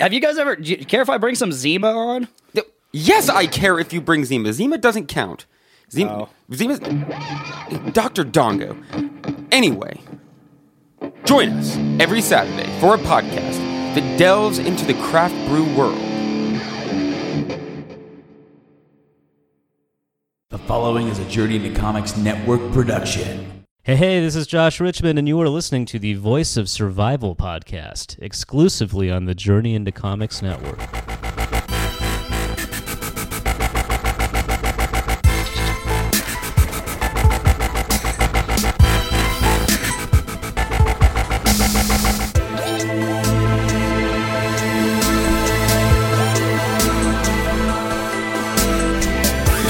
have you guys ever? Do you care if I bring some Zima on? Yes, I care if you bring Zima. Zima doesn't count. Oh. Zima, Oh. Zima's Dr. Dongo. Anyway, join us every Saturday for a podcast that delves into the craft brew world. The following is a Journey into Comics Network production. Hey, hey, this is Josh Richmond, and you are listening to the Voice of Survival podcast, exclusively on the Journey into Comics Network.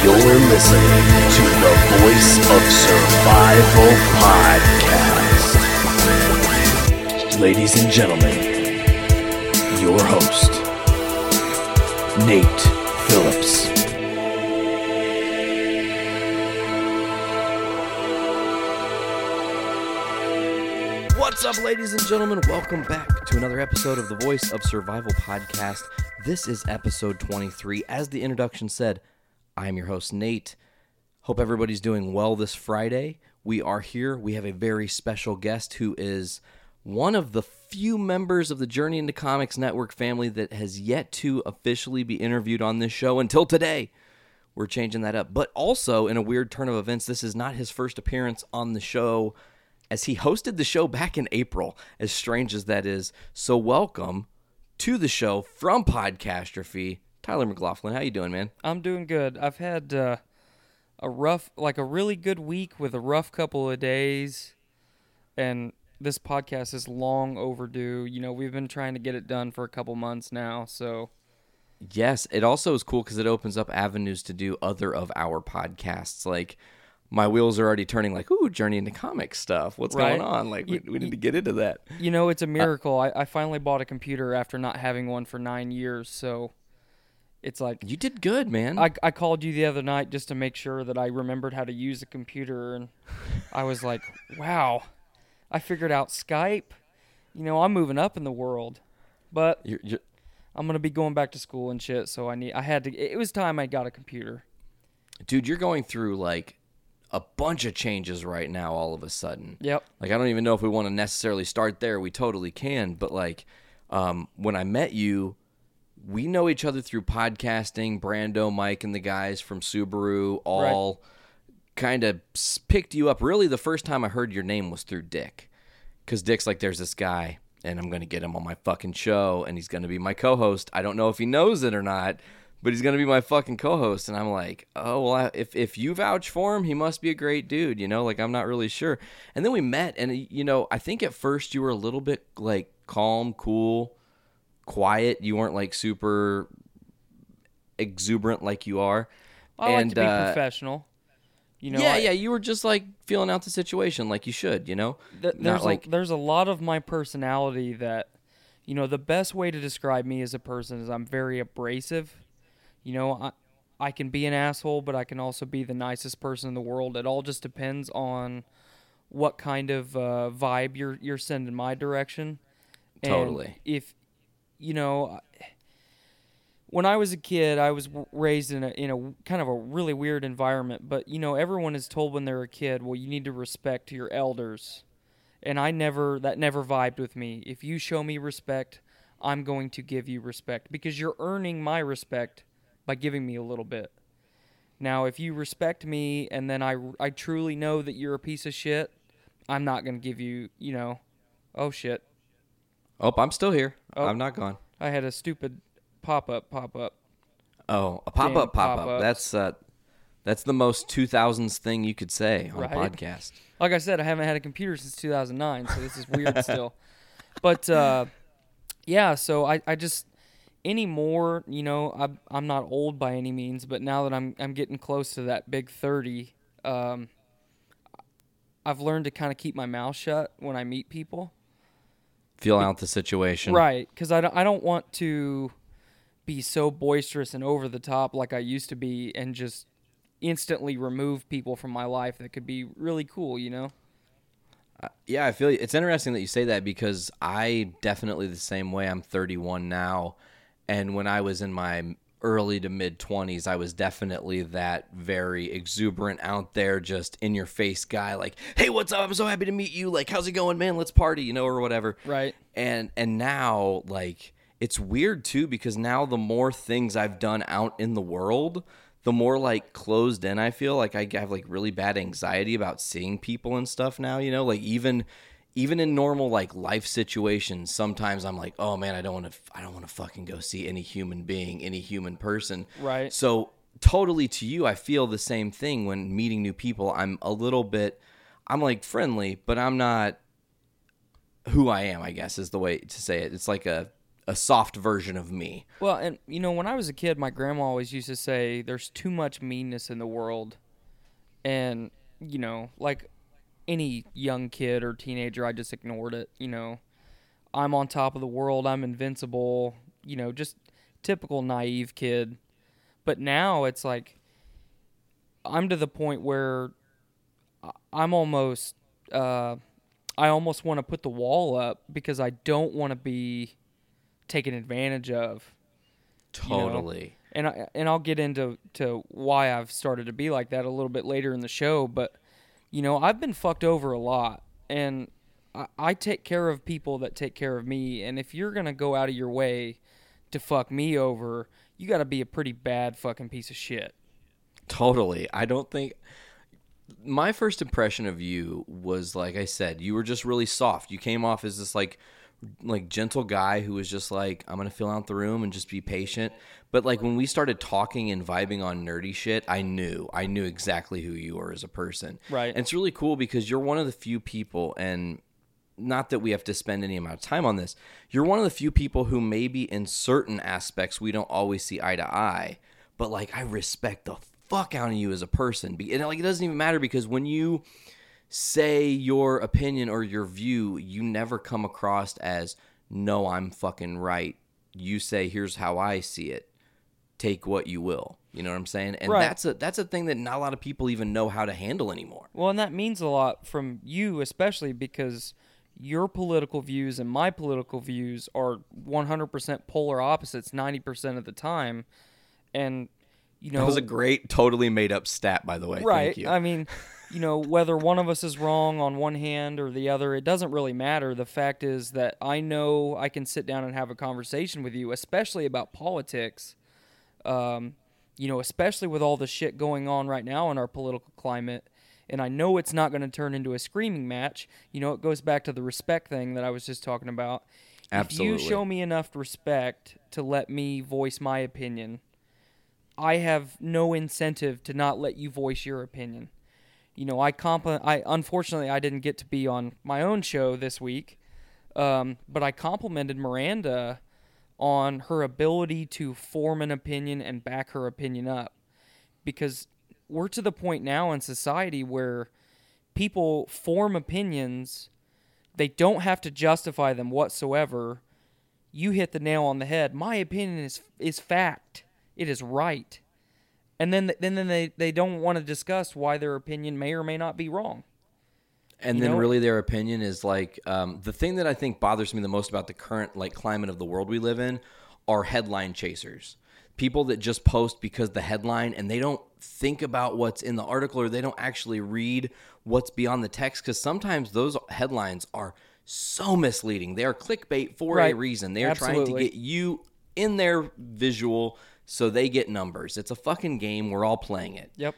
You're listening to Voice of Survival podcast. Ladies and gentlemen, your host, Nate Phillips. What's up, ladies and gentlemen? Welcome back to another episode of the Voice of Survival podcast. This is episode 23. As the introduction said, I am your host, Nate. Hope everybody's doing well this Friday. We are here. We have a very special guest who is one of the few members of the Journey into Comics Network family that has yet to officially be interviewed on this show until today. We're changing that up. But also, in a weird turn of events, this is not his first appearance on the show as he hosted the show back in April, as strange as that is. So welcome to the show from Podcastrophe, Tyler McLaughlin. How you doing, man? I'm doing good. I've had uh, a rough, like a really good week with a rough couple of days, and this podcast is long overdue. You know, we've been trying to get it done for a couple months now, so Yes, it also is cool because it opens up avenues to do other of our podcasts. Like my wheels are already turning. Like, ooh, Journey into Comics stuff. What's Right. going on? Like, we, we need to get into that. you know, it's a uh miracle. I, I finally bought a computer after not having one for nine years, so it's like You did good, man. I, I called you the other night just to make sure that I remembered how to use a computer, and I was like, wow, I figured out Skype. You know, I'm moving up in the world, but you're, you're, I'm gonna be going back to school and shit. So I need, I had to. It was time I got a computer. dude, you're going through like a bunch of changes right now. All of a sudden. Yep. Like I don't even know if we want to necessarily start there. We totally can, but like um, when I met you, we know each other through podcasting. Brando, Mike, and the guys from Subaru all kind of picked you up. Really, the first time I heard your name was through Dick, because Dick's like, "There's this guy, and I'm gonna get him on my fucking show, and he's gonna be my co-host. I don't know if he knows it or not." But he's gonna be my fucking co-host, and I'm like, oh well. I, if if you vouch for him, he must be a great dude, you know. Like I'm not really sure. And then we met, and you know, I think at first you were a little bit like calm, cool, quiet. You weren't like super exuberant like you are. I and like to be uh, professional. You know, yeah, I- yeah, you were just like feeling out the situation like you should, you know. th- there's like a, there's a lot of my personality that, you know, the best way to describe me as a person is I'm very abrasive. You know, I I can be an asshole, but I can also be the nicest person in the world. It all just depends on what kind of uh, vibe you're you're sending my direction. And Totally. If you know, when I was a kid, I was raised in a in a kind of a really weird environment. But you know, everyone is told when they're a kid, well, you need to respect your elders, and I never that never vibed with me. If you show me respect, I'm going to give you respect because you're earning my respect by giving me a little bit. Now, if you respect me and then I I truly know that you're a piece of shit, I'm not going to give you, you know, oh shit. Oh, I'm still here. Oh. I'm not gone. I had a stupid pop up pop up. Oh, a pop up, pop up. That's uh, that's the most 2000s thing you could say on a podcast. Like I said, I haven't had a computer since 2009, so this is weird still. But uh, yeah, so I, I just, anymore, you know, I'm I'm not old by any means, but now that I'm I'm getting close to that big 30, um I've learned to kind of keep my mouth shut when I meet people. Feel out the situation. Right, cuz I don't, I don't want to be so boisterous and over the top like I used to be and just instantly remove people from my life that could be really cool, you know? Uh, yeah, I feel it's interesting that you say that because I definitely the same way. I'm 31 now, and when I was in my early to mid 20s, I was definitely that very exuberant out there, just in your face guy. Like, hey, what's up? I'm so happy to meet you. Like, how's it going, man? Let's party, you know, or whatever. Right. And and now like it's weird too because now the more things I've done out in the world, the more like closed in I feel. Like I have like really bad anxiety about seeing people and stuff now, you know, like even even in normal like life situations, sometimes I'm like, "Oh man, I don't want to I don't want to fucking go see any human being, any human person." Right. So, totally to you, I feel the same thing when meeting new people. I'm a little bit I'm like friendly, but I'm not who I am, I guess is the way to say it. It's like a a soft version of me. Well, and you know, when I was a kid, my grandma always used to say, "There's too much meanness in the world," and you know, like any young kid or teenager, I just ignored it. You know, I'm on top of the world. I'm invincible. You know, just typical naive kid. But now it's like I'm to the point where I'm almost uh, I almost want to put the wall up because I don't want to be taken advantage of. you know? Totally. And I and I'll get into to why I've started to be like that a little bit later in the show, but you know, I've been fucked over a lot and I, I take care of people that take care of me and if you're to go out of your way to fuck me over, you got to be a pretty bad fucking piece of shit. Totally. I don't think my first impression of you was like I said, you were just really soft. You came off as this like like gentle guy who was just like I'm to fill out the room and just be patient. But like when we started talking and vibing on nerdy shit, I knew. I knew exactly who you were as a person. Right. And it's really cool because you're one of the few people and not that we have to spend any amount of time on this. You're one of the few people who maybe in certain aspects we don't always see eye to eye, but like I respect the fuck out of you as a person. Be- And like it doesn't even matter because when you say your opinion or your view, you never come across as no, I'm fucking right. You say here's how I see it. Take what you will. You know what I'm saying? And Right. that's a that's a thing that not a lot of people even know how to handle anymore. Well, and that means a lot from you, especially because your political views and my political views are 100% polar opposites 90% of the time. And, you know, That was a great, totally made up stat, by the way. right. Thank you. I mean, you know, whether one of us is wrong on one hand or the other, it doesn't really matter. The fact is that I know I can sit down and have a conversation with you, especially about politics. Um, you know, especially with all the shit going on right now in our political climate. And I know it's not going to turn into a screaming match. You know, it goes back to the respect thing that I was just talking about. Absolutely. If you show me enough respect to let me voice my opinion, I have no incentive to not let you voice your opinion. You know, I compl- I unfortunately I didn't get to be on my own show this week, um, but I complimented Miranda on her ability to form an opinion and back her opinion up, because we're to the point now in society where people form opinions, they don't have to justify them whatsoever. You hit the nail on the head. My opinion is is fact. It is right and then then then they they don't want to discuss why their opinion may or may not be wrong. and you then know- really their opinion is like um, the thing that I think bothers me the most about the current like climate of the world we live in are headline chasers. People that just post because the headline and they don't think about what's in the article or they don't actually read what's beyond the text because sometimes those headlines are so misleading. They are clickbait for a reason. They are trying to get you in their visual so they get numbers. It's a fucking game. We're all playing it. Yep.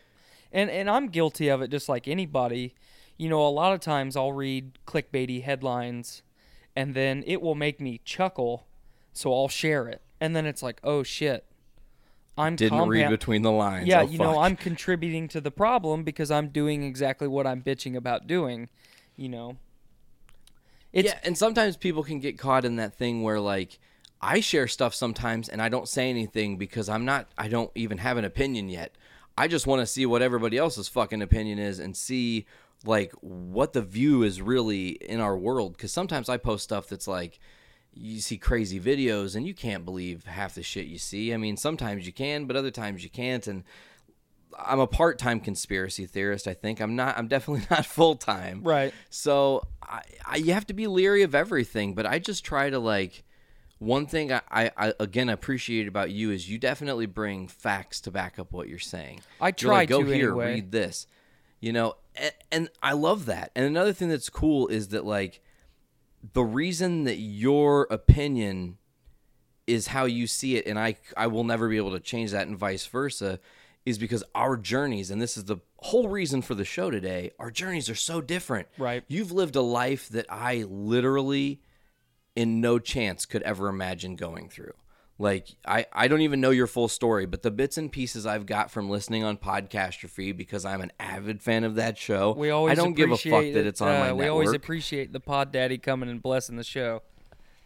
And and I'm guilty of it just like anybody. You know, a lot of times I'll read clickbaity headlines and then it will make me chuckle, so I'll share it. And then it's like, "Oh shit. I'm Didn't read between the lines. Yeah, Oh, you know. I'm contributing to the problem because I'm doing exactly what I'm bitching about doing, you know. It's yeah, and sometimes people can get caught in that thing where like I share stuff sometimes and I don't say anything because I'm not I don't even have an opinion yet. I just want to see what everybody else's fucking opinion is and see like what the view is really in our world cuz sometimes I post stuff that's like you see crazy videos and you can't believe half the shit you see. I mean, sometimes you can, but other times you can't and I'm a part-time conspiracy theorist. I think I'm not. I'm definitely not full-time. Right. So I, I, you have to be leery of everything. But I just try to like. One thing I, I, I again appreciate about you is you definitely bring facts to back up what you're saying. I try like, go to here, anyway. read this. You know, and, and I love that. And another thing that's cool is that like the reason that your opinion is how you see it and I I will never be able to change that and vice versa is because our journeys and this is the whole reason for the show today our journeys are so different. Right. You've lived a life that I literally in no chance could ever imagine going through. Like I, I don't even know your full story, but the bits and pieces I've got from listening on Podcastrophe because I'm an avid fan of that show. We always I don't give a fuck that it's on uh, my We network. always appreciate the Pod Daddy coming and blessing the show.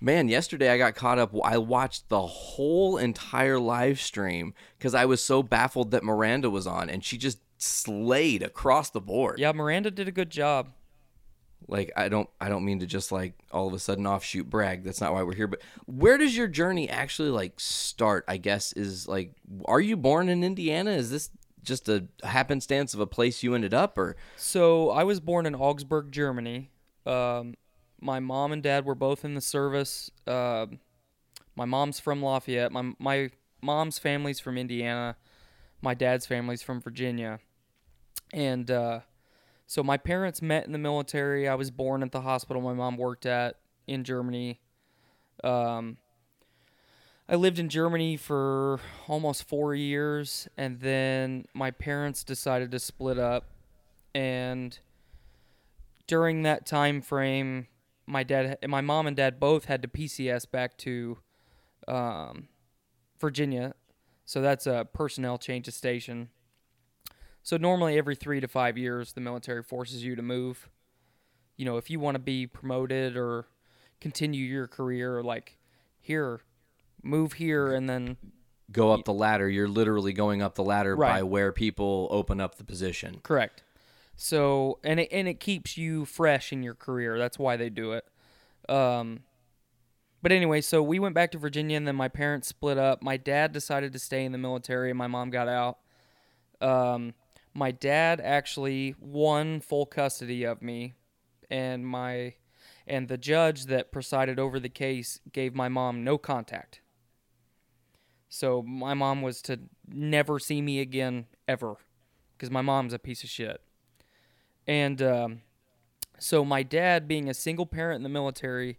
Man, yesterday I got caught up. I watched the whole entire live stream because I was so baffled that Miranda was on, and she just slayed across the board. Yeah, Miranda did a good job. Like I don't, I don't mean to just like all of a sudden offshoot brag. That's not why we're here. But where does your journey actually like start? I guess is like, are you born in Indiana? Is this just a happenstance of a place you ended up, or So I was born in Augsburg, Germany. Um, my mom and dad were both in the service. Uh, my mom's from Lafayette. My my mom's family's from Indiana. My dad's family's from Virginia. And uh, so my parents met in the military. I was born at the hospital my mom worked at in Germany. Um, I lived in Germany for almost four years, and then my parents decided to split up. And during that time frame, my dad, my mom and dad both had to PCS back to um, Virginia, so that's a personnel change of station. So normally every three to five years, the military forces you to move. You know, if you want to be promoted or continue your career, like here, move here, and then go up the ladder? You're literally going up the ladder by where people open up the position. Correct. So and it and it keeps you fresh in your career. That's why they do it. Um, but anyway, so we went back to Virginia, and then my parents split up. My dad decided to stay in the military, and my mom got out. Um, my dad actually won full custody of me, and my and the judge that presided over the case gave my mom no contact. So my mom was to never see me again ever, because my mom's a piece of shit. And um, so my dad, being a single parent in the military,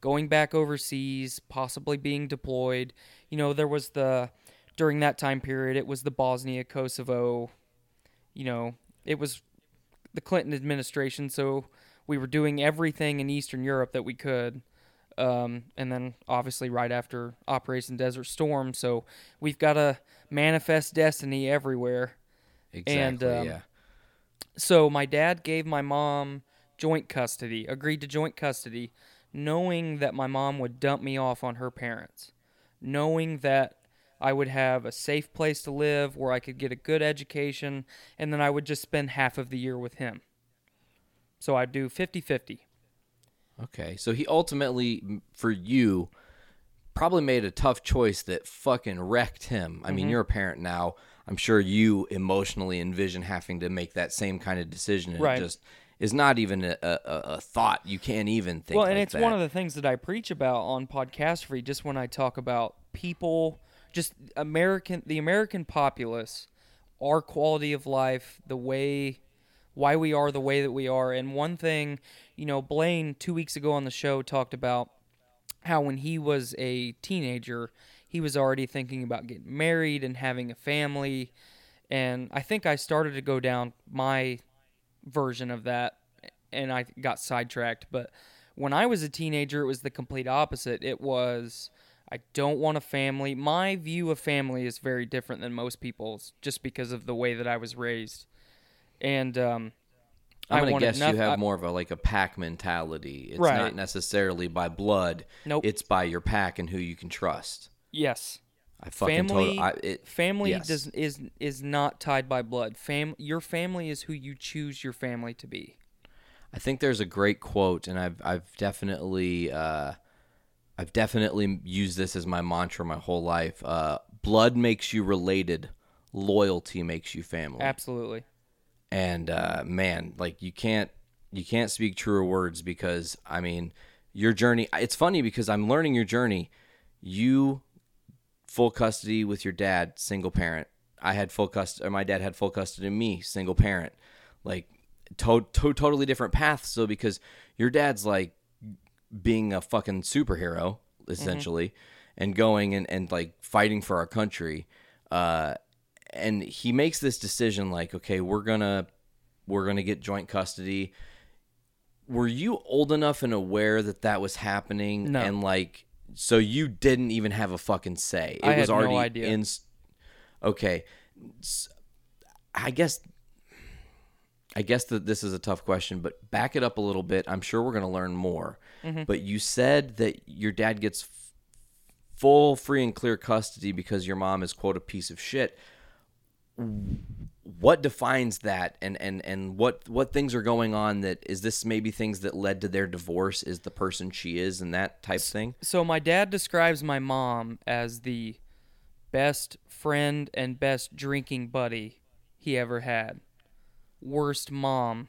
going back overseas, possibly being deployed, you know, there was the during that time period, it was the Bosnia Kosovo, you know, it was the Clinton administration, so we were doing everything in Eastern Europe that we could. Um, and then obviously right after Operation Desert Storm, so we've got to manifest destiny everywhere. Exactly. And, um, yeah. So my dad gave my mom joint custody, agreed to joint custody, knowing that my mom would dump me off on her parents, knowing that I would have a safe place to live where I could get a good education, and then I would just spend half of the year with him. So I'd do 50 50. Okay, so he ultimately, for you, probably made a tough choice that fucking wrecked him. I Mm-hmm. mean, you're a parent now. I'm sure you emotionally envision having to make that same kind of decision. And Right. It just is not even a, a, a thought. You can't even think. About it. Well, and like it's that. one of the things that I preach about on Podcastrophe, just when I talk about people, just American, the American populace, our quality of life, the way, why we are the way that we are. And one thing, you know, Blaine two weeks ago on the show talked about how when he was a teenager, he was already thinking about getting married and having a family. And I think I started to go down my version of that and I got sidetracked. But when I was a teenager, it was the complete opposite. It was, I don't want a family. My view of family is very different than most people's just because of the way that I was raised. And um, I'm gonna guess noth- you have I- more of a like a pack mentality. It's Right. not necessarily by blood. Nope. It's by your pack and who you can trust. Yes. I fucking family total. I, it, family yes. does is is not tied by blood. Fam your family is who you choose your family to be. I think there's a great quote, and I've I've definitely uh, I've definitely used this as my mantra my whole life. Uh, blood makes you related. Loyalty makes you family. Absolutely. and uh, man, like you can't you can't speak truer words because I mean your journey. It's funny because I'm learning your journey. You full custody with your dad, single parent. I had full custody. Or my dad had full custody of me, single parent. Like to- to- totally different paths. So because your dad's like being a fucking superhero essentially and going and, and like fighting for our country uh and he makes this decision like okay we're gonna we're gonna get joint custody were you old enough and aware that that was happening No. and like so you didn't even have a fucking say it I was no already idea. in okay i guess I guess that this is a tough question, but back it up a little bit. I'm sure we're going to learn more. Mm-hmm. But you said that your dad gets f- full, free, and clear custody because your mom is quote a piece of shit. What defines that, and and and what what things are going on? That is this maybe things that led to their divorce? Is the person she is, and that type of thing? So my dad describes my mom as the best friend and best drinking buddy he ever had. Worst mom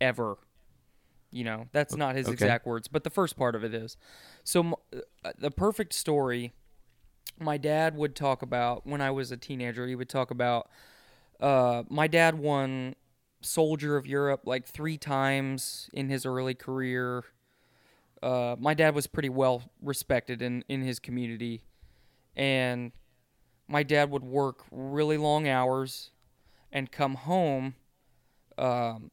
ever. You know, that's not his okay. exact words, but the first part of it is. So uh, the perfect story my dad would talk about when I was a teenager, he would talk about uh, my dad won Soldier of Europe like three times in his early career. Uh, my dad was pretty well respected in, in his community. And my dad would work really long hours and come home. Um,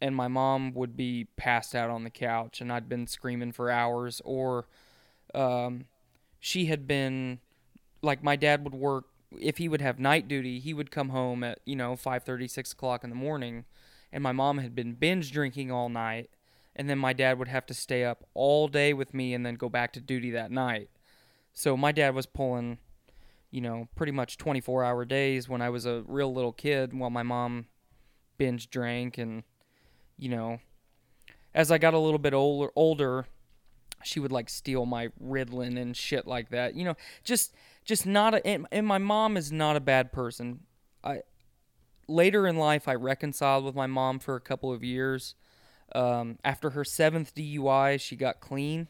and my mom would be passed out on the couch, and I'd been screaming for hours. Or um, she had been like my dad would work if he would have night duty he would come home at you know 5.30 6 o'clock in the morning and my mom had been binge drinking all night and then my dad would have to stay up all day with me and then go back to duty that night so my dad was pulling you know pretty much 24 hour days when i was a real little kid while my mom binge drank and you know as i got a little bit older older she would like steal my Ritalin and shit like that. You know, just just not a and, and my mom is not a bad person. I later in life I reconciled with my mom for a couple of years. Um, after her seventh DUI, she got clean.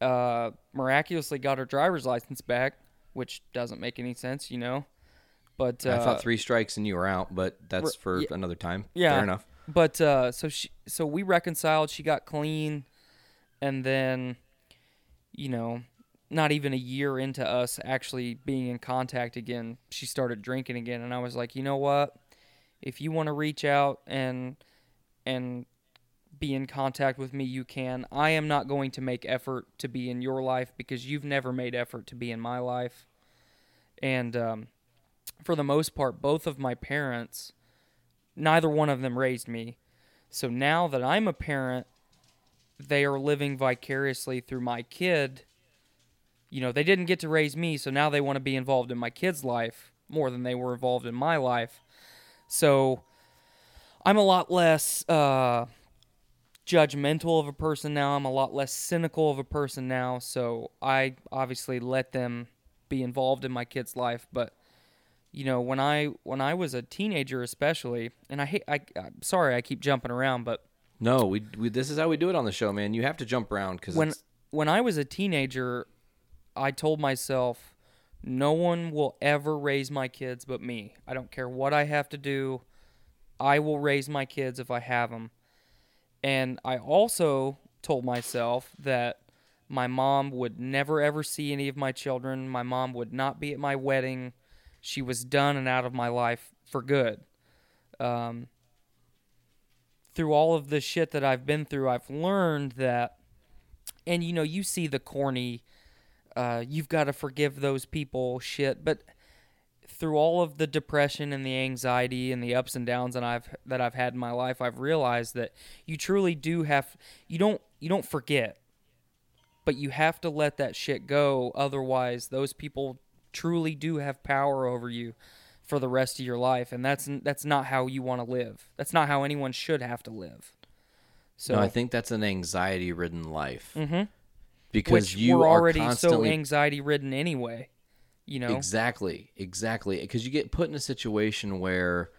Uh, miraculously got her driver's license back, which doesn't make any sense, you know. But uh, I thought three strikes and you were out, but that's for yeah. another time. yeah. Fair enough. But uh, so she, so we reconciled. She got clean, and then, you know, not even a year into us actually being in contact again, she started drinking again, and I was like, you know what? If you want to reach out and and be in contact with me, you can. I am not going to make effort to be in your life because you've never made effort to be in my life. And um, for the most part, both of my parents neither one of them raised me. So now that I'm a parent, they are living vicariously through my kid. You know, they didn't get to raise me, so now they want to be involved in my kid's life more than they were involved in my life. So I'm a lot less uh, judgmental of a person now. I'm a lot less cynical of a person now. So I obviously let them be involved in my kid's life, but you know when i when i was a teenager especially and i hate I, i'm sorry i keep jumping around but No, we, we this is how we do it on the show, man. You have to jump around because when when i was a teenager i told myself no one will ever raise my kids but me. I don't care what i have to do i will raise my kids if i have them and i also told myself that my mom would never ever see any of my children. My mom would not be at my wedding she was done and out of my life for good. Um, through all of the shit that I've been through, I've learned that, and you know, you see the corny, uh, you've got to forgive those people shit, but through all of the depression and the anxiety and the ups and downs that I've that I've had in my life, I've realized that you truly do have you don't you don't forget, but you have to let that shit go. Otherwise, those people truly do have power over you for the rest of your life, and that's that's not how you want to live. That's not how anyone should have to live. So no, I think that's an anxiety-ridden life. Mhm. Because which you we're are already so anxiety ridden anyway. You know, Exactly, exactly. Because you get put in a situation where,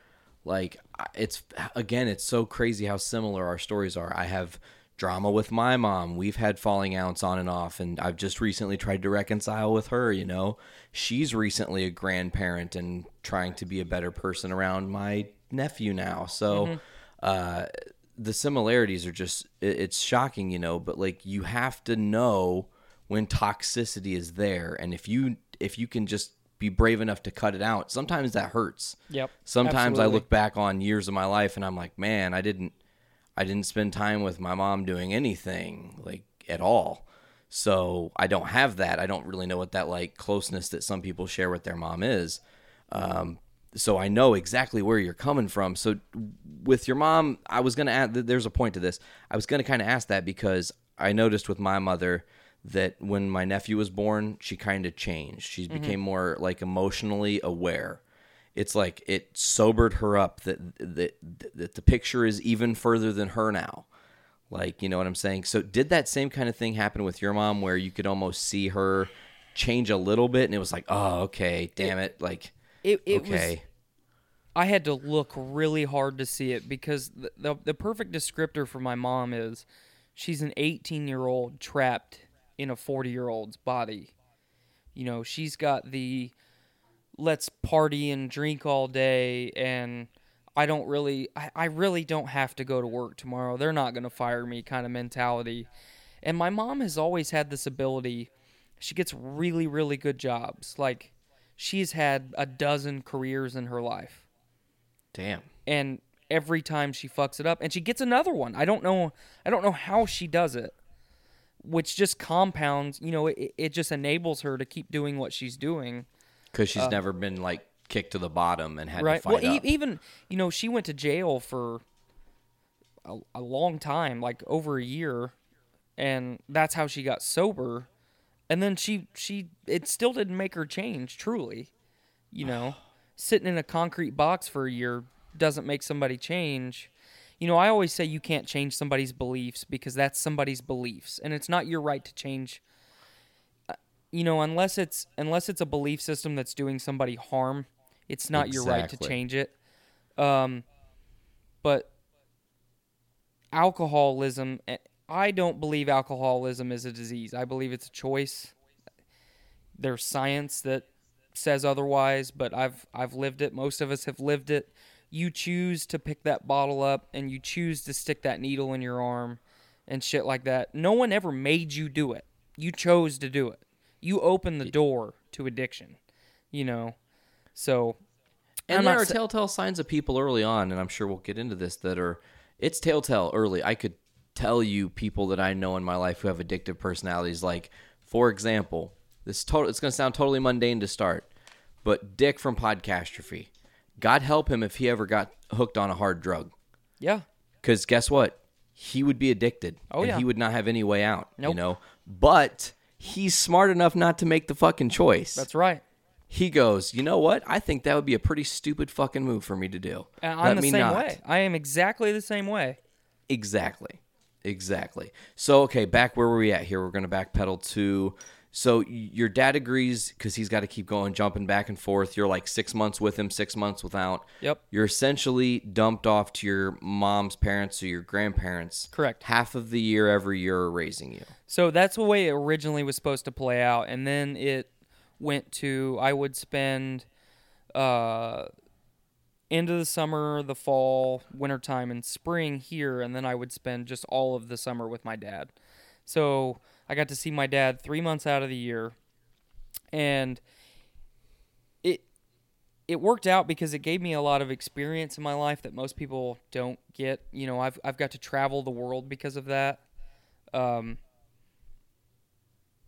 like, it's again, it's so crazy how similar our stories are. I have drama with my mom. We've had falling outs on and off, and I've just recently tried to reconcile with her. You know, she's recently a grandparent and trying to be a better person around my nephew now. So, uh, the similarities are just it- it's shocking, you know. But like, you have to know when toxicity is there and if you if you can just be brave enough to cut it out sometimes that hurts Yep, sometimes i look back on years of my life and i'm like man i didn't i didn't spend time with my mom doing anything like at all so i don't have that i don't really know what that like closeness that some people share with their mom is um, so I know exactly where you're coming from. So with your mom, I was gonna add. That there's a point to this. I was gonna kind of ask that because I noticed with my mother that when my nephew was born, she kind of changed. She became more like emotionally aware. It's like it sobered her up that that that the picture is even further than her now. Like, you know what I'm saying? So did that same kind of thing happen with your mom where you could almost see her change a little bit and it was like, "Oh, okay, damn it." Like it, it was okay. I had to look really hard to see it because the, the the perfect descriptor for my mom is she's an 18 year old trapped in a 40 year old's body. You know, she's got the let's party and drink all day and I don't really I, I really don't have to go to work tomorrow. They're not gonna fire me kind of mentality. And my mom has always had this ability. She gets really, really good jobs. Like she's had a dozen careers in her life Damn. and every time she fucks it up and she gets another one i don't know i don't know how she does it which just compounds you know it, it just enables her to keep doing what she's doing Because she's never been like kicked to the bottom and had Uh, right. To well fight e- even you know she went to jail for a, a long time like over a year and that's how she got sober. And then she she it still didn't make her change truly you know? Sitting in a concrete box for a year doesn't make somebody change. You know i always say you can't change somebody's beliefs because that's somebody's beliefs and it's not your right to change uh, you know unless it's unless it's a belief system that's doing somebody harm it's not your right to change it. Um but alcoholism eh, i don't believe alcoholism is a disease. I believe it's a choice. There's science that says otherwise but i've i've lived it. Most of us have lived it. You choose to pick that bottle up and you choose to stick that needle in your arm and shit like that. No one ever made you do it. You chose to do it you open the door to addiction you know so and I'm there are sa- telltale signs of people early on, and I'm sure we'll get into this that are it's telltale early. I could tell you people that I know in my life who have addictive personalities. Like, for example, this total it's going to sound totally mundane to start, but Dick from Podcastrophe. God help him if he ever got hooked on a hard drug. yeah Because guess what? He would be addicted. Oh, and yeah. he would not have any way out. You know? But he's smart enough not to make the fucking choice. that's right He goes, you know what? I think that would be a pretty stupid fucking move for me to do. and i'm the me same not. way i am exactly the same way Exactly. Exactly. So, okay, back where were we at here? We're going to backpedal to. So, your dad agrees because he's got to keep going, jumping back and forth. You're like six months with him, six months without. Yep. You're essentially dumped off to your mom's parents or your grandparents. Correct. Half of the year, every year, are raising you. So that's the way it originally was supposed to play out, and then it went to I would spend uh, end of the summer, the fall, wintertime, and spring here, and then I would spend just all of the summer with my dad. So I got to see my dad three months out of the year, and it it worked out because it gave me a lot of experience in my life that most people don't get. You know, I've I've got to travel the world because of that. Um,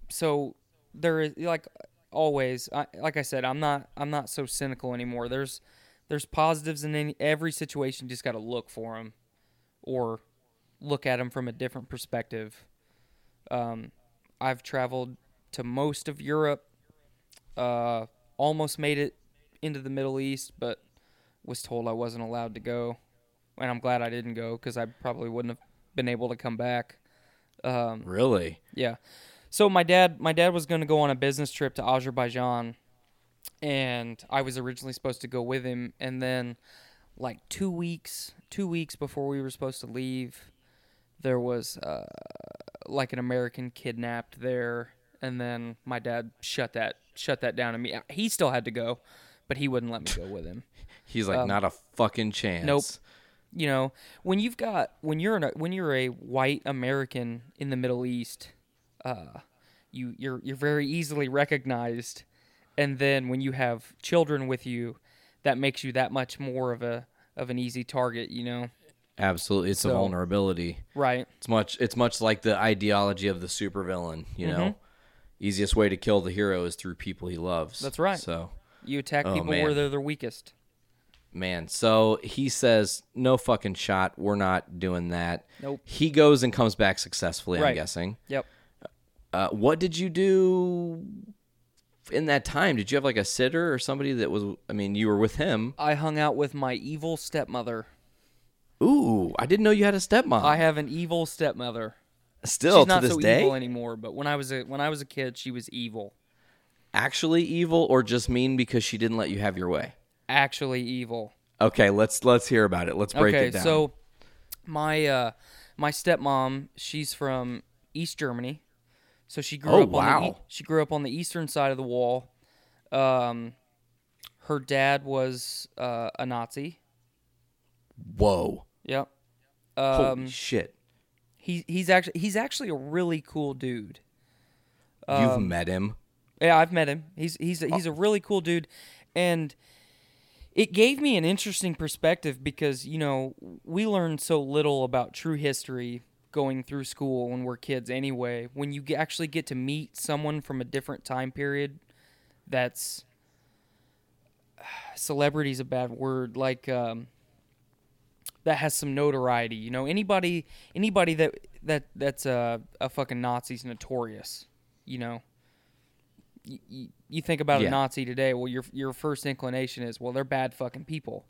so there is like always. I, like I said, I'm not I'm not so cynical anymore. There's there's positives in any, every situation. You just got to look for them, or look at them from a different perspective. Um, I've traveled to most of Europe. Uh, almost made it into the Middle East, but was told I wasn't allowed to go, and I'm glad I didn't go because I probably wouldn't have been able to come back. Um, Really? yeah. So my dad, my dad was going to go on a business trip to Azerbaijan, and I was originally supposed to go with him. And then, like two weeks, two weeks before we were supposed to leave, there was uh, like an American kidnapped there, and then my dad shut that shut that down. to me, he still had to go, but he wouldn't let me go with him He's like, not a fucking chance. Um, Nope. you know when you've got when you're a, when you're a white American in the Middle East, uh, you you're you're very easily recognized, and then when you have children with you, that makes you that much more of a of an easy target. You know, Absolutely, it's a vulnerability. right? It's much. It's much like the ideology of the supervillain. You know, Mm-hmm. easiest way to kill the hero is through people he loves. That's right. So, You attack Oh, people where they're their weakest. man, so he says, "No fucking shot. We're not doing that." Nope. He goes and comes back successfully. I'm guessing. Yep. Uh, what did you do in that time? Did you have like a sitter or somebody that was? I mean, you were with him. I hung out with my evil stepmother. Ooh, I didn't know you had a stepmom. I have an evil stepmother. Still She's to not this so day, evil anymore, but when I was a when I was a kid, she was evil. actually evil or just mean because she didn't let you have your way. Actually evil. Okay, let's let's hear about it. Let's break okay, it down. so my uh my stepmom, she's from East Germany. So she grew Oh, up on the e- wow. she grew up on the eastern side of the wall. Um her dad was uh, a Nazi. whoa, Yep. holy Um shit! he he's actually he's actually a really cool dude. You've um, met him. Yeah, I've met him. He's he's a, he's a really cool dude, and it gave me an interesting perspective because you know we learn so little about true history going through school when we're kids anyway. When you actually get to meet someone from a different time period, that's celebrity's a bad word. Like um, that has some notoriety. You know, anybody anybody that that that's a a fucking Nazi's notorious. You know you, you think about Yeah. a Nazi today, well, your your first inclination is, well, they're bad fucking people.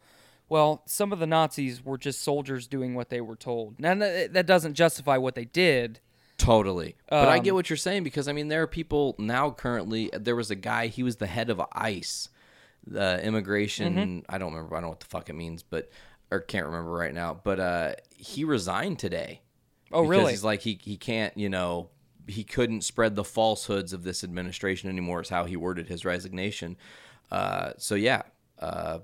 Well, some of the Nazis were just soldiers doing what they were told. Now that that doesn't justify what they did. Totally. But I get Um, what you're saying because I mean there are people now currently there was a guy he was the head of ICE, the immigration Mm-hmm. I don't remember I don't know what the fuck it means, but or can't remember right now, but uh he resigned today. Oh, really? He's like he he can't, you know, he couldn't spread the falsehoods of this administration anymore is how he worded his resignation. Uh so yeah, uh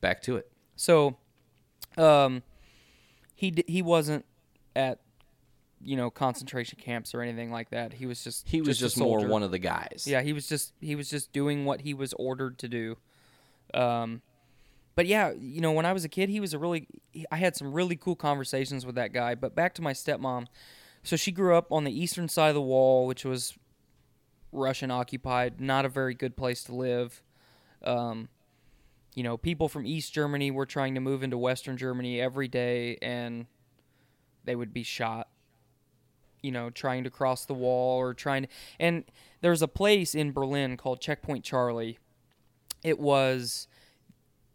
back to it. So, um, he d- he wasn't at you know concentration camps or anything like that. He was just He was a just, more one of the guys. Yeah, he was just he was just doing what he was ordered to do. Um, but yeah, you know, when I was a kid, he was a really I had some really cool conversations with that guy. But back to my stepmom, so she grew up on the eastern side of the wall, which was Russian occupied, not a very good place to live. Um, you know, people from East Germany were trying to move into Western Germany every day, and they would be shot you know, trying to cross the wall or trying to. And there's a place in Berlin called Checkpoint Charlie. It was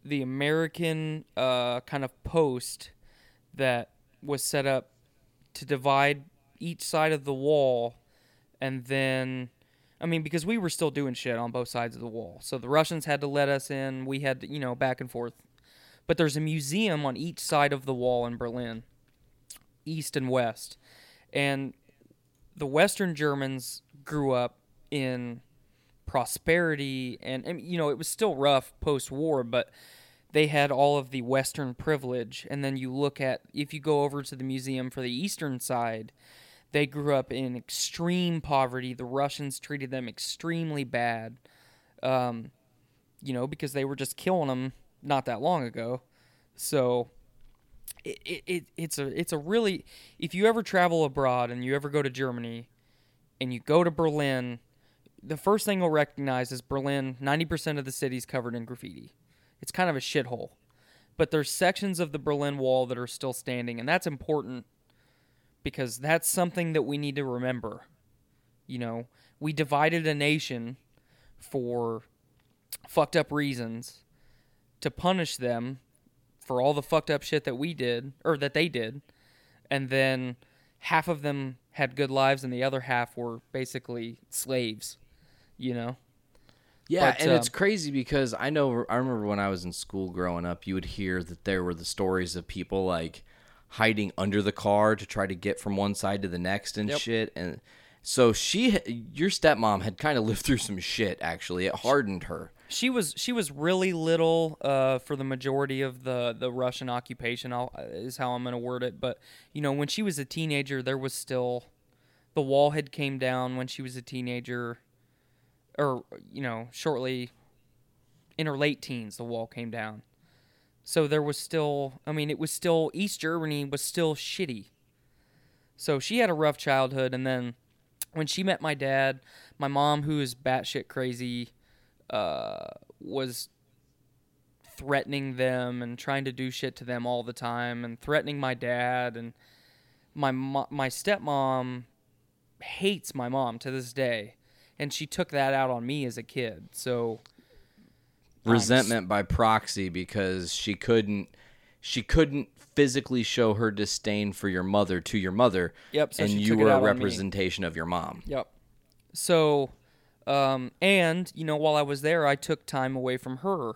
the American uh, kind of post that was set up to divide each side of the wall. And then, I mean, because we were still doing shit on both sides of the wall. So the Russians had to let us in. We had to, you know, back and forth. But there's a museum on each side of the wall in Berlin, east and west and the Western Germans grew up in prosperity, and, and you know it was still rough post-war, but they had all of the Western privilege. And then you look at if you go over to the museum for the Eastern side, they grew up in extreme poverty. The Russians treated them extremely bad, um, you know, because they were just killing them not that long ago. So it, it, it it's a it's a really if you ever travel abroad and you ever go to Germany and you go to Berlin the first thing you'll recognize is Berlin. Ninety percent of the city's covered in graffiti. It's kind of a shithole, but there's sections of the Berlin Wall that are still standing, and that's important because that's something that we need to remember. You know, we divided a nation for fucked up reasons to punish them for all the fucked up shit that we did or that they did and then half of them had good lives and the other half were basically slaves you know Yeah, But, and it's um, crazy because I know I remember when I was in school growing up, you would hear that there were the stories of people like hiding under the car to try to get from one side to the next and Yep. shit. And so she, your stepmom, had kind of lived through some shit. Actually, it hardened her. she was she was really little uh, for the majority of the the Russian occupation I'll, is how I'm going to word it but you know when she was a teenager there was still the wall had came down when she was a teenager or you know shortly in her late teens the wall came down. So there was still I mean it was still East Germany was still shitty. So she had a rough childhood and then when she met my dad my mom who is batshit crazy uh, was threatening them and trying to do shit to them all the time and threatening my dad and my mo- my stepmom hates my mom to this day and she took that out on me as a kid so resentment by proxy because she couldn't she couldn't physically show her disdain for your mother to your mother Yep, so and you took were a representation of your mom Yep. So, um, and you know, while I was there, I took time away from her.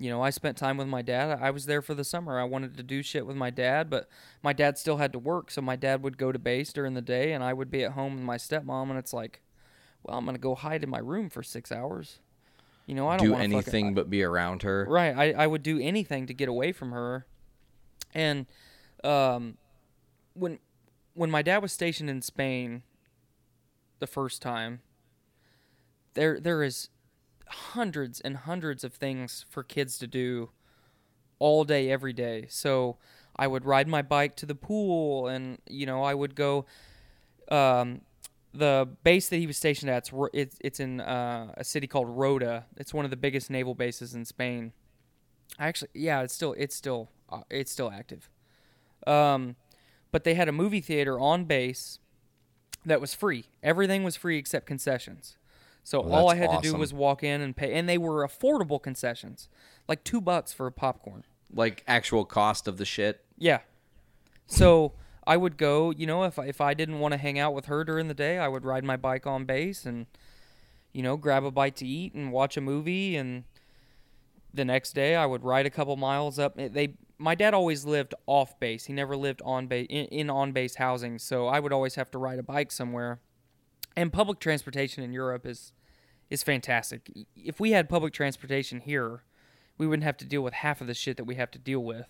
You know, I spent time with my dad. I was there for the summer. I wanted to do shit with my dad, but my dad still had to work, so my dad would go to base during the day, and I would be at home with my stepmom. And it's like, well, I'm gonna go hide in my room for six hours. You know, I don't do wanna fucking- anything but be around her Right. I, I would do anything to get away from her. And um, when when my dad was stationed in Spain the first time, there there is hundreds and hundreds of things for kids to do all day every day. So I would ride my bike to the pool and you know, I would go um the base that he was stationed at, it's it's, in uh, a city called Rota. It's one of the biggest naval bases in Spain. Actually, yeah, it's still it's still uh, it's still active. Um, but they had a movie theater on base that was free. Everything was free except concessions. So Well, all I had to do was walk in and pay, and they were affordable concessions, like two bucks for a popcorn. like actual cost of the shit Yeah. So I would go, you know, if I, if I didn't want to hang out with her during the day, I would ride my bike on base and, you know, grab a bite to eat and watch a movie. And the next day, I would ride a couple miles up. They, my dad always lived off base. He never lived on base in, in on base housing, so I would always have to ride a bike somewhere. And public transportation in Europe is is fantastic. If we had public transportation here, we wouldn't have to deal with half of the shit that we have to deal with.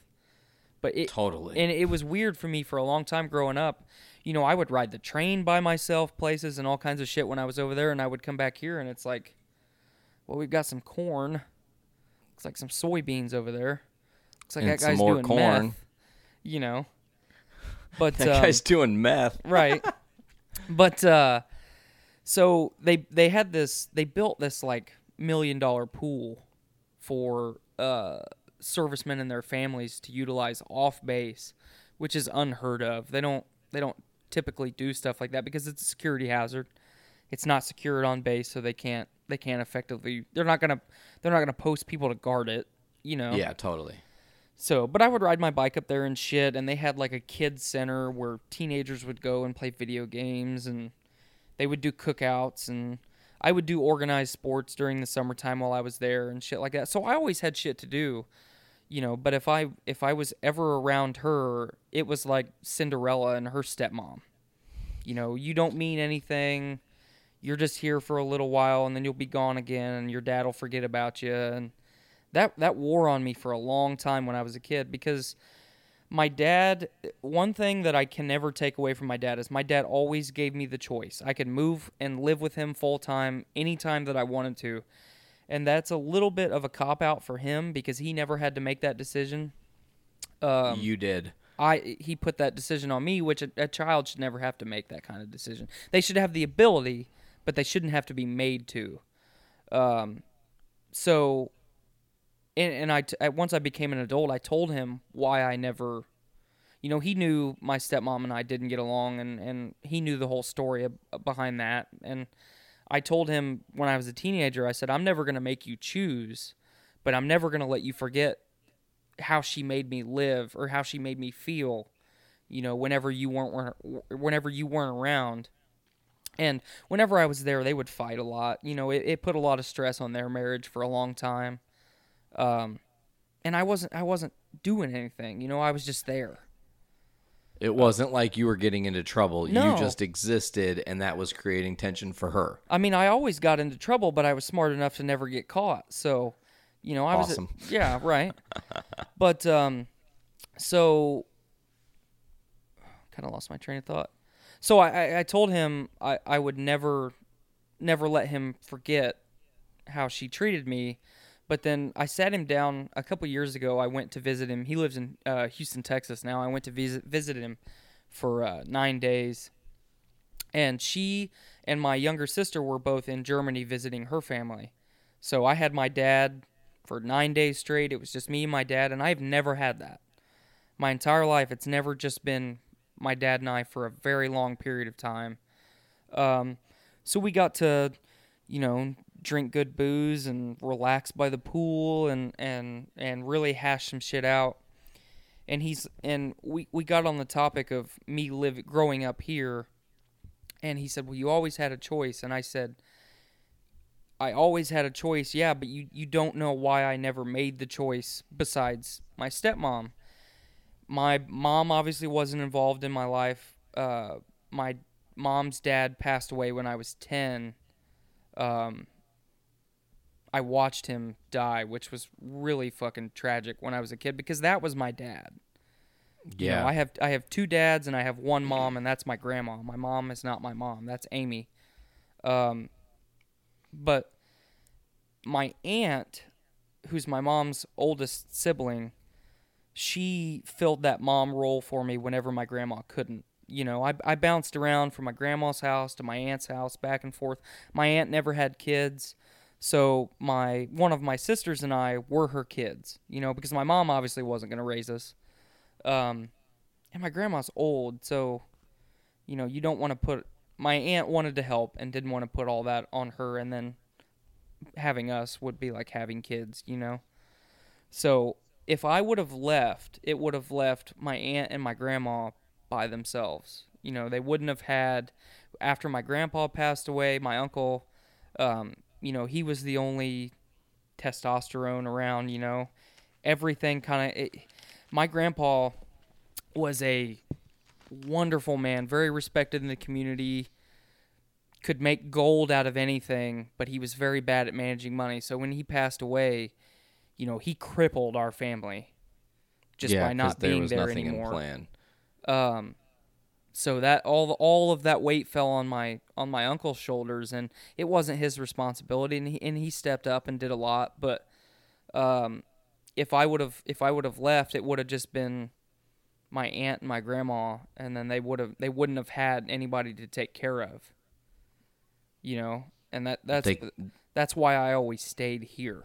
But it Totally. and it was weird for me for a long time growing up. You know, I would ride the train by myself places and all kinds of shit when I was over there, and I would come back here and it's like, well, we've got some corn. Looks like some soybeans over there. Looks like And that guy's more doing corn. meth. You know, but that um, guy's doing meth right but uh so they they had this they built this like million dollar pool for uh servicemen and their families to utilize off base which is unheard of. They don't they don't typically do stuff like that because it's a security hazard. It's not secured on base so they can't they can't effectively they're not gonna they're not gonna post people to guard it you know? Yeah totally. So, but I would ride my bike up there and shit, and they had like a kids center where teenagers would go and play video games, and they would do cookouts, and I would do organized sports during the summertime while I was there and shit like that. So I always had shit to do, you know. But if I if I was ever around her, it was like Cinderella and her stepmom. You know, you don't mean anything. You're just here for a little while, and then you'll be gone again, and your dad will forget about you, and that that wore on me for a long time when I was a kid because my dad one thing that I can never take away from my dad is my dad always gave me the choice. I could move and live with him full time anytime that I wanted to. And that's a little bit of a cop out for him because he never had to make that decision. Um, you did I he put that decision on me, which a, a child should never have to make that kind of decision. They should have the ability, but they shouldn't have to be made to. Um, so, and, and I, t- once I became an adult, I told him why I never, you know, he knew my stepmom and I didn't get along, and and he knew the whole story ab- uh, behind that, and I told him when I was a teenager, I said, I'm never gonna make you choose, but I'm never gonna let you forget how she made me live or how she made me feel you know whenever you weren't weren't- whenever you weren't around. And whenever i was there they would fight a lot. You know it, it put a lot of stress on their marriage for a long time um and i wasn't i wasn't doing anything you know i was just there It wasn't like you were getting into trouble. No. You just existed, and that was creating tension for her. i mean i always got into trouble but i was smart enough to never get caught so you know i Awesome. was yeah right but um so kind of lost my train of thought so I, I i told him i i would never never let him forget how she treated me but then i sat him down a couple years ago i went to visit him he lives in uh, houston texas now i went to visit visit him for uh, nine days and she and my younger sister were both in Germany visiting her family. So I had my dad for nine days straight. It was just me and my dad, and I've never had that. My entire life, it's never just been my dad and I for a very long period of time. Um, so we got to, you know, drink good booze and relax by the pool and and and really hash some shit out. And he's and we we got on the topic of me live growing up here and he said, "Well, you always had a choice." And I said, "I always had a choice, yeah, but you you don't know why I never made the choice besides my stepmom. My mom obviously wasn't involved in my life. Uh, my mom's dad passed away when I was 10. Um, I watched him die, which was really fucking tragic when I was a kid because that was my dad. You know, I have I have two dads and I have one mom and that's my grandma. My mom is not my mom. That's Amy. Um but my aunt, who's my mom's oldest sibling, she filled that mom role for me whenever my grandma couldn't. You know, I, I bounced around from my grandma's house to my aunt's house, back and forth. My aunt never had kids, so my one of my sisters and I were her kids. You know, because my mom obviously wasn't going to raise us. Um, and my grandma's old, so you know you don't want to put. My aunt wanted to help and didn't want to put all that on her, and then having us would be like having kids, you know. So if I would have left, it would have left my aunt and my grandma by themselves. You know, they wouldn't have had. After my grandpa passed away, my uncle, um, you know, he was the only testosterone around. You know, everything kind of. My grandpa was a wonderful man, very respected in the community. Could make gold out of anything, but he was very bad at managing money. So when he passed away, you know, he crippled our family just yeah, by not there being was there nothing anymore. in plan. Um, so that all all of that weight fell on my on my uncle's shoulders, and it wasn't his responsibility, and he and he stepped up and did a lot. But um, if I would have if I would have left, it would have just been my aunt and my grandma, and then they would have they wouldn't have had anybody to take care of. You know, and that that's They- that's why I always stayed here.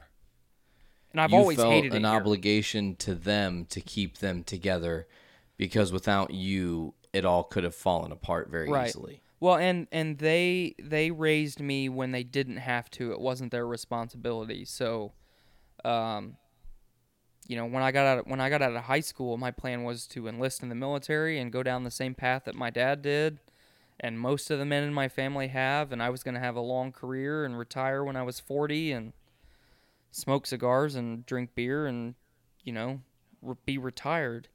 And I've always felt hated an obligation to them to keep them together because without you it all could have fallen apart very Right. easily Well, and and they they raised me when they didn't have to. It wasn't their responsibility. So, um, you know, when I got out of, when I got out of high school, my plan was to enlist in the military and go down the same path that my dad did, and most of the men in my family have. And I was going to have a long career and retire when I was forty and smoke cigars and drink beer and you know re- be retired.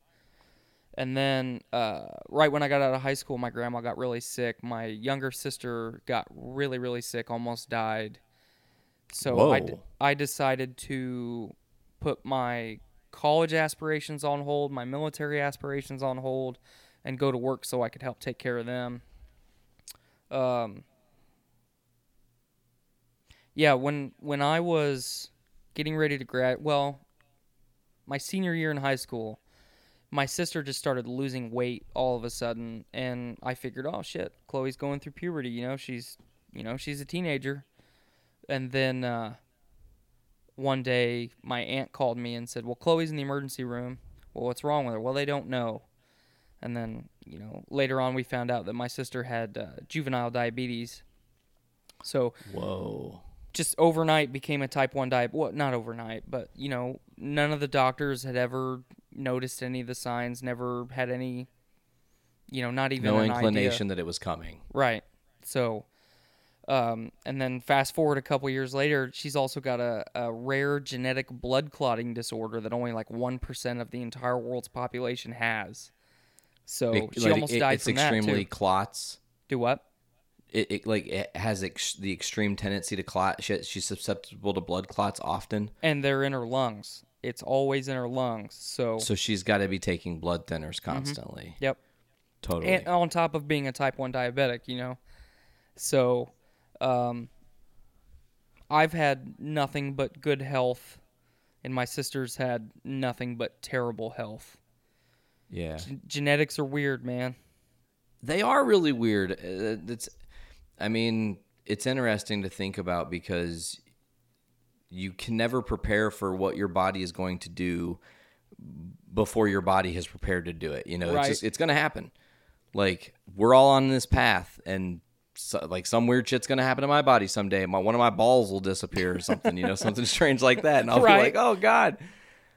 And then, uh, right when I got out of high school, my grandma got really sick. My younger sister got really, really sick, almost died. So I, d-. I decided to put my college aspirations on hold, my military aspirations on hold, and go to work so I could help take care of them. Um, yeah, when when I was getting ready to grad, well, my senior year in high school, my sister just started losing weight all of a sudden and i figured oh shit chloe's going through puberty you know she's you know, she's a teenager. And then uh, one day, my aunt called me and said, "Well, Chloe's in the emergency room. Well, what's wrong with her? Well, they don't know." And then, you know, later on, we found out that my sister had uh, juvenile diabetes. So Whoa. just overnight became a type 1 diabetes. Well, not overnight, but, you know, none of the doctors had ever noticed any of the signs, never had any, you know, not even No an inclination idea. that it was coming. Right. So, um, and then fast forward a couple years later, she's also got a, a rare genetic blood clotting disorder that only like 1% of the entire world's population has. So It- she like, almost it- died it's from extremely that too. clots. Do what? It, it like it has ex- the extreme tendency to clot. She, she's susceptible to blood clots often, And they're in her lungs. It's always in her lungs. So, so she's got to be taking blood thinners Mm-hmm. constantly. yep. Totally. and on top of being a type 1 diabetic you know so um, i've had nothing but good health and my sister's had nothing but terrible health yeah. genetics are weird man They are really weird. Uh, It's, I mean, it's interesting to think about because you can never prepare for what your body is going to do before your body has prepared to do it. You know, it's just it's going to happen. Like we're all on this path, and so, like some weird shit's going to happen to my body someday. My one of my balls will disappear or something. You know, something strange like that, and I'll Right. be like, oh god.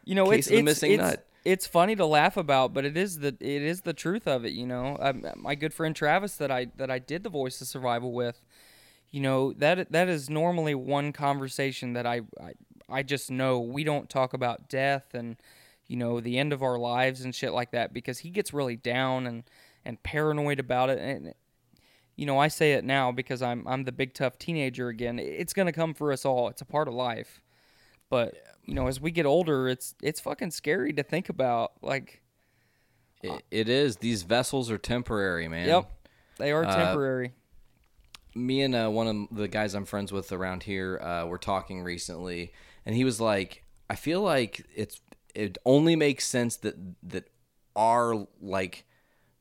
you know Case it's it's, missing it's, nut. it's funny to laugh about but it is the it is the truth of it you know um, my good friend travis that i that i did the voice of survival with you know that that is normally one conversation that I, I I just know. We don't talk about death and you know the end of our lives and shit like that because he gets really down and and paranoid about it. And you know I say it now because I'm I'm the big tough teenager again. It's going to come for us all. It's a part of life. But you know as we get older it's it's fucking scary to think about like It, it is. These vessels are temporary, man. yep. They are Uh, temporary me and uh, one of the guys I'm friends with around here uh, were talking recently, and he was like, "I feel like it's it only makes sense that that our like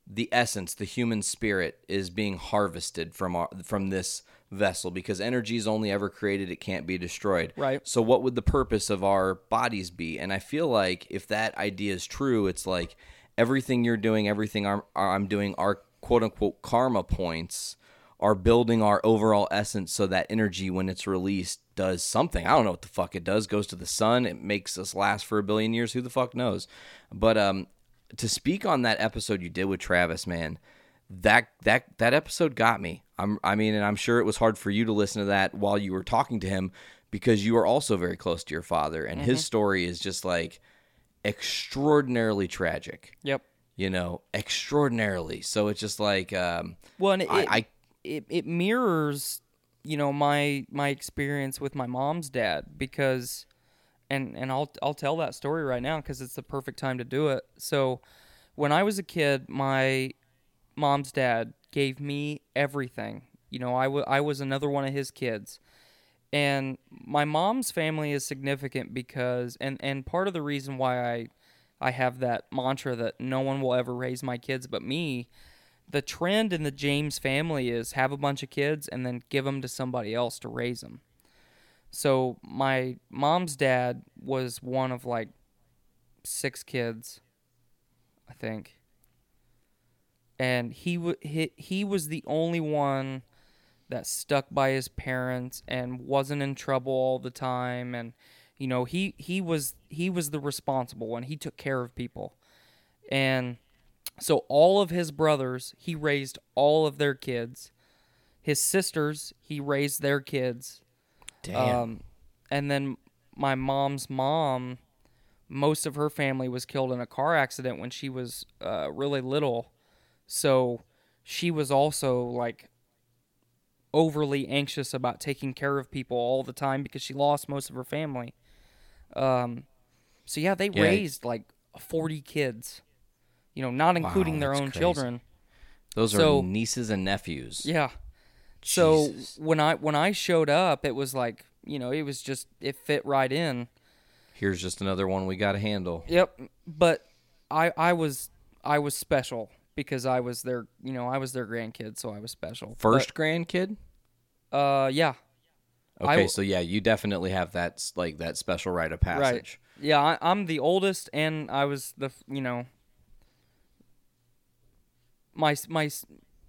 the essence, the human spirit, is being harvested from our from this vessel because energy is only ever created; it can't be destroyed. Right. So, what would the purpose of our bodies be? And I feel like if that idea is true, it's like everything you're doing, everything I'm, I'm doing, are quote unquote karma points are building our overall essence so that energy when it's released does something. I don't know what the fuck it does. Goes to the sun. It makes us last for a billion years. Who the fuck knows? But um to speak on that episode you did with Travis, man, that that that episode got me. I'm I mean, and I'm sure it was hard for you to listen to that while you were talking to him because you are also very close to your father and his story is just like extraordinarily tragic. yep You know, extraordinarily. So it's just like um Well, and it, I- I- it it mirrors, you know, my my experience with my mom's dad because, and and I'll I'll tell that story right now because it's the perfect time to do it. So, when I was a kid, my mom's dad gave me everything. You know, I wa- I was another one of his kids. And my mom's family is significant because and and part of the reason why I I have that mantra that no one will ever raise my kids but me the trend in the James family is have a bunch of kids and then give them to somebody else to raise them. So my mom's dad was one of like six kids, I think. And he w- he, he was the only one that stuck by his parents and wasn't in trouble all the time and you know he he was he was the responsible one. He took care of people. And so all of his brothers, he raised all of their kids. His sisters, he raised their kids. damn. Um, and then my mom's mom, most of her family was killed in a car accident when she was uh, really little. So she was also like overly anxious about taking care of people all the time because she lost most of her family. Um, so yeah, they Yeah. raised like 40 kids, you know, not including their own crazy. children. Those so- are nieces and nephews. Yeah. So when I when I showed up, it was like you know it was just it fit right in. Here's just another one we got to handle. Yep. But I I was I was special because I was their you know I was their grandkid, so I was special. First grandkid? Uh, yeah, Okay, w- so yeah, you definitely have that like that special rite of passage. right. Yeah, I, I'm the oldest, and I was the you know my my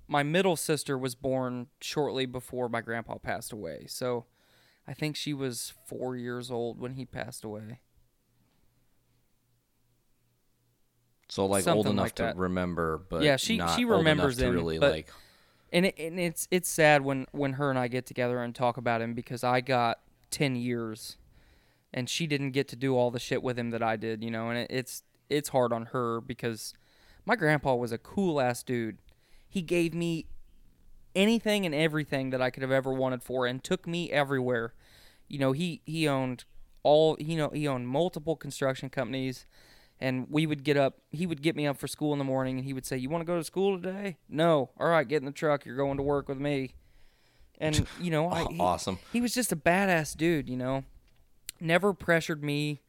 my middle sister was born shortly before my grandpa passed away. So I think she was four years old when he passed away. So like old enough like to that. remember, but Yeah, she- not she remembers him, really but- like. and it, and it's it's sad when when her and I get together and talk about him because I got ten years, and she didn't get to do all the shit with him that I did, you know. And it, it's it's hard on her because my grandpa was a cool ass dude. He gave me anything and everything that I could have ever wanted for, and took me everywhere. You know, he he owned all you know he owned multiple construction companies and we would get up he would get me up for school in the morning and he would say you want to go to school today no all right get in the truck you're going to work with me and you know I, he, Awesome. he was just a badass dude you know never pressured me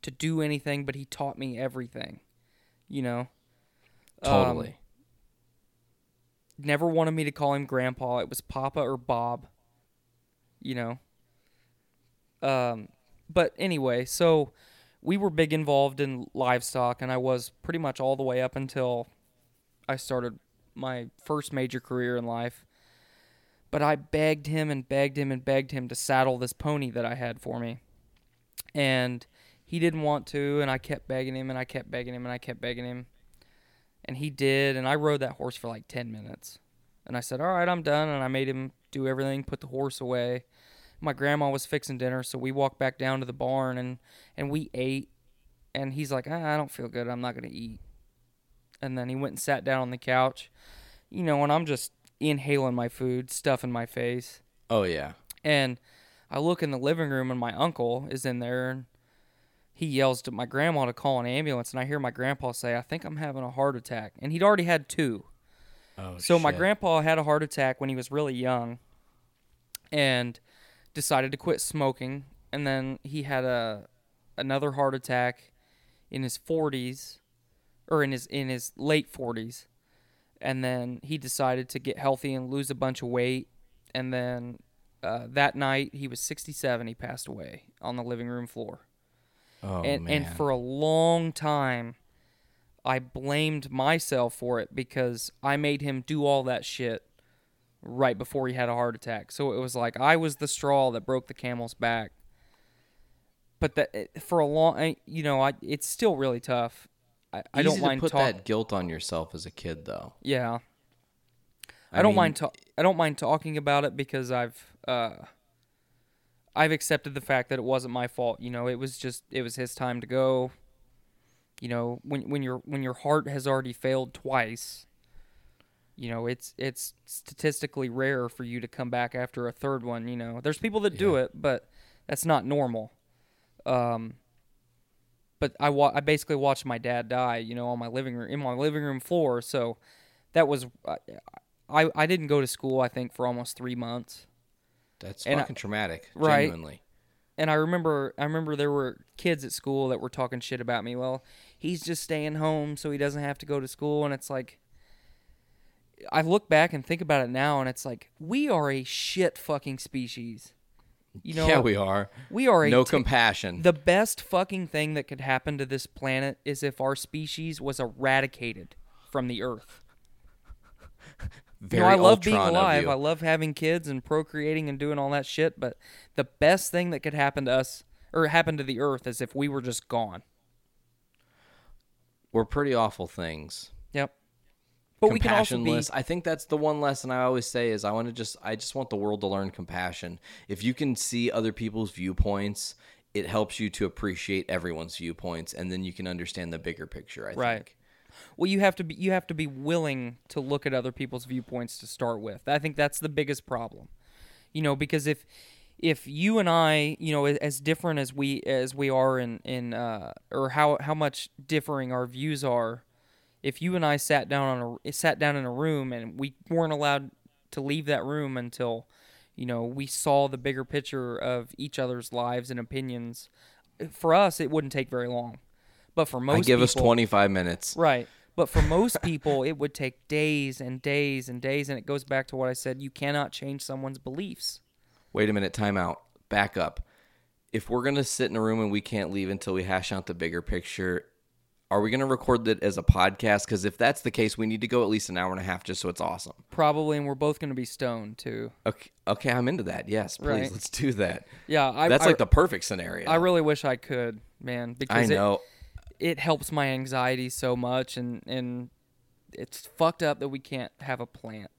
to do anything but he taught me everything you know Um, Totally. never wanted me to call him grandpa. It was papa or bob you know? Um but anyway so we were big involved in livestock and i was pretty much all the way up until i started my first major career in life. But i begged him and begged him and begged him to saddle this pony that i had for me. And he didn't want to and i kept begging him and i kept begging him and i kept begging him and he did and i rode that horse for like 10 minutes. And i said all right i'm done. And i made him do everything put the horse away. My grandma was fixing dinner so we walked back down to the barn and and we ate. And he's like ah, i don't feel good. I'm not going to eat. And then he went and sat down on the couch. You know and i'm just inhaling my food stuff in my face. Oh yeah. and I look in the living room and my uncle is in there and he yells to my grandma to call an ambulance and I hear my grandpa say, I think I'm having a heart attack. And he'd already had two. Oh So my grandpa had a heart attack when he was really young and decided to quit smoking and then he had a another heart attack in his 40s or in his in his late 40s and then he decided to get healthy and lose a bunch of weight and then uh, that night he was 67 he passed away on the living room floor Oh and man. and for a long time I blamed myself for it because I made him do all that shit right before he had a heart attack. So it was like I was the straw that broke the camel's back. But that eh, for a long, you know, I it's still really tough. I, I don't Easy mind to put talk- that guilt on yourself as a kid, though. Yeah, I, I don't mean- mind. Ta- I don't mind talking about it because I've uh, I've accepted the fact that it wasn't my fault. You know, it was just it was his time to go. You know, when when your when your heart has already failed twice, you know it's it's statistically rare for you to come back after a third one. You know, there's people that do it, but that's not normal. Um, but I wa- I basically watched my dad die. You know, on my living room in my living room floor. So that was I I, I didn't go to school. I think for almost three months. That's And I- fucking traumatic. Right. Genuinely. and I remember I remember there were kids at school that were talking shit about me. Well, he's just staying home so he doesn't have to go to school and it's like I look back and think about it now and it's like we are a shit fucking species. You know yeah, we are. we are a No t- compassion. the best fucking thing that could happen to this planet is if our species was eradicated from the earth. Very you know, I love being alive. I love having kids and procreating and doing all that shit. But the best thing that could happen to us or happen to the earth is if we were just gone. We're pretty awful things. Yep. But we can also be. I think that's the one lesson I always say is I want to just I just want the world to learn compassion. If you can see other people's viewpoints, it helps you to appreciate everyone's viewpoints, and then you can understand the bigger picture. I Right. think. Well, you have to be. You have to be willing to look at other people's viewpoints to start with. I think that's the biggest problem. You know, because if if you and I, you know, as different as we as we are in in uh, or how how much differing our views are, if you and I sat down on a sat down in a room and we weren't allowed to leave that room until, you know, we saw the bigger picture of each other's lives and opinions, for us it wouldn't take very long. But for most I give us people- 25 minutes. Right. But for most people, it would take days and days and days, and it goes back to what I said: you cannot change someone's beliefs. Wait a minute, time out. Back up. If we're going to sit in a room and we can't leave until we hash out the bigger picture, are we going to record that as a podcast? Because if that's the case, we need to go at least an hour and a half just so it's awesome. Probably, and we're both going to be stoned too. Okay, okay, I'm into that. Yes, please, Right. let's do that. Yeah, I, That's I, like the perfect scenario. I really wish I could, man, because I know. It, it helps my anxiety so much, and and it's fucked up that we can't have a plant.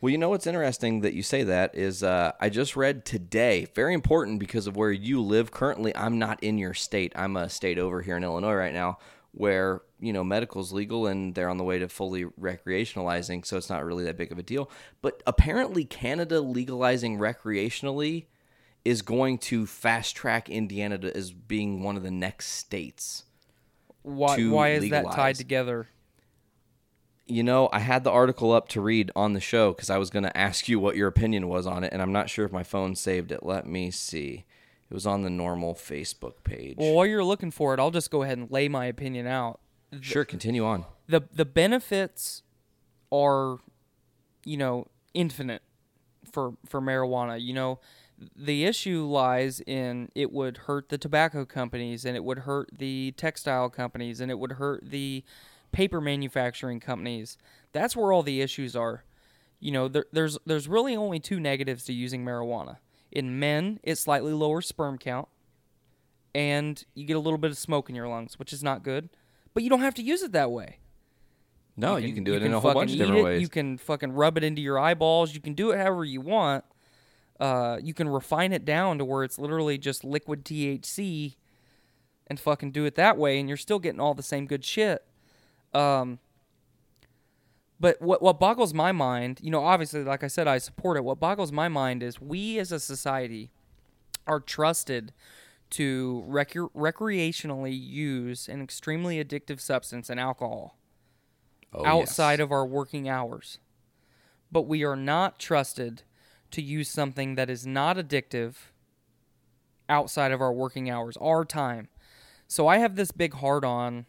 Well, you know what's interesting that you say that is uh, I just read today, very important because of where you live currently. I'm not in your state. I'm a state over here in Illinois right now where, you know, medical's legal and they're on the way to fully recreationalizing, so it's not really that big of a deal. But apparently Canada legalizing recreationally is going to fast track Indiana to, as being one of the next states. Why why is that tied together? You know, I had the article up to read on the show because I was going to ask you what your opinion was on it, and I'm not sure if my phone saved it. Let me see. It was on the NORML Facebook page. Well, while you're looking for it, I'll just go ahead and lay my opinion out. sure, continue on. the The benefits are, you know, infinite for for marijuana. You know, the issue lies in it would hurt the tobacco companies, and it would hurt the textile companies, and it would hurt the paper manufacturing companies. That's where all the issues are. You know, there, there's there's really only two negatives to using marijuana. In men, it's slightly lower sperm count, and you get a little bit of smoke in your lungs, which is not good. But you don't have to use it that way. No, you can, do it in a whole fucking bunch of different it, ways. You can fucking rub it into your eyeballs. You can do it however you want. Uh, you can refine it down to where it's literally just liquid THC, and fucking do it that way, and you're still getting all the same good shit. Um, but what what boggles my mind, you know, obviously, like I said, I support it. What boggles my mind is we as a society are trusted to rec- recreationally use an extremely addictive substance and alcohol Oh, outside yes. of our working hours. But we are not trusted to use something that is not addictive outside of our working hours, our time. So I have this big hard on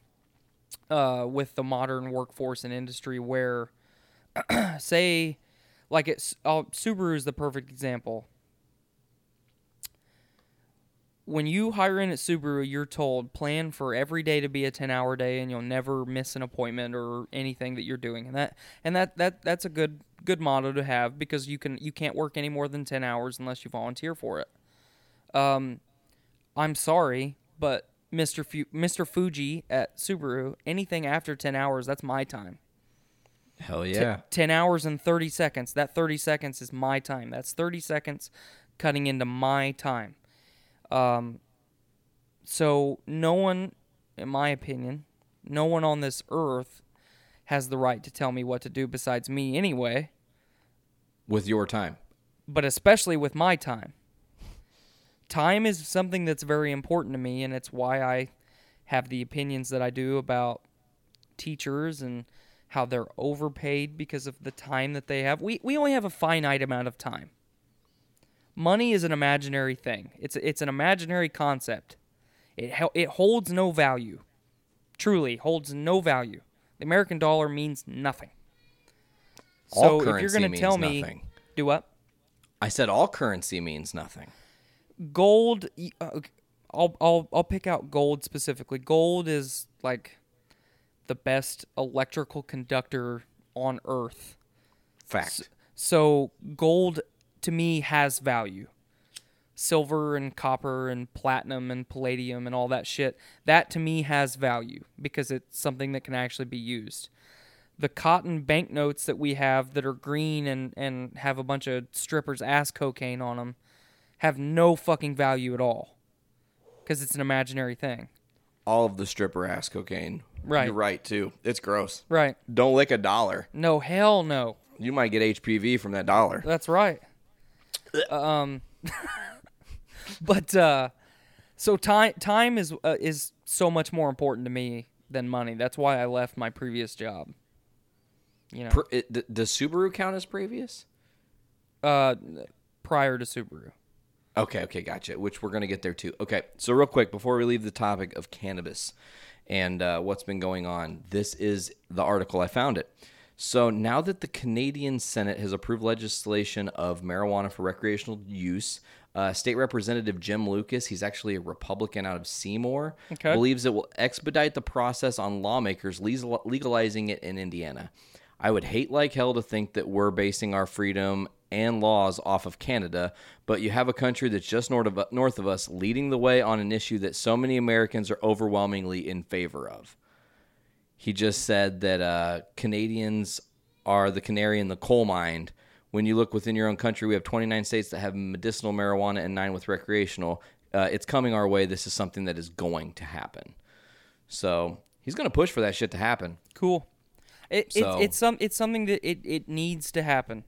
uh, with the modern workforce and industry where, say, like it's uh, Subaru is the perfect example. When you hire in at Subaru, you're told plan for every day to be a 10-hour day, and you'll never miss an appointment or anything that you're doing. And that and that that that's a good good motto to have because you can you can't work any more than 10 hours unless you volunteer for it. Um, I'm sorry, but Mr. Fu- Mr. Fuji at Subaru, anything after 10 hours, that's my time. Hell T- yeah. 10 hours and 30 seconds. That 30 seconds is my time. That's 30 seconds cutting into my time. Um, so no one, in my opinion, no one on this earth has the right to tell me what to do besides me anyway, With your time. but especially with my time. Time is something that's very important to me, and it's why I have the opinions that I do about teachers and how they're overpaid because of the time that they have. We, we only have a finite amount of time. Money is an imaginary thing. It's it's an imaginary concept. It it holds no value. Truly holds no value. The American dollar means nothing. All so if you're currency going to means tell me nothing. do what? I said all currency means nothing. gold uh, I'll I'll I'll pick out gold specifically. Gold is like the best electrical conductor on earth. Fact. So gold to me has value. Silver and copper and platinum and palladium and all that shit, that to me has value because it's something that can actually be used. The cotton banknotes that we have that are green and, and have a bunch of strippers' ass cocaine on them have no fucking value at all because it's an imaginary thing. all of the stripper ass cocaine. Right. You're right too. It's gross. Right. Don't lick a dollar. No, hell no. You might get HPV from that dollar. That's right. Um, but uh, so time time is uh, is so much more important to me than money. That's why I left my previous job. You know, Pr- it, does Subaru count as previous? uh, prior to Subaru. Okay, okay, gotcha. Which we're gonna get there too. Okay, so real quick before we leave the topic of cannabis and uh, what's been going on. This is the article. I found it. So now that the Canadian Senate has approved legislation of marijuana for recreational use, uh, State Representative Jim Lucas, he's actually a Republican out of Seymour, Okay. believes it will expedite the process on lawmakers legalizing it in Indiana. I would hate like hell to think that we're basing our freedom and laws off of Canada, but you have a country that's just north of, north of us leading the way on an issue that so many Americans are overwhelmingly in favor of. He just said that uh, Canadians are the canary in the coal mine. When you look within your own country, we have 29 states that have medicinal marijuana and nine with recreational. Uh, it's coming our way. This is something that is going to happen. So he's going to push for that shit to happen. Cool. It, So- it's it's some it's something that it, it needs to happen.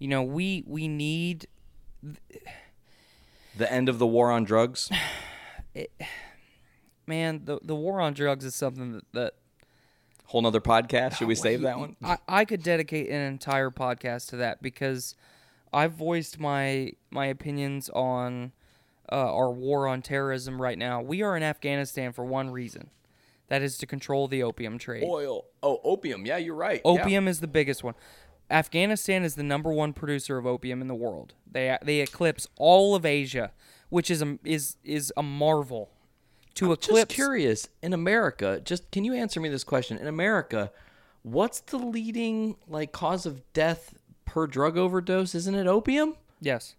You know, we we need The end of the war on drugs. it, man the the war on drugs is something that, that Whole nother podcast. Should we save that one? I, I could dedicate an entire podcast to that because I've voiced my my opinions on uh, our war on terrorism right now. We are in Afghanistan for one reason. That is to control the opium trade. Oil. Oh, opium. Yeah, you're right. Yeah. Opium is the biggest one. Afghanistan is the number one producer of opium in the world. They they eclipse all of Asia, which is a is is a marvel. To Just eclipse curious. In America, just can you answer me this question? In America, what's the leading like cause of death per drug overdose? Isn't it opium? yes,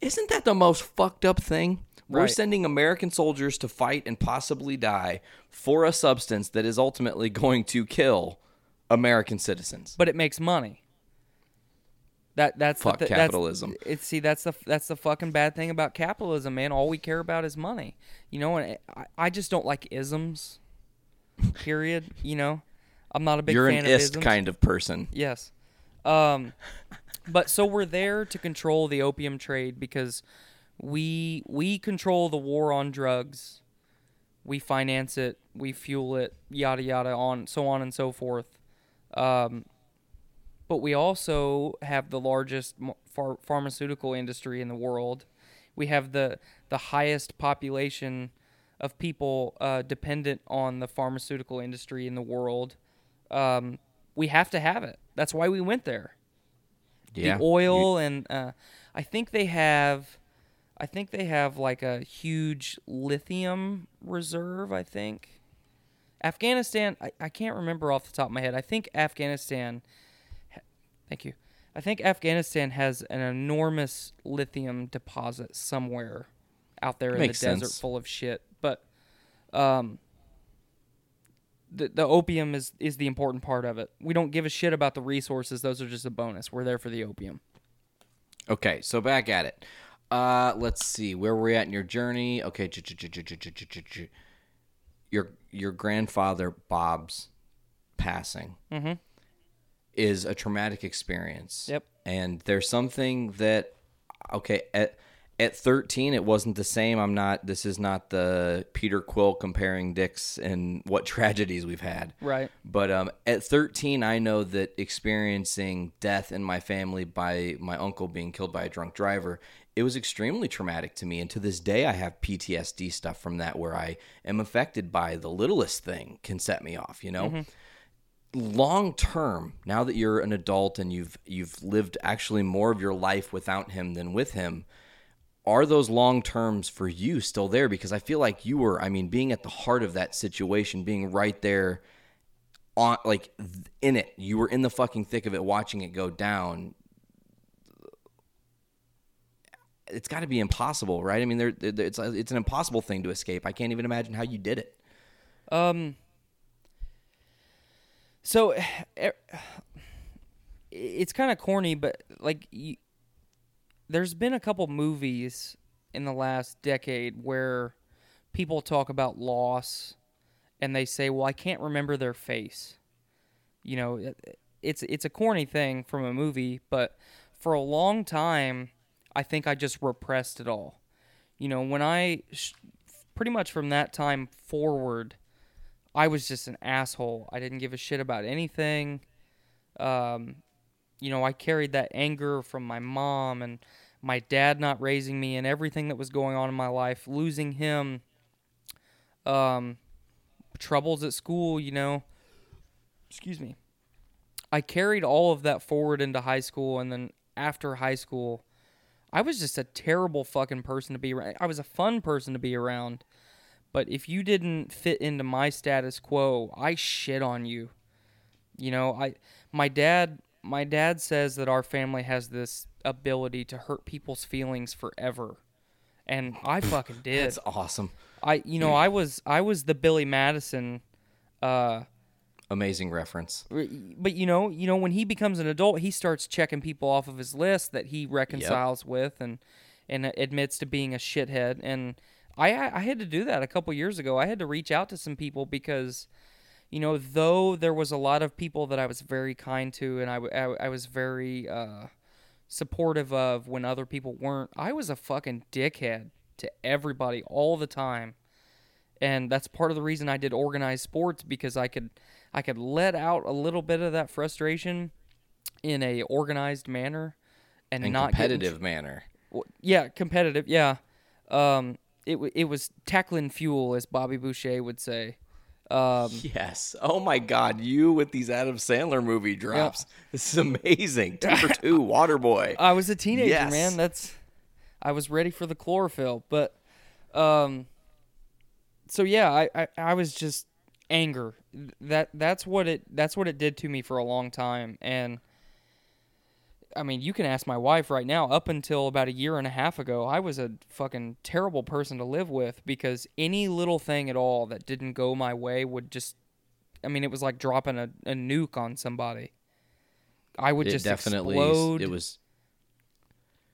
Isn't that the most fucked up thing? We're sending American soldiers to fight and possibly die for a substance that is ultimately going to kill American citizens. but it makes money. That that's Fuck the, th- that's- capitalism. It's see that's the that's the fucking bad thing about capitalism, man. All we care about is money. You know, and I, I just don't like isms. Period. you know, I'm not a big You're fan an of ist kind of person. Yes. Um, but so we're there to control the opium trade because we we control the war on drugs. We finance it, we fuel it, yada yada, on so on and so forth. Um, but we also have the largest phar- pharmaceutical industry in the world. We have the the highest population of people uh, dependent on the pharmaceutical industry in the world. Um, we have to have it. That's why we went there. Yeah. The oil and uh, I think they have, I think they have like a huge lithium reserve. I think Afghanistan. I, I can't remember off the top of my head. I think Afghanistan. Thank you. I think Afghanistan has an enormous lithium deposit somewhere out there in Makes the sense. desert full of shit. But um, the the opium is is the important part of it. We don't give a shit about the resources; those are just a bonus. We're there for the opium. Okay, so back at it. Uh, let's see where we're we at in your journey. Okay, your your grandfather Bob's passing. Mm-hmm is a traumatic experience. Yep. And there's something that okay at at 13 it wasn't the same. I'm not. This is not the Peter Quill comparing dicks and what tragedies we've had. Right. But um, at 13, I know that experiencing death in my family by my uncle being killed by a drunk driver, it was extremely traumatic to me. And to this day, I have PTSD stuff from that where I am affected by the littlest thing can set me off, you know? Long term, now that you're an adult and you've you've lived actually more of your life without him than with him, are those long terms for you still there? Because I feel like you were, I mean, being at the heart of that situation, being right there on like in it. You were in the fucking thick of it watching it go down. It's got to be impossible, right? I mean, there, it's it's an impossible thing to escape. I can't even imagine how you did it. Um. So, eh, it's kind of corny, but like, you, there's been a couple movies in the last decade where people talk about loss, and they say, "Well, I can't remember their face." You know, it's it's a corny thing from a movie, but for a long time, I think I just repressed it all. You know, when I pretty much from that time forward, I was just an asshole. I didn't give a shit about anything. Um, you know, I carried that anger from my mom and my dad not raising me and everything that was going on in my life, losing him. Um, troubles at school, you know. Excuse me. I carried all of that forward into high school and then after high school, I was just a terrible fucking person to be around. I was a fun person to be around, but if you didn't fit into my status quo, I shit on you. You know, I my dad my dad says that our family has this ability to hurt people's feelings forever. And I fucking did. That's awesome. I you know, I was I was the Billy Madison uh Amazing reference. but you know, you know, when he becomes an adult, he starts checking people off of his list that he reconciles with and and admits to being a shithead. And I I had to do that a couple years ago. I had to reach out to some people because, you know, though there was a lot of people that I was very kind to and I I was very uh, supportive of when other people weren't, I was a fucking dickhead to everybody all the time and that's part of the reason I did organized sports because I could I could let out a little bit of that frustration in a organized manner and, And not competitive manner. yeah, competitive. Yeah, um, it w- it was tackling fuel, as Bobby Boucher would say. Um, Yes. Oh my God, you with these Adam Sandler movie drops. This is amazing. Two for two, Waterboy. I was a teenager, Yes. man. That's I was ready for the chlorophyll, but um so yeah, I, I I was just anger. That that's what it that's what it did to me for a long time and I mean, you can ask my wife right now. Up until about a year and a half ago, I was a fucking terrible person to live with because any little thing at all that didn't go my way would just, I mean, it was like dropping a, a nuke on somebody. I would It just definitely explode. it was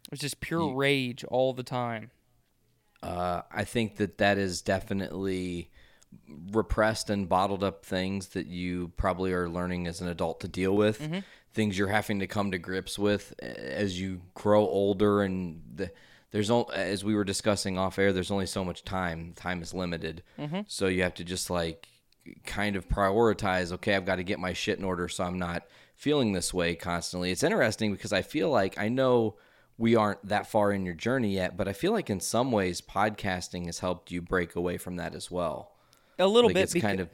It was just pure rage all the time. Uh, I think that that is definitely repressed and bottled up things that you probably are learning as an adult to deal with. Mm-hmm. Things you're having to come to grips with as you grow older, and the, there's all as we were discussing off air. There's only so much time. Time is limited, Mm-hmm. so you have to just like kind of prioritize. Okay, I've got to get my shit in order, so I'm not feeling this way constantly. It's interesting because I feel like I know we aren't that far in your journey yet, but I feel like in some ways podcasting has helped you break away from that as well. A little Like bit, it's beca- kind of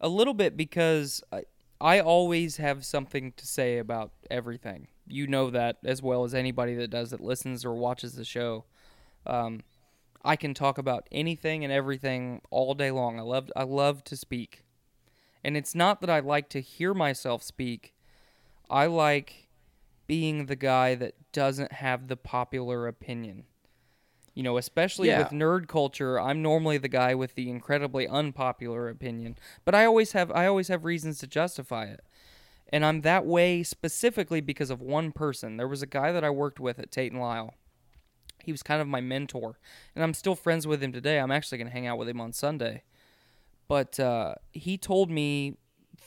a little bit because I, I always have something to say about everything. You know that as well as anybody that does that listens or watches the show. Um, I can talk about anything and everything all day long. I love I love to speak, and it's not that I like to hear myself speak. I like being the guy that doesn't have the popular opinion. You know, especially Yeah. with nerd culture, I'm normally the guy with the incredibly unpopular opinion, but I always have I always have reasons to justify it. And I'm that way specifically because of one person. There was a guy that I worked with at Tate and Lyle. He was kind of my mentor, and I'm still friends with him today. I'm actually going to hang out with him on Sunday. But uh, he told me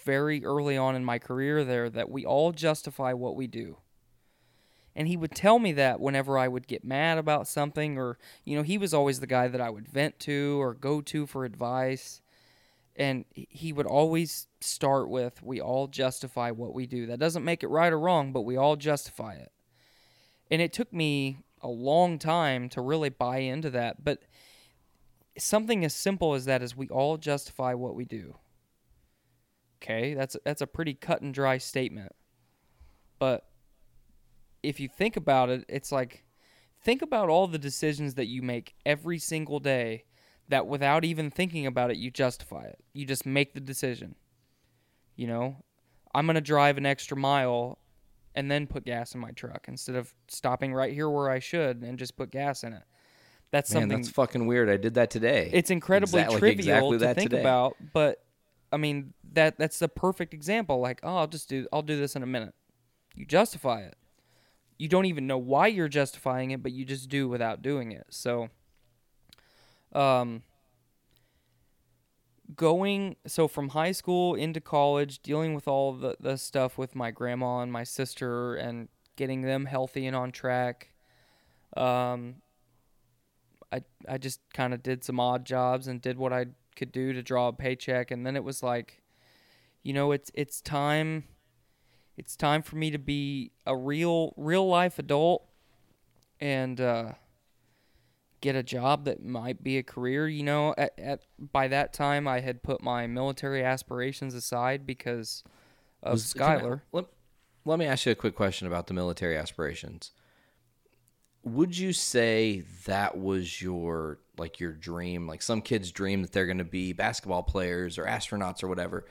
very early on in my career there that we all justify what we do. And he would tell me that whenever I would get mad about something, or, you know, he was always the guy that I would vent to or go to for advice. And he would always start with, We all justify what we do. That doesn't make it right or wrong, but we all justify it. And it took me a long time to really buy into that. But something as simple as that is we all justify what we do. Okay, that's that's a pretty cut and dry statement. But if you think about it, it's like think about all the decisions that you make every single day that without even thinking about it you justify it. You just make the decision. You know, I'm going to drive an extra mile and then put gas in my truck instead of stopping right here where I should and just put gas in it. That's man, something that's fucking weird. I did that today. it's incredibly Exact- like trivial exactly to think today. about, but I mean that that's the perfect example. Like, oh, I'll just do I'll do this in a minute. You justify it. You don't even know why you're justifying it, but you just do without doing it. So, um, going so from high school into college, dealing with all the the stuff with my grandma and my sister, and getting them healthy and on track. Um, I I just kind of did some odd jobs and did what I could do to draw a paycheck, and then it was like, you know, it's it's time. It's time for me to be a real real life adult, and uh, get a job that might be a career. You know, at, at by that time I had put my military aspirations aside because of Was- can I- Skylar. Let, let me ask you a quick question about the military aspirations. Would you say that was your like your dream? Like some kids dream that they're going to be basketball players or astronauts or whatever.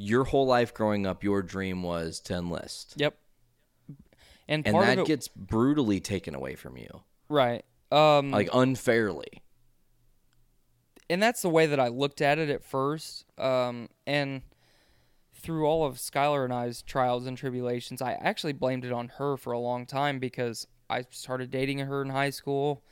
Your whole life growing up, your dream was to enlist, Yep. And, and that of it, gets brutally taken away from you, right. Um, like unfairly. and that's the way that I looked at it at first. Um, and through all of Skylar and I's trials and tribulations, I actually blamed it on her for a long time because I started dating her in high school.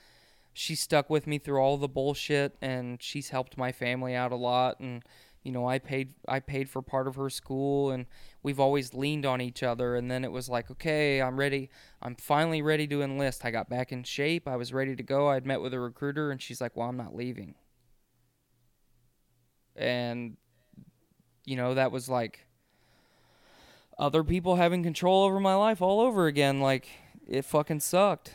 She stuck with me through all the bullshit, and she's helped my family out a lot. And you know, I paid I paid for part of her school, and we've always leaned on each other. And then it was like, okay, I'm ready. I'm finally ready to enlist. I got back in shape. I was ready to go. I'd met with a recruiter, and she's like, well, I'm not leaving and you know that was like other people having control over my life all over again like it fucking sucked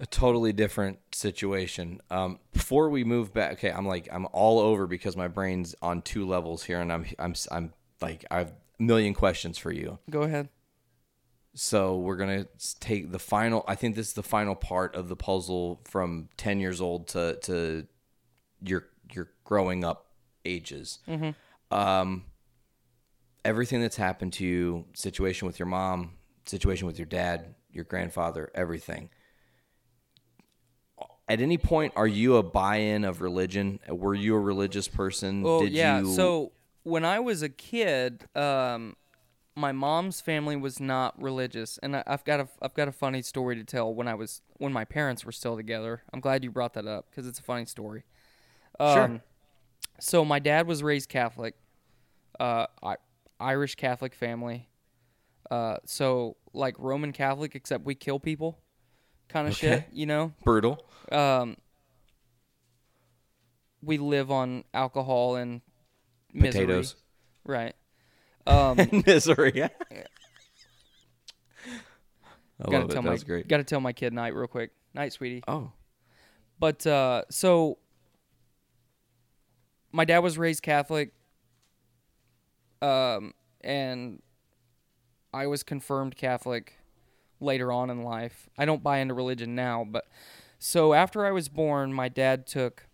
a totally different situation. Um, before we move back, okay, I'm like I'm all over because my brain's on two levels here, and I'm I'm I'm like I have a million questions for you. go ahead So we're gonna take the final. I think this is the final part of the puzzle from ten years old to to your your growing up ages. Um, everything that's happened to you, situation with your mom, situation with your dad, your grandfather, everything. At any point, are you a buy-in of religion? Were you a religious person? well Did yeah you? so when i was a kid um my mom's family was not religious and I, i've got a i've got a funny story to tell when i was when my parents were still together i'm glad you brought that up because it's a funny story um, so my dad was raised catholic uh I, irish catholic family uh so like roman catholic except we kill people kind of shit you know brutal. um, we live on alcohol and misery. Potatoes. Right. Um, Misery. I gotta it. tell my great. gotta tell my kid night real quick. Night, sweetie. Oh, But uh, so my dad was raised Catholic, um, and I was confirmed Catholic later on in life. I don't buy into religion now, but so after I was born, my dad took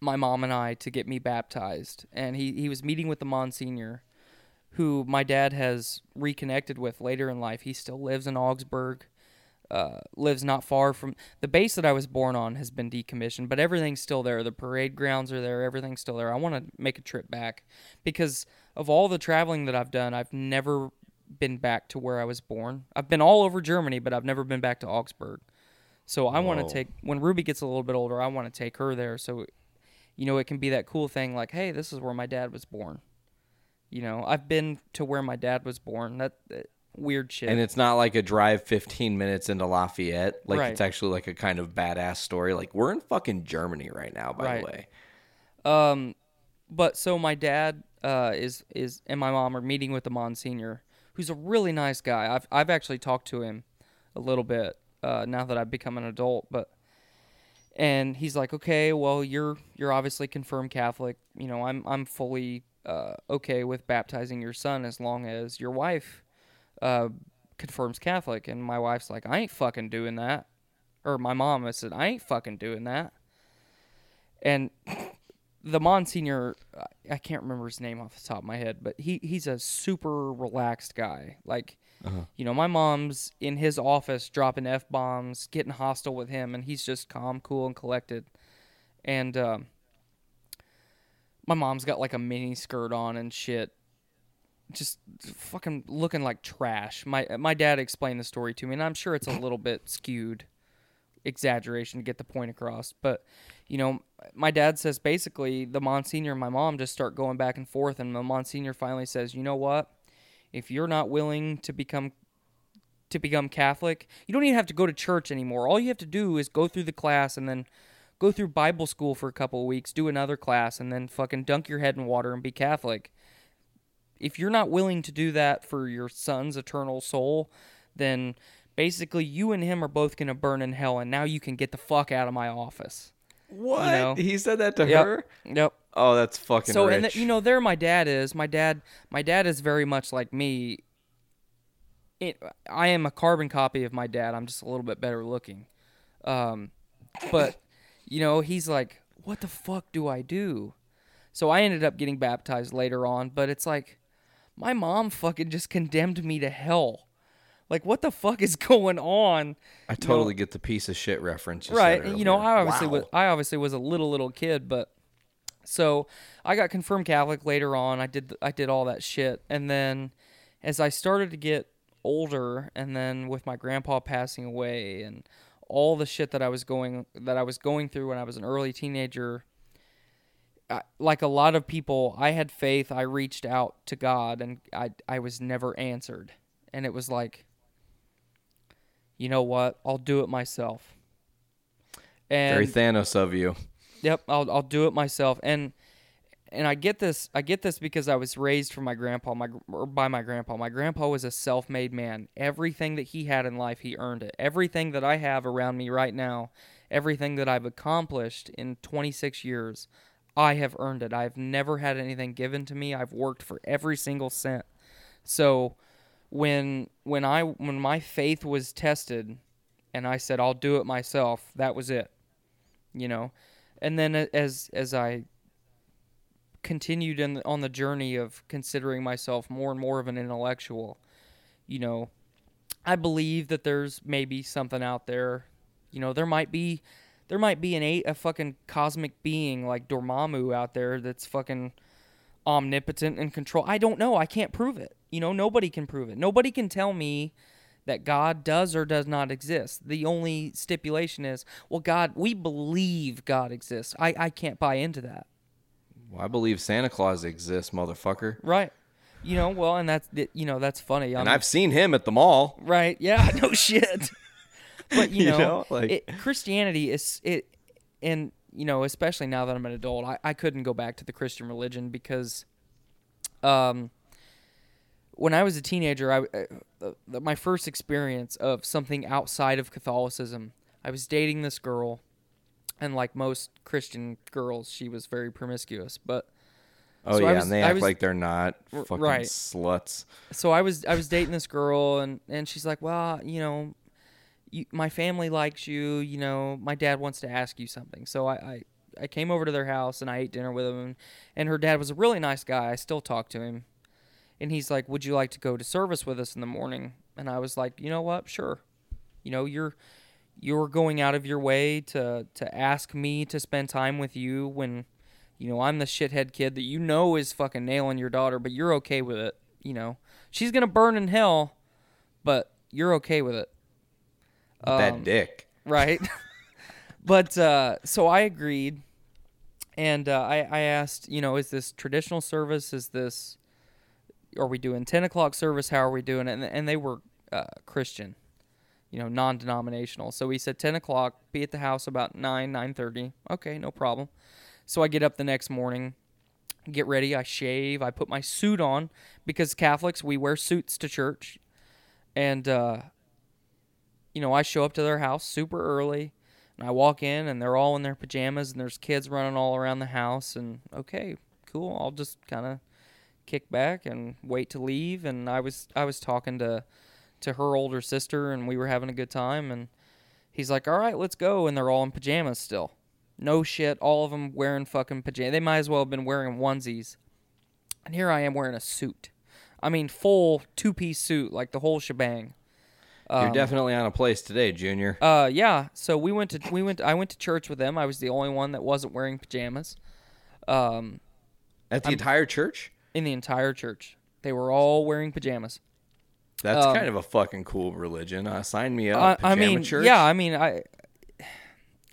my mom and I to get me baptized, and he he was meeting with the Monsignor, who my dad has reconnected with later in life. He still lives in Augsburg uh, lives not far from the base that I was born on has been decommissioned, but everything's still there. The parade grounds are there. Everything's still there. I want to make a trip back because of all the traveling that I've done, I've never been back to where I was born. I've been all over Germany, but I've never been back to Augsburg. So I want to take when Ruby gets a little bit older, I want to take her there so you know it can be that cool thing like, "Hey, this is where my dad was born." You know, I've been to where my dad was born. That, that weird shit. and it's not like a drive 15 minutes into Lafayette. Like Right. it's actually like a kind of badass story. Like we're in fucking Germany right now, by Right. the way. Um, but so my dad uh, is is and my mom are meeting with the Monsignor, who's a really nice guy. I've I've actually talked to him a little bit uh, now that I've become an adult, but and he's like, okay, well you're you're obviously confirmed Catholic. You know, I'm I'm fully uh, okay with baptizing your son as long as your wife uh, confirms Catholic. And my wife's like, I ain't fucking doing that. Or my mom I said, I ain't fucking doing that. And the Monsignor, I- can't remember his name off the top of my head, but he, he's a super relaxed guy. Like, you know, my mom's in his office dropping F bombs, getting hostile with him, and he's just calm, cool, and collected. And um, my mom's got like a mini skirt on and shit. Just fucking looking like trash. My my dad explained the story to me, and I'm sure it's a little bit skewed exaggeration to get the point across. But you know, my dad says basically the Monsignor and my mom just start going back and forth, and the Monsignor finally says, "You know what? If you're not willing to become to become Catholic, you don't even have to go to church anymore. All you have to do is go through the class and then go through Bible school for a couple of weeks, do another class, and then fucking dunk your head in water and be Catholic." If you're not willing to do that for your son's eternal soul, then basically you and him are both going to burn in hell and now you can get the fuck out of my office What? know? He said that to Yep. her? Yep. Oh, that's fucking so rich. and the, you know there my dad is my dad my dad is very much like me it, i am a carbon copy of my dad i'm just a little bit better looking um, but you know he's like what the fuck do i do so i ended up getting baptized later on but it's like my mom fucking just condemned me to hell like what the fuck is going on I totally get the piece of shit reference. you right you know i obviously Wow. was i obviously was a little little kid but so i got confirmed catholic later on i did i did all that shit and then as i started to get older and then with my grandpa passing away and all the shit that i was going that i was going through when i was an early teenager I, like a lot of people i had faith i reached out to god and i i was never answered and it was like you know what i'll do it myself and Very Thanos of you. Yep, I'll I'll do it myself. And and I get this I get this because I was raised from my grandpa, my by my grandpa. My grandpa was a self-made man. Everything that he had in life, he earned it. Everything that I have around me right now, everything that I've accomplished in 26 years, I have earned it. I've never had anything given to me. I've worked for every single cent. So when when I when my faith was tested and I said I'll do it myself, that was it you know? And then as as i continued in on the journey of considering myself more and more of an intellectual you know i believe that there's maybe something out there you know? There might be there might be an eight a fucking cosmic being like dormammu out there that's fucking omnipotent and control i don't know i can't prove it you know nobody can prove it nobody can tell me that God does or does not exist. The only stipulation is, well, God, we believe God exists. I, I can't buy into that. Well, I believe Santa Claus exists, motherfucker. Right. You know, well, and that's, you know, that's funny. And I'm- I've seen him at the mall. Right. Yeah. No shit. but you You know, know, like- it, Christianity is it, and you know, especially now that I'm an adult, I, I couldn't go back to the Christian religion because, um, when I was a teenager, I uh, my first experience of something outside of Catholicism, I was dating this girl, and like most Christian girls, she was very promiscuous, but. Oh So yeah, was- and they I act was- like they're not fucking right. sluts. so I was I was dating this girl and and she's like, well, you know, you, my family likes you. You know, my dad wants to ask you something. So I, I I came over to their house and I ate dinner with them. And her dad was a really nice guy. I still talk to him. And he's like, would you like to go to service with us in the morning? And I was like, you know what? Sure. You know, you're you're going out of your way to to ask me to spend time with you when you know I'm the shithead kid that you know is fucking nailing your daughter, but you're okay with it. You know, she's gonna burn in hell, but you're okay with it, Um, that dick. right? but uh, so I agreed, and uh, I I asked, you know, is this traditional service? Is this are we doing ten o'clock service? How are we doing? And, and they were uh, Christian, you know, non-denominational. So we said ten o'clock. Be at the house about nine nine thirty. Okay, no problem. So I get up the next morning, get ready. I shave. I put my suit on because Catholics we wear suits to church, and uh, you know I show up to their house super early. And I walk in and they're all in their pajamas and there's kids running all around the house and okay, cool. I'll just kind of kick back and wait to leave and I was I was talking to to her older sister and we were having a good time and he's like, "All right, let's go." And they're all in pajamas still. No shit, all of them wearing fucking pajamas. They might as well have been wearing onesies. And here I am wearing a suit. I mean, full two-piece suit, like the whole shebang. You're definitely on a place today, Junior. Uh, yeah. So we went to we went. I went to church with them. I was the only one that wasn't wearing pajamas. Um, At the entire church? In the entire church, they were all wearing pajamas. That's um, kind of a fucking cool religion. Uh, sign me up. I, I Pajama mean, church? yeah. I mean, I.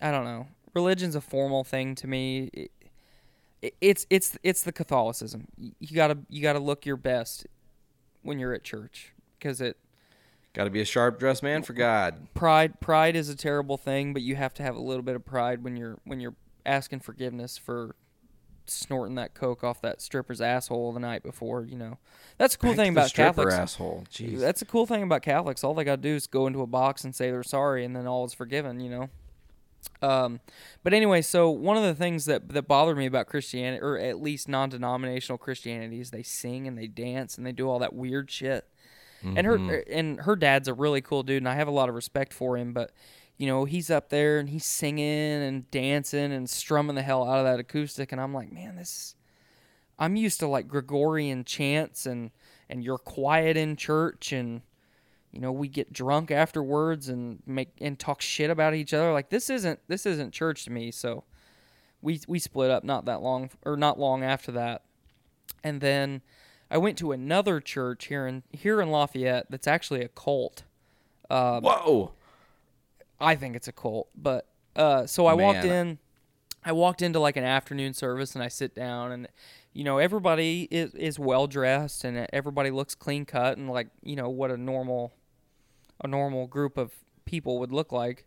I don't know. Religion's a formal thing to me. It, it- it's it's it's the Catholicism. You gotta you gotta look your best when you're at church because it Got to be a sharp dressed man for God. pride pride is a terrible thing, but you have to have a little bit of pride when you're when you're asking forgiveness for snorting that coke off that stripper's asshole the night before. You know, that's a cool Back thing about Catholics. asshole. Jeez. That's a cool thing about Catholics. All they gotta do is go into a box and say they're sorry, and then all is forgiven. You know. Um, but anyway, so one of the things that that bothered me about Christianity, or at least non-denominational Christianity, is they sing and they dance and they do all that weird shit. And her and her dad's a really cool dude, and I have a lot of respect for him. But you know, he's up there and he's singing and dancing and strumming the hell out of that acoustic, and I'm like, man, this. I'm used to like Gregorian chants and and you're quiet in church and you know we get drunk afterwards and make and talk shit about each other like this isn't this isn't church to me so we we split up not that long or not long after that and then I went to another church here in here in Lafayette that's actually a cult um, Whoa. I think it's a cult. But uh, so I walked in, I walked into like an afternoon service, and I sit down, and you know everybody is is well dressed, and everybody looks clean cut, and like you know what a normal, a normal group of people would look like.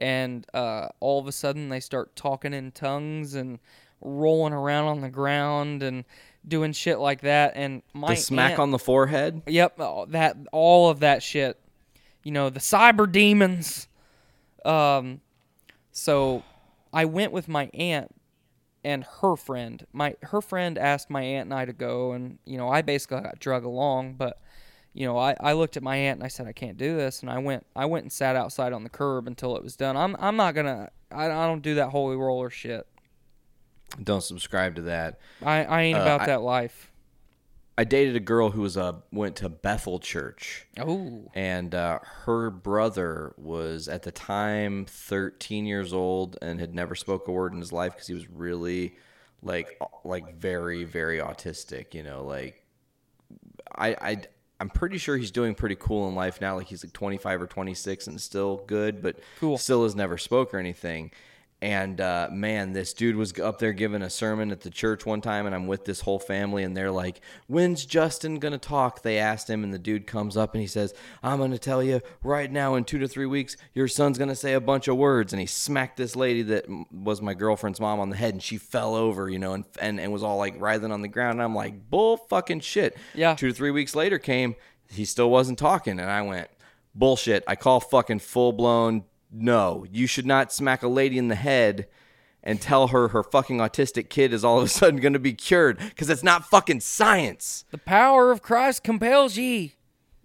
And uh, all of a sudden, they start talking in tongues and rolling around on the ground and doing shit like that. And my The smack aunt- on the forehead. Yep, that all of that shit. You know, the cyber demons. Um so I went with my aunt and her friend. My her friend asked my aunt and I to go and you know, I basically got drug along, but you know, I, I looked at my aunt and I said I can't do this and I went I went and sat outside on the curb until it was done. I'm I'm not to I, I don't do that holy roller shit. Don't subscribe to that. I, I ain't Uh, about I- that life. I dated a girl who was uh, went to Bethel Church. Oh. and uh, her brother was at the time 13 years old and had never spoke a word in his life because he was really like like very very autistic you know like I, I i'm pretty sure he's doing pretty cool in life now like he's like 25 or 26 and still good but Cool. still has never spoke or anything and uh, man, this dude was up there giving a sermon at the church one time, and I'm with this whole family, and they're like, "When's Justin gonna talk?" They asked him, and the dude comes up and he says, "I'm gonna tell you right now, in two to three weeks, your son's gonna say a bunch of words." And he smacked this lady that was my girlfriend's mom on the head, and she fell over, you know, and and, and was all like writhing on the ground. And I'm like, "Bull fucking shit." Yeah. Two to three weeks later came, he still wasn't talking, and I went, "Bullshit." I call fucking full blown no, you should not smack a lady in the head and tell her her fucking autistic kid is all of a sudden going to be cured because it's not fucking science. The power of Christ compels ye.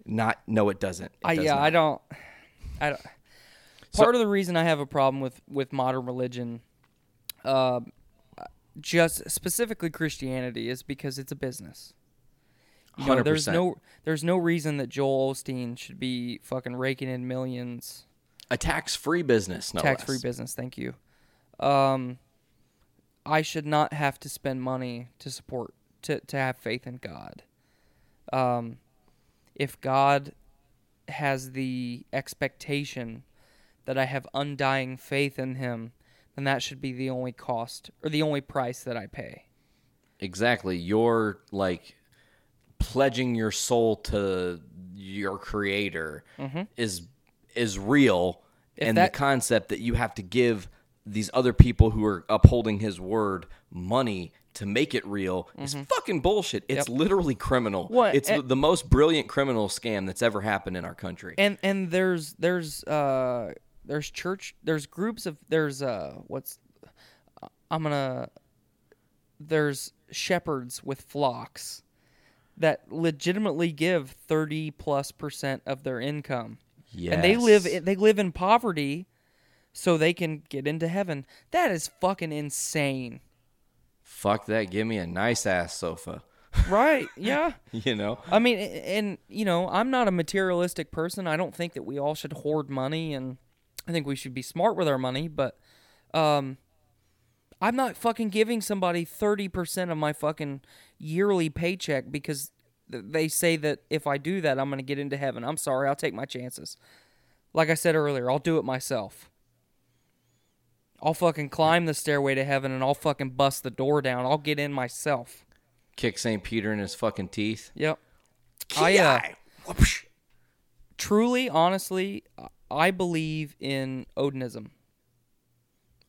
Not no, it doesn't. It I yeah, not. I don't. I don't. Part of the reason I have a problem with with modern religion, uh, just specifically Christianity, is because it's a business. You know, there's 100%. no there's no reason that Joel Osteen should be fucking raking in millions a tax-free business. No tax free less. business. Thank you. Um, I should not have to spend money to support to to have faith in God. Um, if God has the expectation that I have undying faith in Him, then that should be the only cost or the only price that I pay. Exactly. You're like pledging your soul to your creator is is real If and that- the concept that you have to give these other people who are upholding his word money to make it real is fucking bullshit. It's literally criminal. What- It's and- the, the most brilliant criminal scam that's ever happened in our country. and and there's there's uh there's church there's groups of there's uh what's i'm gonna there's shepherds with flocks that legitimately give 30 plus percent of their income and they live in, they live in poverty so they can get into heaven that is fucking insane Fuck that. Give me a nice ass sofa. right yeah you know? I mean, and you know, I'm not a materialistic person. I don't think that we all should hoard money, and I think we should be smart with our money. But, um, I'm not fucking giving somebody thirty percent of my fucking yearly paycheck because they say that if I do that, I'm gonna get into heaven. I'm sorry, I'll take my chances. Like I said earlier, I'll do it myself. I'll fucking climb the stairway to heaven and I'll fucking bust the door down. I'll get in myself. Kick St. Peter in his fucking teeth. Yep. I uh, truly, honestly, I believe in Odinism.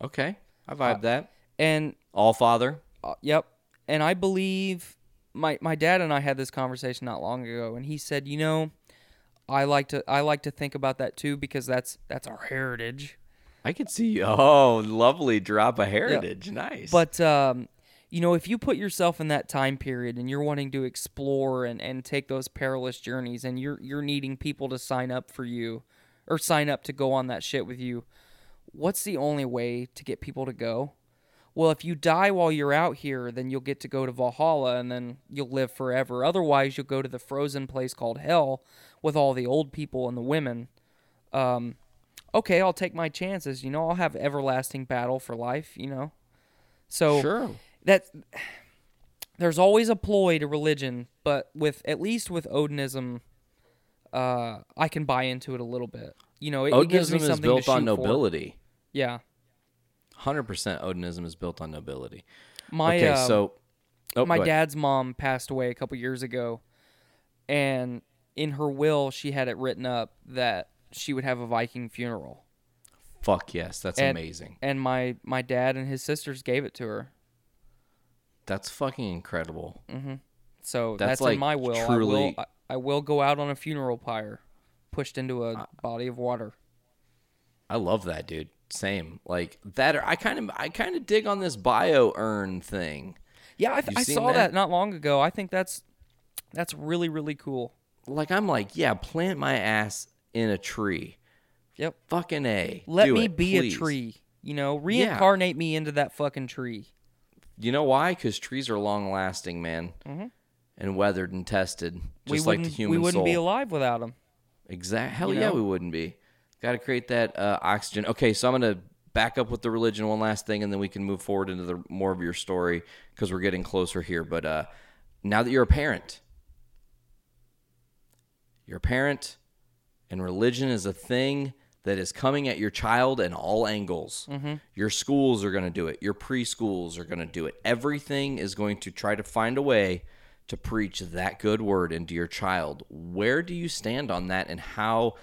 Okay. I vibe that. And All Father. uh, yep, and I believe my my dad and I had this conversation not long ago, and he said, you know, I like to I like to think about that too because that's that's our heritage. I could see. Oh, lovely drop of heritage. Nice. But um, you know, if you put yourself in that time period and you're wanting to explore and, and take those perilous journeys and you're you're needing people to sign up for you or sign up to go on that shit with you, what's the only way to get people to go? Well, if you die while you're out here, then you'll get to go to Valhalla and then you'll live forever. Otherwise, you'll go to the frozen place called Hell with all the old people and the women. Um, okay, I'll take my chances. You know, I'll have everlasting battle for life. You know, so sure. that there's always a ploy to religion, but with at least with Odinism, uh, I can buy into it a little bit. You know, it, it gives me Odinism is built to on shoot for. nobility. Yeah, Hundred percent. Odinism is built on nobility. my okay, um, so oh, my dad's mom passed away a couple years ago, and in her will, she had it written up that she would have a Viking funeral. Fuck yes, that's and, amazing. And my my dad and his sisters gave it to her. That's fucking incredible. So That's that's, like in my will. I will I, I will go out on a funeral pyre, pushed into a Uh, body of water. I love that, dude. Same. Like that. Or I kind of, I kind of dig on this bio urn thing. Yeah, I, th- I saw that? that? not long ago. I think that's that's really really cool. Like I'm like, yeah, plant my ass in a tree. Yep. Fucking a. Let Do me it, be please. a tree. You know, reincarnate me into that fucking tree. You know why? Because trees are long lasting, man, and weathered and tested, just Mm-hmm. we like the human we wouldn't soul. be alive without them. Exactly. Hell You yeah, know? we wouldn't be. Got to create that uh, oxygen. Okay, so I'm gonna back up with the religion one last thing, and then we can move forward into the more of your story because we're getting closer here. But uh, now that you're a parent, you're a parent, and religion is a thing that is coming at your child in all angles. Your schools are going to do it. Your preschools are going to do it. Everything is going to try to find a way to preach that good word into your child. Where do you stand on that, and how?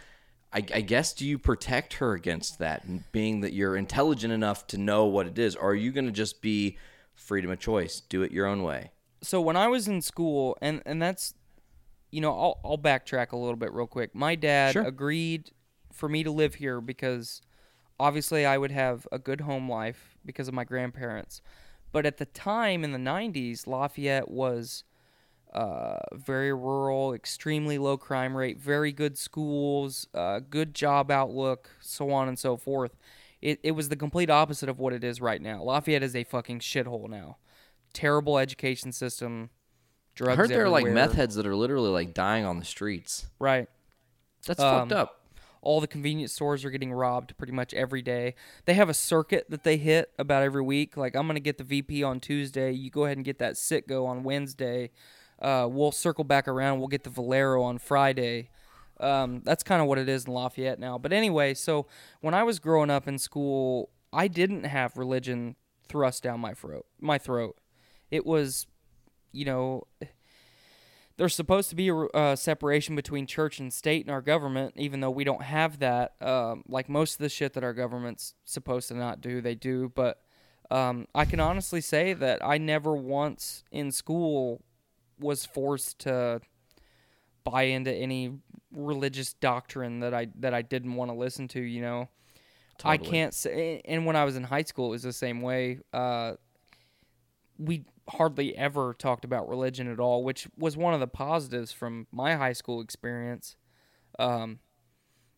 I, I guess do you protect her against that, being that you're intelligent enough to know what it is, or are you going to just be freedom of choice, do it your own way? so when I was in school, and and that's, you know, I'll I'll backtrack a little bit real quick. My dad Sure. agreed for me to live here because obviously I would have a good home life because of my grandparents. But at the time in the '90s, Lafayette was uh, very rural, extremely low crime rate, very good schools, uh, good job outlook, so on and so forth. It, it was the complete opposite of what it is right now. Lafayette is a fucking shithole now. Terrible education system. Drugs I heard there are like everywhere. meth heads that are literally like dying on the streets. Right. That's Um, fucked up. All the convenience stores are getting robbed pretty much every day. They have a circuit that they hit about every week. Like I'm gonna get the BP on Tuesday. You go ahead and get that Citgo on Wednesday. Uh, we'll circle back around. We'll get the Valero on Friday. Um, that's kind of what it is in Lafayette now. But anyway, so when I was growing up in school, I didn't have religion thrust down my throat. My throat. It was, you know, there's supposed to be a uh, separation between church and state in our government, even though we don't have that. Um, like most of the shit that our government's supposed to not do, they do. But um, I can honestly say that I never once in school was forced to buy into any religious doctrine that I that I didn't want to listen to. You know, I can't say. And when I was in high school, it was the same way. Uh, we hardly ever talked about religion at all, which was one of the positives from my high school experience. Um,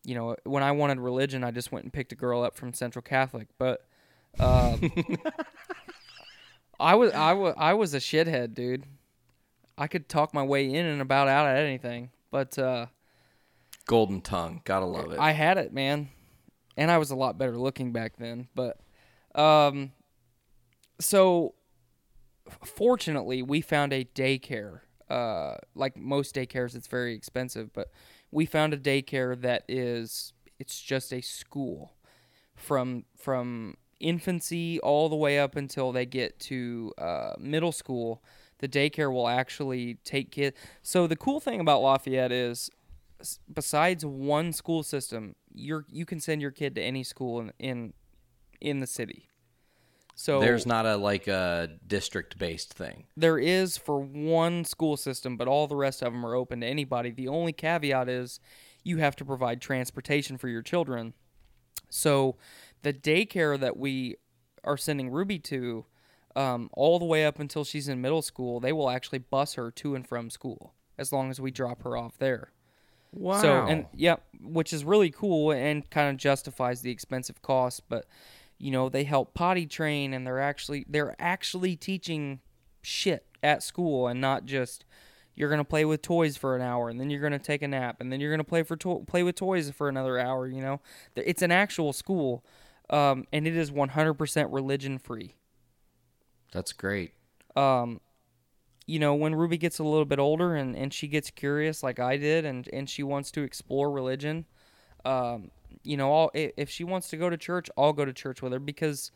you know, when I wanted religion, I just went and picked a girl up from Central Catholic, but um, I was I was I was a shithead, dude. I could talk my way in and about out at anything, but uh, Golden tongue, gotta love it. I had it, man, and I was a lot better looking back then. But, um, so fortunately, we found a daycare. Uh, like most daycares, it's very expensive, but we found a daycare that is it's just a school from from infancy all the way up until they get to uh, middle school. The daycare will actually take kids. So the cool thing about Lafayette is besides one school system, you're you can send your kid to any school in in, in the city. So There's not a like a district based thing. there is for one school system, but all the rest of them are open to anybody. The only caveat is you have to provide transportation for your children. So the daycare that we are sending Ruby to, um, all the way up until she's in middle school, they will actually bus her to and from school as long as we drop her off there. Wow. So and yeah, which is really cool and kind of justifies the expensive cost. But you know, they help potty train and they're actually they're actually teaching shit at school and not just you're gonna play with toys for an hour and then you're gonna take a nap and then you're gonna play for to- play with toys for another hour. You know, it's an actual school, um, and it is 100% religion free. That's great. Um, you know, when Ruby gets a little bit older and, and she gets curious like I did and, and she wants to explore religion, um, you know, I'll, if she wants to go to church, I'll go to church with her because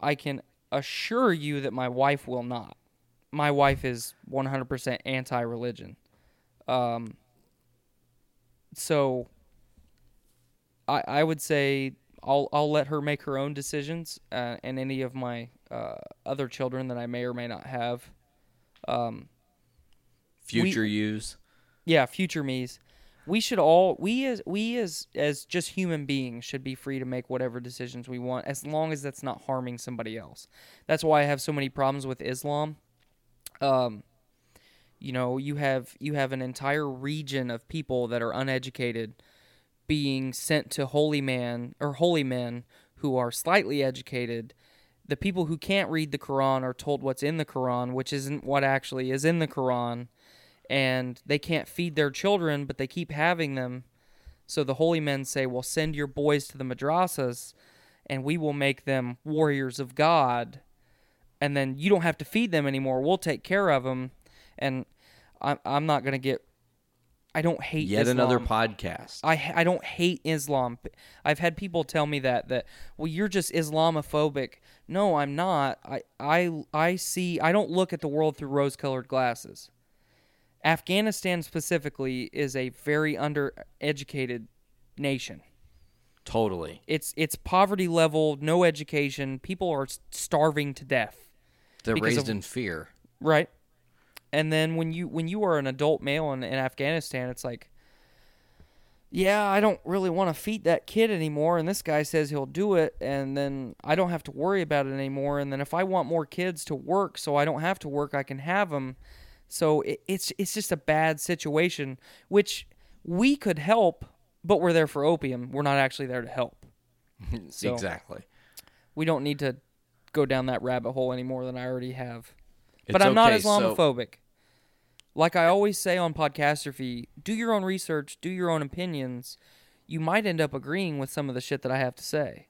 I can assure you that my wife will not. My wife is 100% anti religion. Um, so I, I would say I'll, I'll let her make her own decisions uh, and any of my uh, other children that I may or may not have. Um, Future use. yeah, future me's. We should all we as we as as just human beings should be free to make whatever decisions we want as long as that's not harming somebody else. That's why I have so many problems with Islam. Um you know, you have you have an entire region of people that are uneducated being sent to holy man or holy men who are slightly educated. The people who can't read the Quran are told what's in the Quran, which isn't what actually is in the Quran and they can't feed their children, but they keep having them. So the holy men say, Well, send your boys to the madrasas, and we will make them warriors of God. And then you don't have to feed them anymore. We'll take care of them. And I'm, I'm not going to get. I don't hate Yet Islam. another podcast. I I don't hate Islam. I've had people tell me that that well you're just Islamophobic. No, I'm not. I I I see I don't look at the world through rose-colored glasses. Afghanistan specifically is a very undereducated nation. totally. It's it's poverty level, no education. People are starving to death. They're raised of- in fear. Right. And then when you when you are an adult male in, in Afghanistan, it's like, yeah, I don't really want to feed that kid anymore, and this guy says he'll do it, and then I don't have to worry about it anymore. And then if I want more kids to work, so I don't have to work, I can have them. So it, it's it's just a bad situation, which we could help, but we're there for opium. We're not actually there to help. So- exactly. We don't need to go down that rabbit hole any more than I already have It's but I'm not okay, so- Islamophobic. Like I always say on Podcastrophe, do your own research, do your own opinions. You might end up agreeing with some of the shit that I have to say.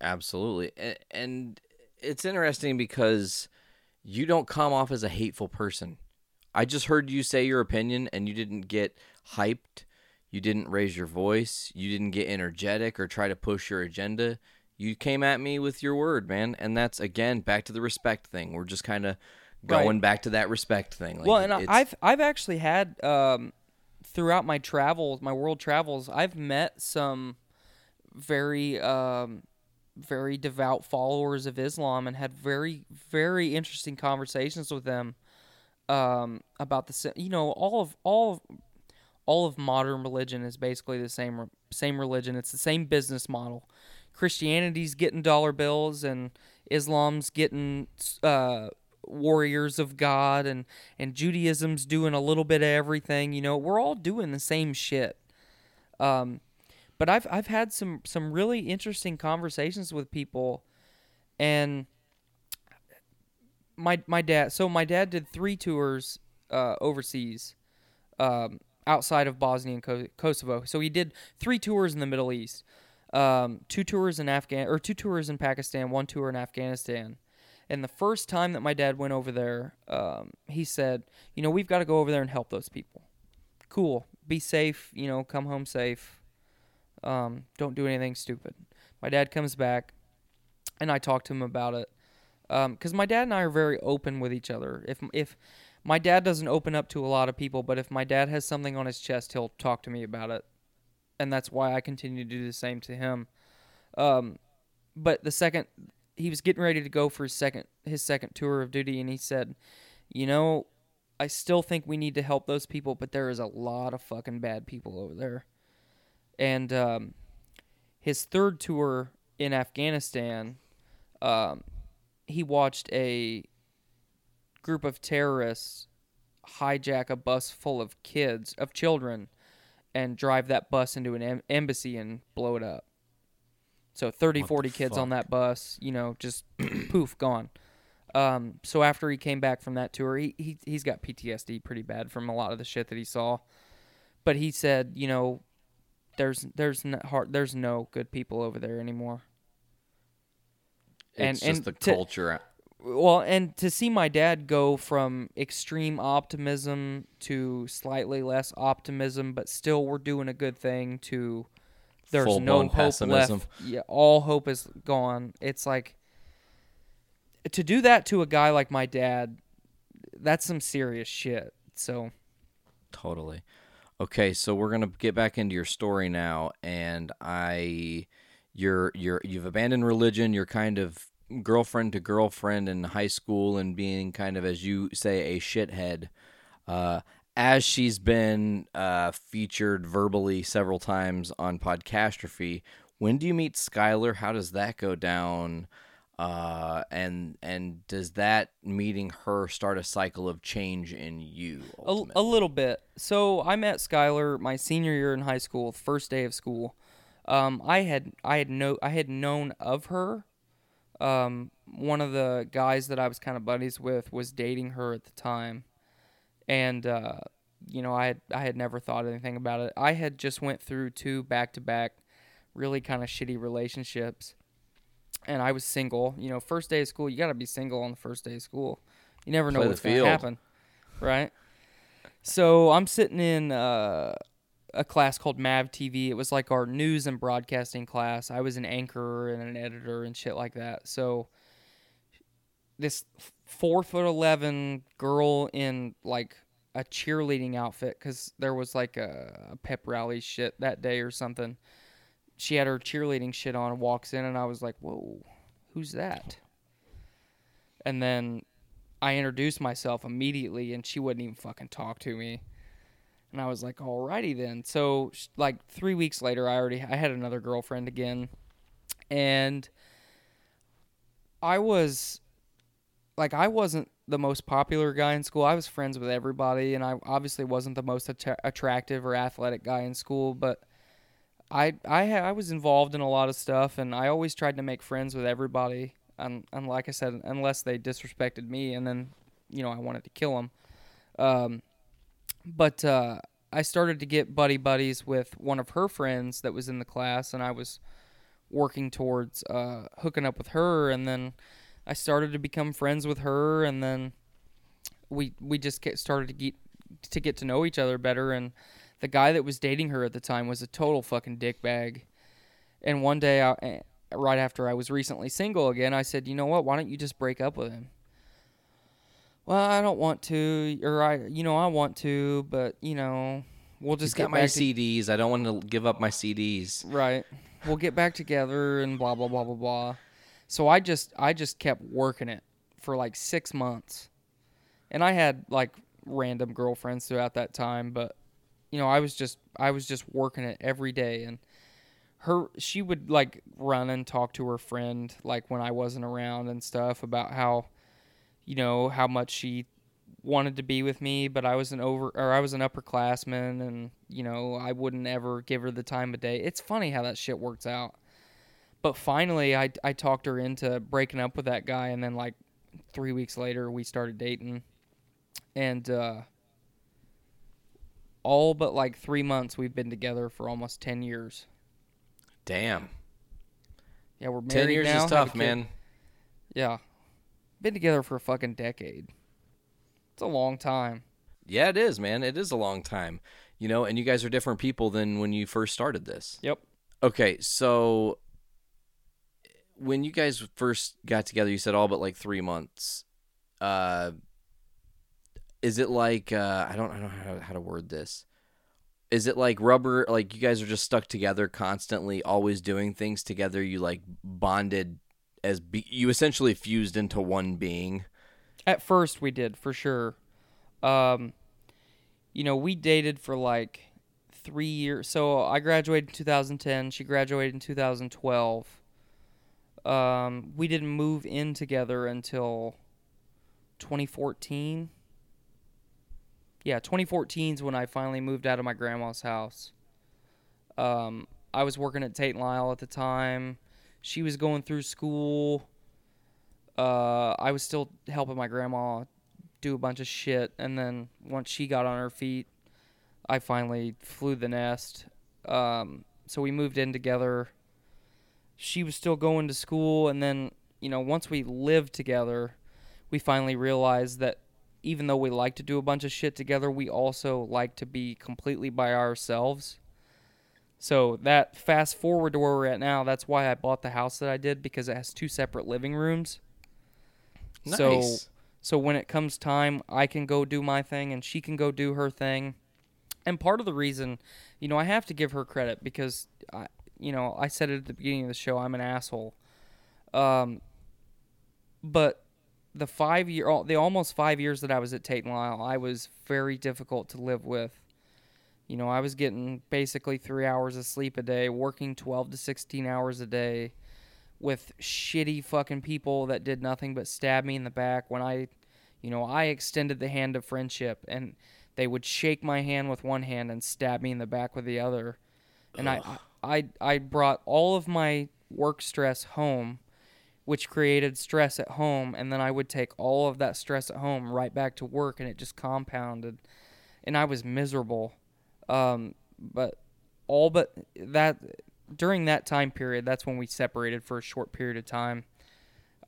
Absolutely. And it's interesting because you don't come off as a hateful person. I just heard you say your opinion and you didn't get hyped. You didn't raise your voice. You didn't get energetic or try to push your agenda. You came at me with your word, man. And that's, again, back to the respect thing. We're just kind of Right. going back to that respect thing. Like, well, and I've I've actually had um, throughout my travels, my world travels, I've met some very um, very devout followers of Islam and had very very interesting conversations with them um, about the you know all of all of all of modern religion is basically the same same religion. It's the same business model. Christianity's getting dollar bills and Islam's getting uh, warriors of God and and Judaism's doing a little bit of everything. You know, we're all doing the same shit. Um, but I've I've had some some really interesting conversations with people, and my my dad. So my dad did three tours uh, overseas, um, outside of Bosnia and Kosovo. So he did three tours in the Middle East, um, two tours in Afghan or two tours in Pakistan, one tour in Afghanistan. And the first time that my dad went over there, um, he said, "You know, we've got to go over there and help those people. Cool, be safe. You know, come home safe. Um, don't do anything stupid." My dad comes back, and I talk to him about it because my dad and I are very open with each other. If if my dad doesn't open up to a lot of people, but if my dad has something on his chest, he'll talk to me about it, and that's why I continue to do the same to him. Um, but the second he was getting ready to go for his second his second tour of duty, and he said, "You know, I still think we need to help those people, but there is a lot of fucking bad people over there." And um, his third tour in Afghanistan, um, he watched a group of terrorists hijack a bus full of kids, of children, and drive that bus into an em- embassy and blow it up. So 30, 40 kids on that bus, you know, just poof, gone. Um, so after he came back from that tour, he, he he's got PTSD pretty bad from a lot of the shit that he saw. But he said, you know, there's there's no hard, there's no good people over there anymore. It's And- just and the to- culture. Well, and to see my dad go from extreme optimism to slightly less optimism, but still we're doing a good thing to there's no hope pessimism. left. Yeah, all hope is gone. It's like to do that to a guy like my dad, that's some serious shit. So Totally. Okay, so we're gonna get back into your story now, and I, you're you're you've abandoned religion. You're kind of girlfriend to girlfriend in high school, and being kind of as you say a shithead. Uh, as she's been uh, featured verbally several times on Podcastrophe, when do you meet Skylar? How does that go down? Uh, and and does that meeting her start a cycle of change in you? a, a little bit. So I met Skylar my senior year in high school, first day of school. Um, I had I had no I had known of her. Um, one of the guys that I was kind of buddies with was dating her at the time, and uh, you know I had I had never thought anything about it. I had just went through two back to back, really kind of shitty relationships, and I was single. You know, first day of school, you got to be single on the first day of school. You never know Play what's going to happen, right? So I'm sitting in uh, a class called Mav TV. It was like our news and broadcasting class. I was an anchor and an editor and shit like that. So this four foot eleven girl in like a cheerleading outfit because there was like a, a pep rally shit that day or something. She had her cheerleading shit on and walks in, and I was like, "Whoa, who's that?" And then I introduced myself immediately, and she wouldn't even fucking talk to me. And I was like, "Alrighty then." So, like three weeks later, I already I had another girlfriend again, and I was like, I wasn't the most popular guy in school. I was friends with everybody, and I obviously wasn't the most att- attractive or athletic guy in school, but. I I I was involved in a lot of stuff, and I always tried to make friends with everybody. And and like I said, unless they disrespected me, and then you know I wanted to kill them. Um, but uh, I started to get buddy buddies with one of her friends that was in the class, and I was working towards uh, hooking up with her, and then I started to become friends with her, and then we we just get started to get to get to know each other better, and the guy that was dating her at the time was a total fucking dickbag. And one day, I, eh, right after I was recently single again, I said, "You know what? Why don't you just break up with him?" Well, I don't want to, or I, you know, I want to, but you know, we'll just get my back to- CDs. I don't want to give up my CDs. Right. We'll get back together and blah blah blah blah blah. So I just I just kept working it for like 6 months. And I had like random girlfriends throughout that time, but you know, I was just I was just working it every day and her she would like run and talk to her friend like when I wasn't around and stuff about how you know how much she wanted to be with me, but I was an over or I was an upperclassman, and you know I wouldn't ever give her the time of day. It's funny how that shit works out. But finally, I I talked her into breaking up with that guy, and then like three weeks later, we started dating, and uh, all but like three months, we've been together for almost ten years. Damn. Yeah, we're married Ten years now, is tough, man. Yeah, been together for a fucking decade. It's a long time. Yeah, it is, man. It is a long time. You know, and you guys are different people than when you first started this. Yep. Okay, so when you guys first got together, you said all but like three months. Uh, is it like uh, I don't I don't know how, how to word this. Is it like rubber? Like you guys are just stuck together constantly, always doing things together. You like bonded as be- you essentially fused into one being. At first, we did for sure. Um, you know, we dated for like three years. So I graduated in 2010. She graduated in 2012. Um, we didn't move in together until 2014. Yeah, 2014 is when I finally moved out of my grandma's house. Um, I was working at Tate and Lyle at the time. She was going through school. Uh, I was still helping my grandma do a bunch of shit, and then once she got on her feet, I finally flew the nest. Um, so we moved in together. She was still going to school, and then you know once we lived together, we finally realized that even though we like to do a bunch of shit together, we also like to be completely by ourselves. So that fast forward to where we're at now, that's why I bought the house that I did because it has two separate living rooms. Nice. So so when it comes time, I can go do my thing and she can go do her thing. And part of the reason, you know, I have to give her credit because I you know, I said it at the beginning of the show, I'm an asshole. Um but the 5 year the almost 5 years that I was at Tate and Lyle, I was very difficult to live with. You know, I was getting basically 3 hours of sleep a day, working 12 to 16 hours a day with shitty fucking people that did nothing but stab me in the back when I, you know, I extended the hand of friendship and they would shake my hand with one hand and stab me in the back with the other. And I, I I brought all of my work stress home, which created stress at home, and then I would take all of that stress at home right back to work, and it just compounded, and I was miserable. Um, but all but that during that time period, that's when we separated for a short period of time.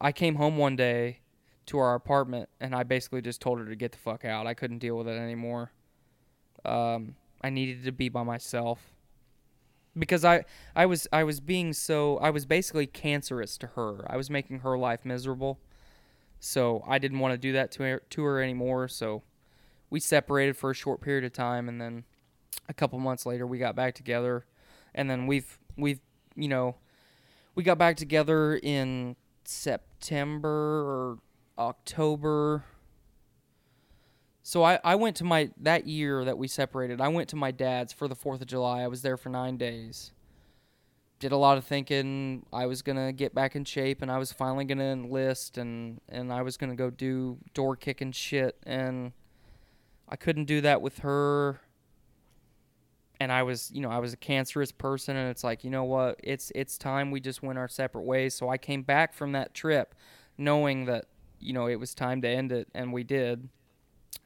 I came home one day to our apartment and I basically just told her to get the fuck out. I couldn't deal with it anymore. Um, I needed to be by myself because I I was I was being so I was basically cancerous to her. I was making her life miserable. So I didn't want to do that to her, to her anymore. So we separated for a short period of time and then a couple months later we got back together and then we've we've you know we got back together in September or October. So I, I went to my that year that we separated. I went to my dad's for the 4th of July. I was there for 9 days. Did a lot of thinking. I was going to get back in shape and I was finally going to enlist and and I was going to go do door kicking shit and I couldn't do that with her and I was, you know, I was a cancerous person, and it's like, you know what, it's it's time we just went our separate ways. So I came back from that trip, knowing that, you know, it was time to end it, and we did.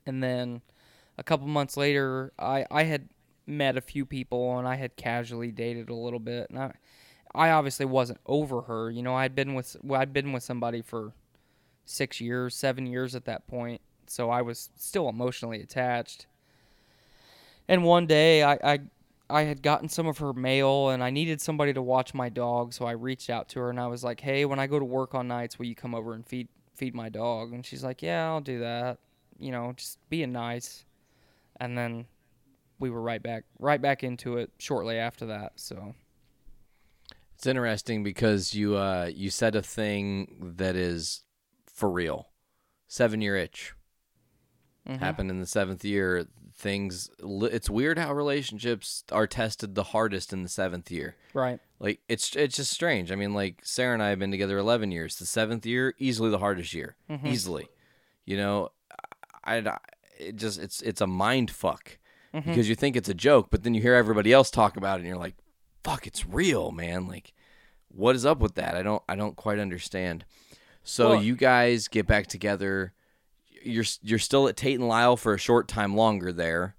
And then, a couple months later, I I had met a few people, and I had casually dated a little bit, and I, I obviously wasn't over her. You know, I'd been with well, I'd been with somebody for six years, seven years at that point, so I was still emotionally attached. And one day I, I I had gotten some of her mail and I needed somebody to watch my dog, so I reached out to her and I was like, "Hey, when I go to work on nights, will you come over and feed feed my dog?" And she's like, "Yeah, I'll do that." You know, just being nice. And then we were right back right back into it shortly after that. So, It's interesting because you uh you said a thing that is for real. Seven year itch happened in the seventh year. Things it's weird how relationships are tested the hardest in the seventh year. right. Like it's it's just strange. I mean, like Sarah and I have been together eleven years. The seventh year, easily the hardest year, easily. You know, I, it just it's it's a mind fuck mm-hmm. because you think it's a joke, but then you hear everybody else talk about it, and you're like, "Fuck, it's real, man!" Like, what is up with that? I don't I don't quite understand. So Well- you guys get back together. You're you're still at Tate and Lyle for a short time longer there.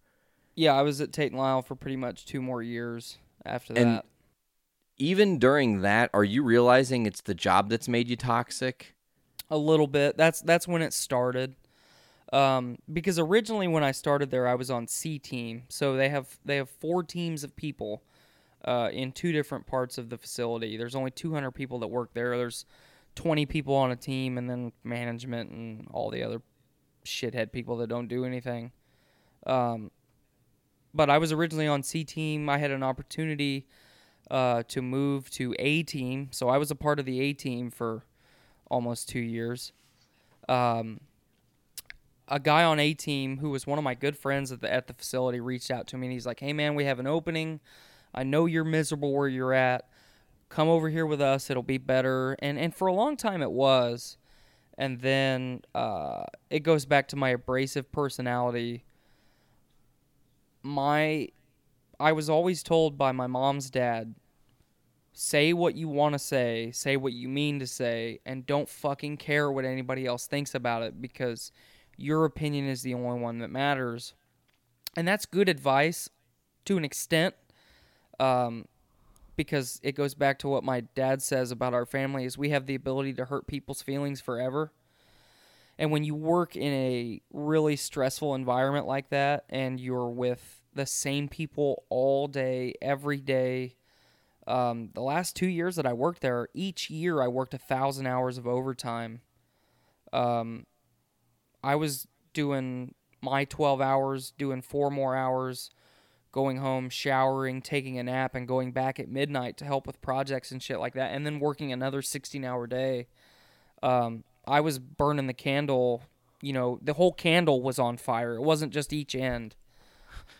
Yeah, I was at Tate and Lyle for pretty much two more years after And- that. Even during that, are you realizing it's the job that's made you toxic? a little bit. That's that's when it started. Um, because originally when I started there, I was on C team. So they have they have four teams of people uh, in two different parts of the facility. There's only 200 people that work there. There's 20 people on a team, and then management and all the other shithead people that don't do anything. Um, but I was originally on C team. I had an opportunity uh, to move to A team, so I was a part of the A team for almost two years. Um, a guy on A team who was one of my good friends at the at the facility reached out to me and he's like, "Hey man, we have an opening. I know you're miserable where you're at. come over here with us. It'll be better. And and for a long time it was, and then uh, it goes back to my abrasive personality. My, I was always told by my mom's dad, say what you want to say, say what you mean to say, and don't fucking care what anybody else thinks about it because your opinion is the only one that matters. And that's good advice to an extent. Um, because it goes back to what my dad says about our family is we have the ability to hurt people's feelings forever. And when you work in a really stressful environment like that and you're with the same people all day, every day, um, the last two years that I worked there, each year I worked a thousand hours of overtime. Um, I was doing my 12 hours, doing four more hours, going home, showering, taking a nap, and going back at midnight to help with projects and shit like that, and then working another 16 hour day. Um, I was burning the candle, you know, the whole candle was on fire. It wasn't just each end.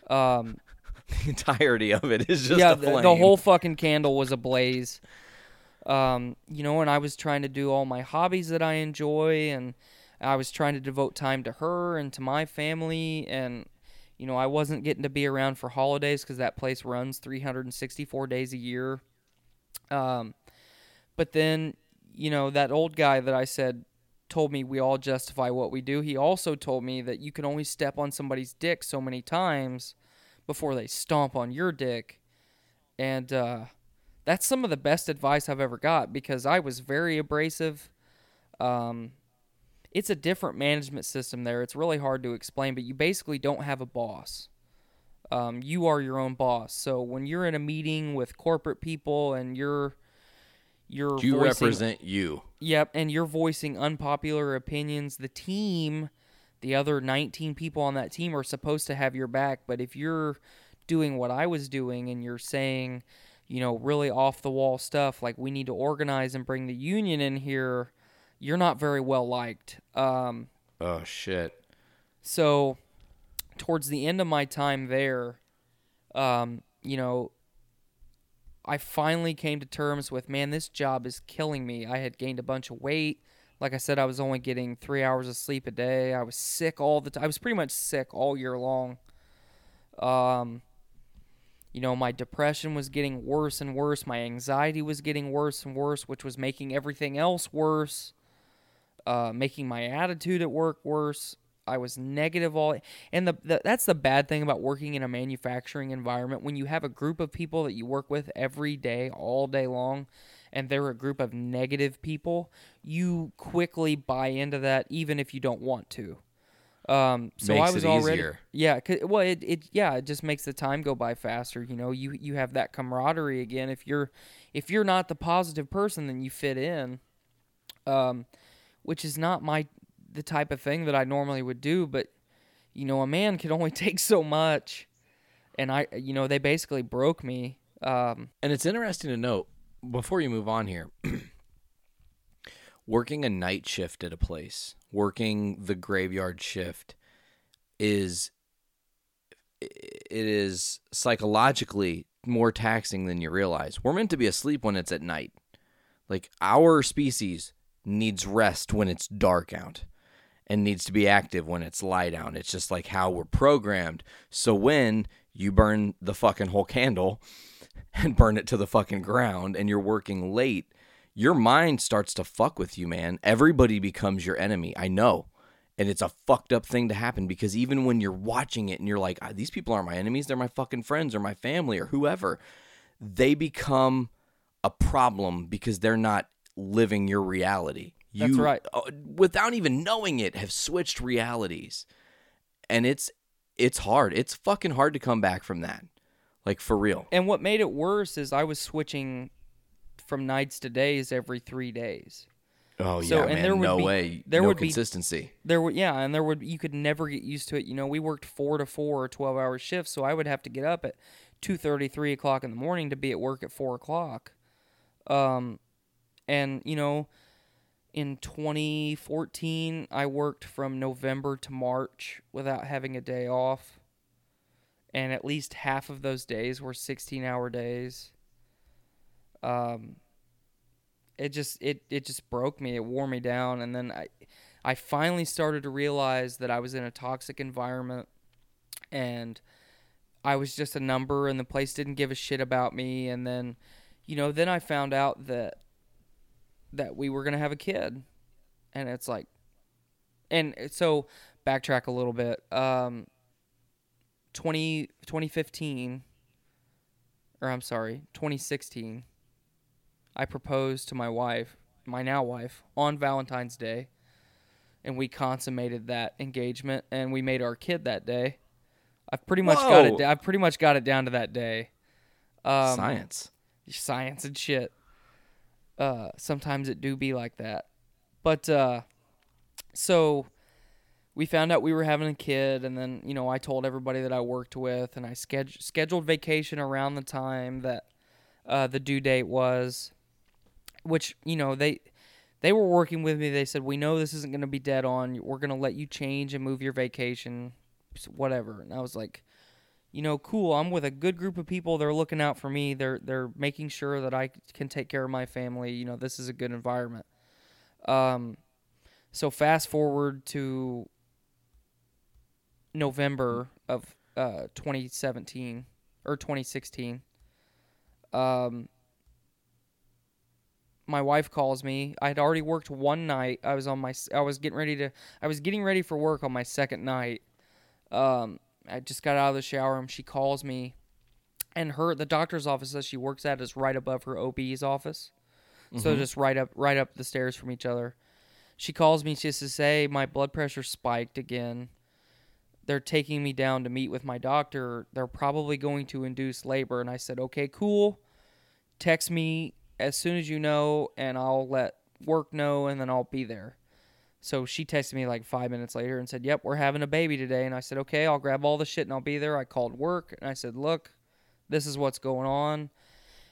Um, the entirety of it is just yeah, a the, the whole fucking candle was ablaze. Um, you know, and I was trying to do all my hobbies that I enjoy, and I was trying to devote time to her and to my family, and you know, I wasn't getting to be around for holidays because that place runs 364 days a year. Um, but then, you know, that old guy that I said told me we all justify what we do. He also told me that you can only step on somebody's dick so many times before they stomp on your dick. And uh, that's some of the best advice I've ever got because I was very abrasive. Um, it's a different management system there. It's really hard to explain, but you basically don't have a boss. Um, you are your own boss. So when you're in a meeting with corporate people and you're you're you voicing, represent you. Yep, and you're voicing unpopular opinions. The team, the other 19 people on that team are supposed to have your back, but if you're doing what I was doing and you're saying, you know, really off the wall stuff like we need to organize and bring the union in here, you're not very well liked. Um, Oh shit. so towards the end of my time there, um, you know, I finally came to terms with, man, this job is killing me. I had gained a bunch of weight. Like I said, I was only getting three hours of sleep a day. I was sick all the time. I was pretty much sick all year long. Um, you know, my depression was getting worse and worse. My anxiety was getting worse and worse, which was making everything else worse, uh, making my attitude at work worse. I was negative all, and the, the that's the bad thing about working in a manufacturing environment. When you have a group of people that you work with every day, all day long, and they're a group of negative people, you quickly buy into that, even if you don't want to. Um, so Makes I was already easier. yeah. well, it, it yeah, it just makes the time go by faster. You know, you you have that camaraderie again. If you're if you're not the positive person, then you fit in. Um, which is not my the type of thing that I normally would do. But you know, a man can only take so much, and I you know they basically broke me. Um, And it's interesting to note before you move on here. working a night shift at a place, working the graveyard shift is it is psychologically more taxing than you realize. We're meant to be asleep when it's at night. Like our species needs rest when it's dark out and needs to be active when it's light out. It's just like how we're programmed. So when you burn the fucking whole candle and burn it to the fucking ground and you're working late, your mind starts to fuck with you, man. Everybody becomes your enemy. I know. And it's a fucked up thing to happen because even when you're watching it and you're like, "Ah, these people aren't my enemies, they're my fucking friends or my family or whoever, they become a problem because they're not living your reality. You, That's right. uh, Without even knowing it, have switched realities, and it's it's hard. It's fucking hard to come back from that, like for real. and what made it worse is I was switching from nights to days every three days. Oh So, yeah, and man. there would no be- way. there no would be- consistency. There would yeah, and there would you could never get used to it. You know, we worked four to four or twelve hour shifts, so I would have to get up at two thirty, three o'clock in the morning to be at work at four o'clock. Um, and you know, in 2014, I worked from November to March without having a day off, and at least half of those days were 16 hour days. Um, it just it it just broke me. It wore me down, and then I I finally started to realize that I was in a toxic environment, and I was just a number, and the place didn't give a shit about me. And then, you know, then I found out that that we were gonna have a kid, and it's like, and so backtrack a little bit. Um, 20, 2015, or I'm sorry, 2016, I proposed to my wife, my now wife, on Valentine's Day, and we consummated that engagement, and we made our kid that day. I've pretty much got it. I've pretty much got it down to that day. Um, Science. science and shit. Uh, sometimes it do be like that, but uh, so we found out we were having a kid, and then you know I told everybody that I worked with, and I scheduled scheduled vacation around the time that uh, the due date was, which you know they they were working with me. They said we know this isn't going to be dead on. We're going to let you change and move your vacation, whatever. And I was like, you know, cool. I'm with a good group of people. They're looking out for me. They're they're making sure that I can take care of my family. You know, this is a good environment. Um, so fast forward to November of uh 2017 or 2016. Um, my wife calls me. I had already worked one night. I was on my I was getting ready to I was getting ready for work on my second night. Um, I just got out of the shower and she calls me, and her the doctor's office that she works at is right above her OB's office, so mm-hmm. just right up right up the stairs from each other. She calls me just to say my blood pressure spiked again. They're taking me down to meet with my doctor. They're probably going to induce labor, and I said, okay, cool. Text me as soon as you know, and I'll let work know, and then I'll be there. So she texted me like five minutes later and said, Yep, we're having a baby today. And I said, Okay, I'll grab all the shit and I'll be there. I called work and I said, Look, this is what's going on.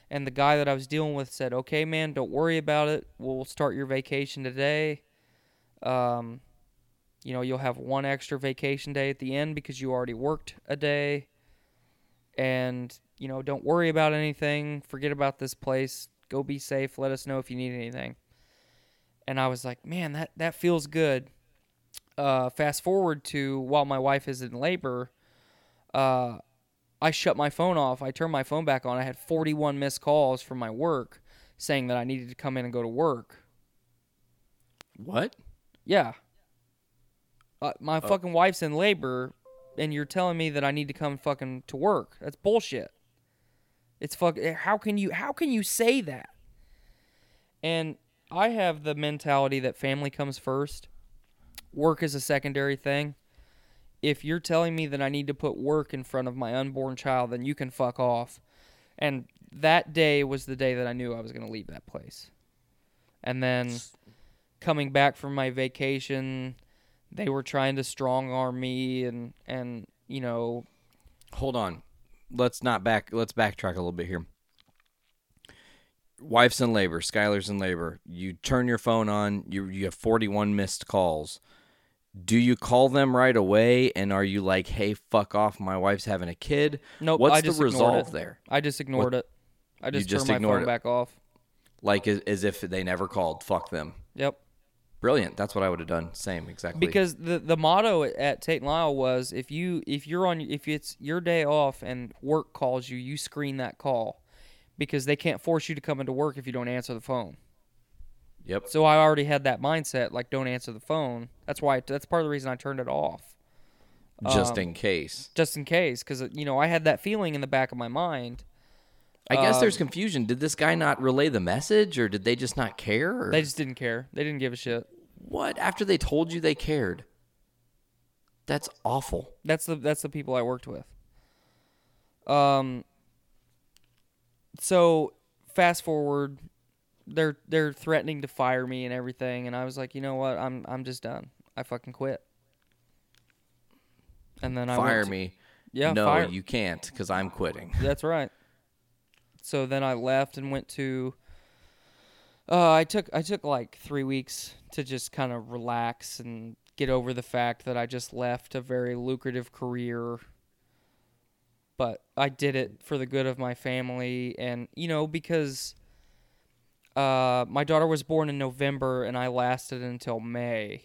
And the guy that I was dealing with said, Okay, man, don't worry about it. We'll start your vacation today. Um, you know, you'll have one extra vacation day at the end because you already worked a day. And, you know, don't worry about anything. Forget about this place. Go be safe. Let us know if you need anything and I was like, man, that that feels good. Uh, fast forward to while my wife is in labor, uh, I shut my phone off. I turned my phone back on. I had 41 missed calls from my work saying that I needed to come in and go to work. What? Yeah. Uh, my fucking wife's in labor, and you're telling me that I need to come fucking to work. That's bullshit. It's fuck. How can you? How can you say that? And I have the mentality that family comes first. Work is a secondary thing. If you're telling me that I need to put work in front of my unborn child, then you can fuck off. And that day was the day that I knew I was going to leave that place. And then coming back from my vacation, they were trying to strong arm me and and you know Hold on. Let's not back. Let's backtrack a little bit here. Wife's in labor. Skylar's in labor. You turn your phone on. You you have forty one missed calls. Do you call them right away? And are you like, hey, fuck off? My wife's having a kid. nope. What's I just the ignored resolve it. there? I just ignored it. I just, just turned my ignored phone it. back off. Like as, as if they never called. Fuck them. Yep. Brilliant. That's what I would have done. Same exactly. because the the motto at Tate and Lyle was if you if you're on if it's your day off and work calls you, you screen that call because they can't force you to come into work if you don't answer the phone. yep. So I already had that mindset like don't answer the phone. That's why that's part of the reason I turned it off Just um, in case. just in case cuz you know I had that feeling in the back of my mind. I guess there's um, confusion. Did this guy not relay the message, or did they just not care? Or They just didn't care. They didn't give a shit. what? After they told you they cared. That's awful. That's the that's the people I worked with. Um. So fast forward, they're they're threatening to fire me and everything, and I was like, you know what, I'm I'm just done. I fucking quit. And then I went fire to- me. Yeah, no, fire. you can't because I'm quitting. That's right. So then I left and went to. Uh, I took I took like three weeks to just kind of relax and get over the fact that I just left a very lucrative career. But I did it for the good of my family, and you know because uh, my daughter was born in November, and I lasted until May.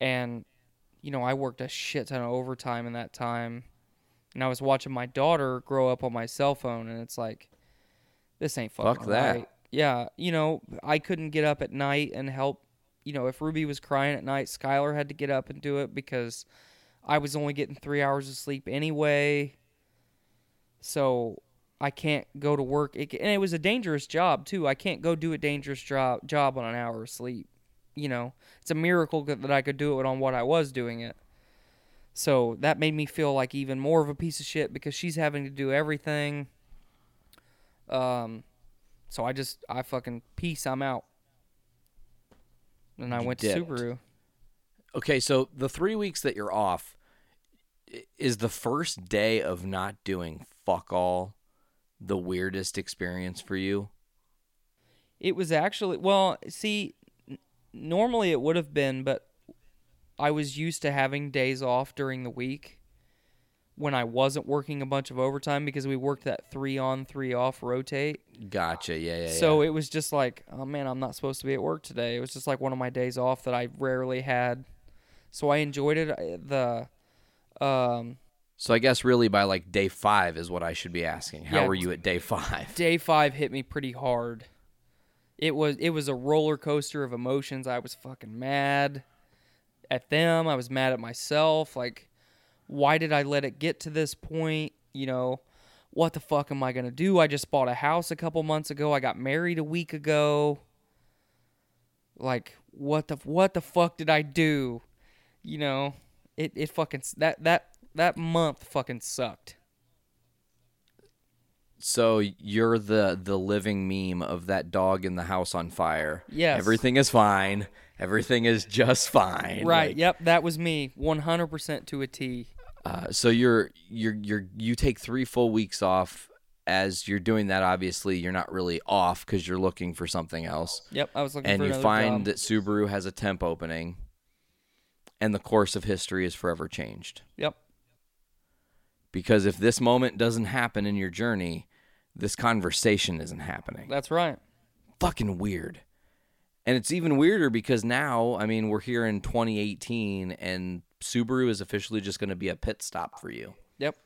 And, you know, I worked a shit ton of overtime in that time. And I was watching my daughter grow up on my cell phone, and it's like, this ain't fucking Fuck that. right. Yeah, you know, I couldn't get up at night and help. You know, if Ruby was crying at night, Skylar had to get up and do it because I was only getting three hours of sleep anyway. So I can't go to work. It, and it was a dangerous job too. I can't go do a dangerous job job on an hour of sleep. You know, it's a miracle that I could do it on what I was doing it. So that made me feel like even more of a piece of shit because she's having to do everything. Um, so I just I fucking peace. I'm out. And I You went to. Subaru. Okay, so the three weeks that you're off is the first day of not doing fuck all the weirdest experience for you. It was actually well, see, n- normally it would have been, but I was used to having days off during the week when I wasn't working a bunch of overtime because we worked that three on, three off rotate. Gotcha. Yeah, yeah. So yeah. it was just like, oh man, I'm not supposed to be at work today. It was just like one of my days off that I rarely had. So I enjoyed it. The um, so I guess really by like day five is what I should be asking. How Yeah. were you at day five? day five hit me pretty hard. It was it was a roller coaster of emotions. I was fucking mad at them. I was mad at myself. Like, why did I let it get to this point? You know, what the fuck am I gonna do? I just bought a house a couple months ago. I got married a week ago. Like, what the what the fuck did I do? You know, it it fucking that that that month fucking sucked. So you're the the living meme of that dog in the house on fire. Yes. Everything is fine. Everything is just fine. Right. Like, yep. That was me. One hundred percent to a T. Uh, so you're you're you're you take three full weeks off. As you're doing that, obviously you're not really off because you're looking for something else, Yep. I was looking for something else. and you find job. that Subaru has a temp opening, and the course of history is forever changed. Yep. Because if this moment doesn't happen in your journey, this conversation isn't happening. That's right. fucking weird. And it's even weirder because now, I mean, we're here in 2018 and Subaru is officially just going to be a pit stop for you. Yep.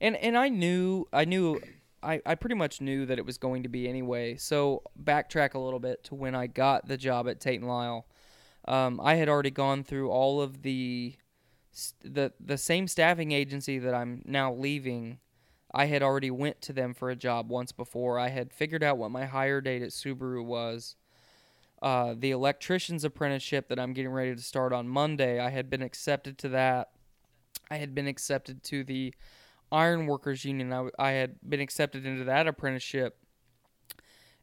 And and I knew I knew I, I pretty much knew that it was going to be anyway. So backtrack a little bit to when I got the job at Tate and Lyle. Um, I had already gone through all of the the the same staffing agency that I'm now leaving. I had already went to them for a job once before. I had figured out what my hire date at Subaru was. Uh, the electrician's apprenticeship that I'm getting ready to start on Monday, I had been accepted to that. I had been accepted to the Ironworkers Union. I had been accepted into that apprenticeship.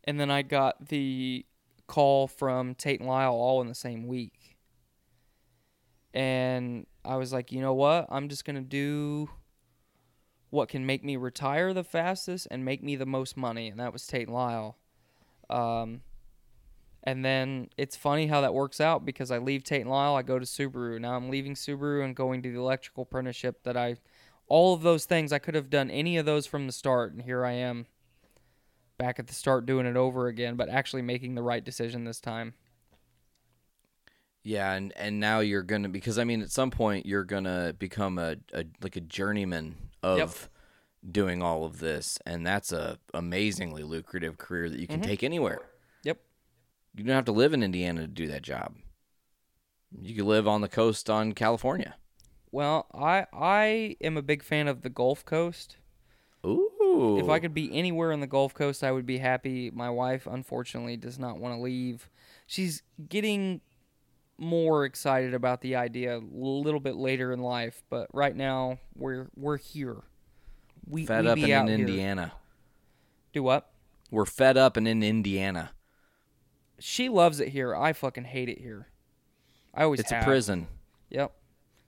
And then I got the call from Tate and Lyle all in the same week. And I was like, you know what? I'm just to do what can make me retire the fastest and make me the most money. And that was Tate and Lyle. Um, and then it's funny how that works out because I leave Tate and Lyle, I go to Subaru. Now I'm leaving Subaru and going to the electrical apprenticeship that I all of those things I could have done any of those from the start and here I am back at the start doing it over again, but actually making the right decision this time. Yeah, and and now you're going to because I mean at some point you're going to become a, a like a journeyman of Yep. doing all of this and that's a amazingly lucrative career that you can mm-hmm. take anywhere. Yep. You don't have to live in Indiana to do that job. You can live on the coast on California. Well, I I am a big fan of the Gulf Coast. Ooh. If I could be anywhere in the Gulf Coast, I would be happy. My wife, unfortunately, does not want to leave. She's getting more excited about the idea a little bit later in life, but right now we're we're here. We fed we up be and out in. Indiana. Do what? We're fed up and in Indiana. She loves it here. I fucking hate it here. I always It's a prison. Yep.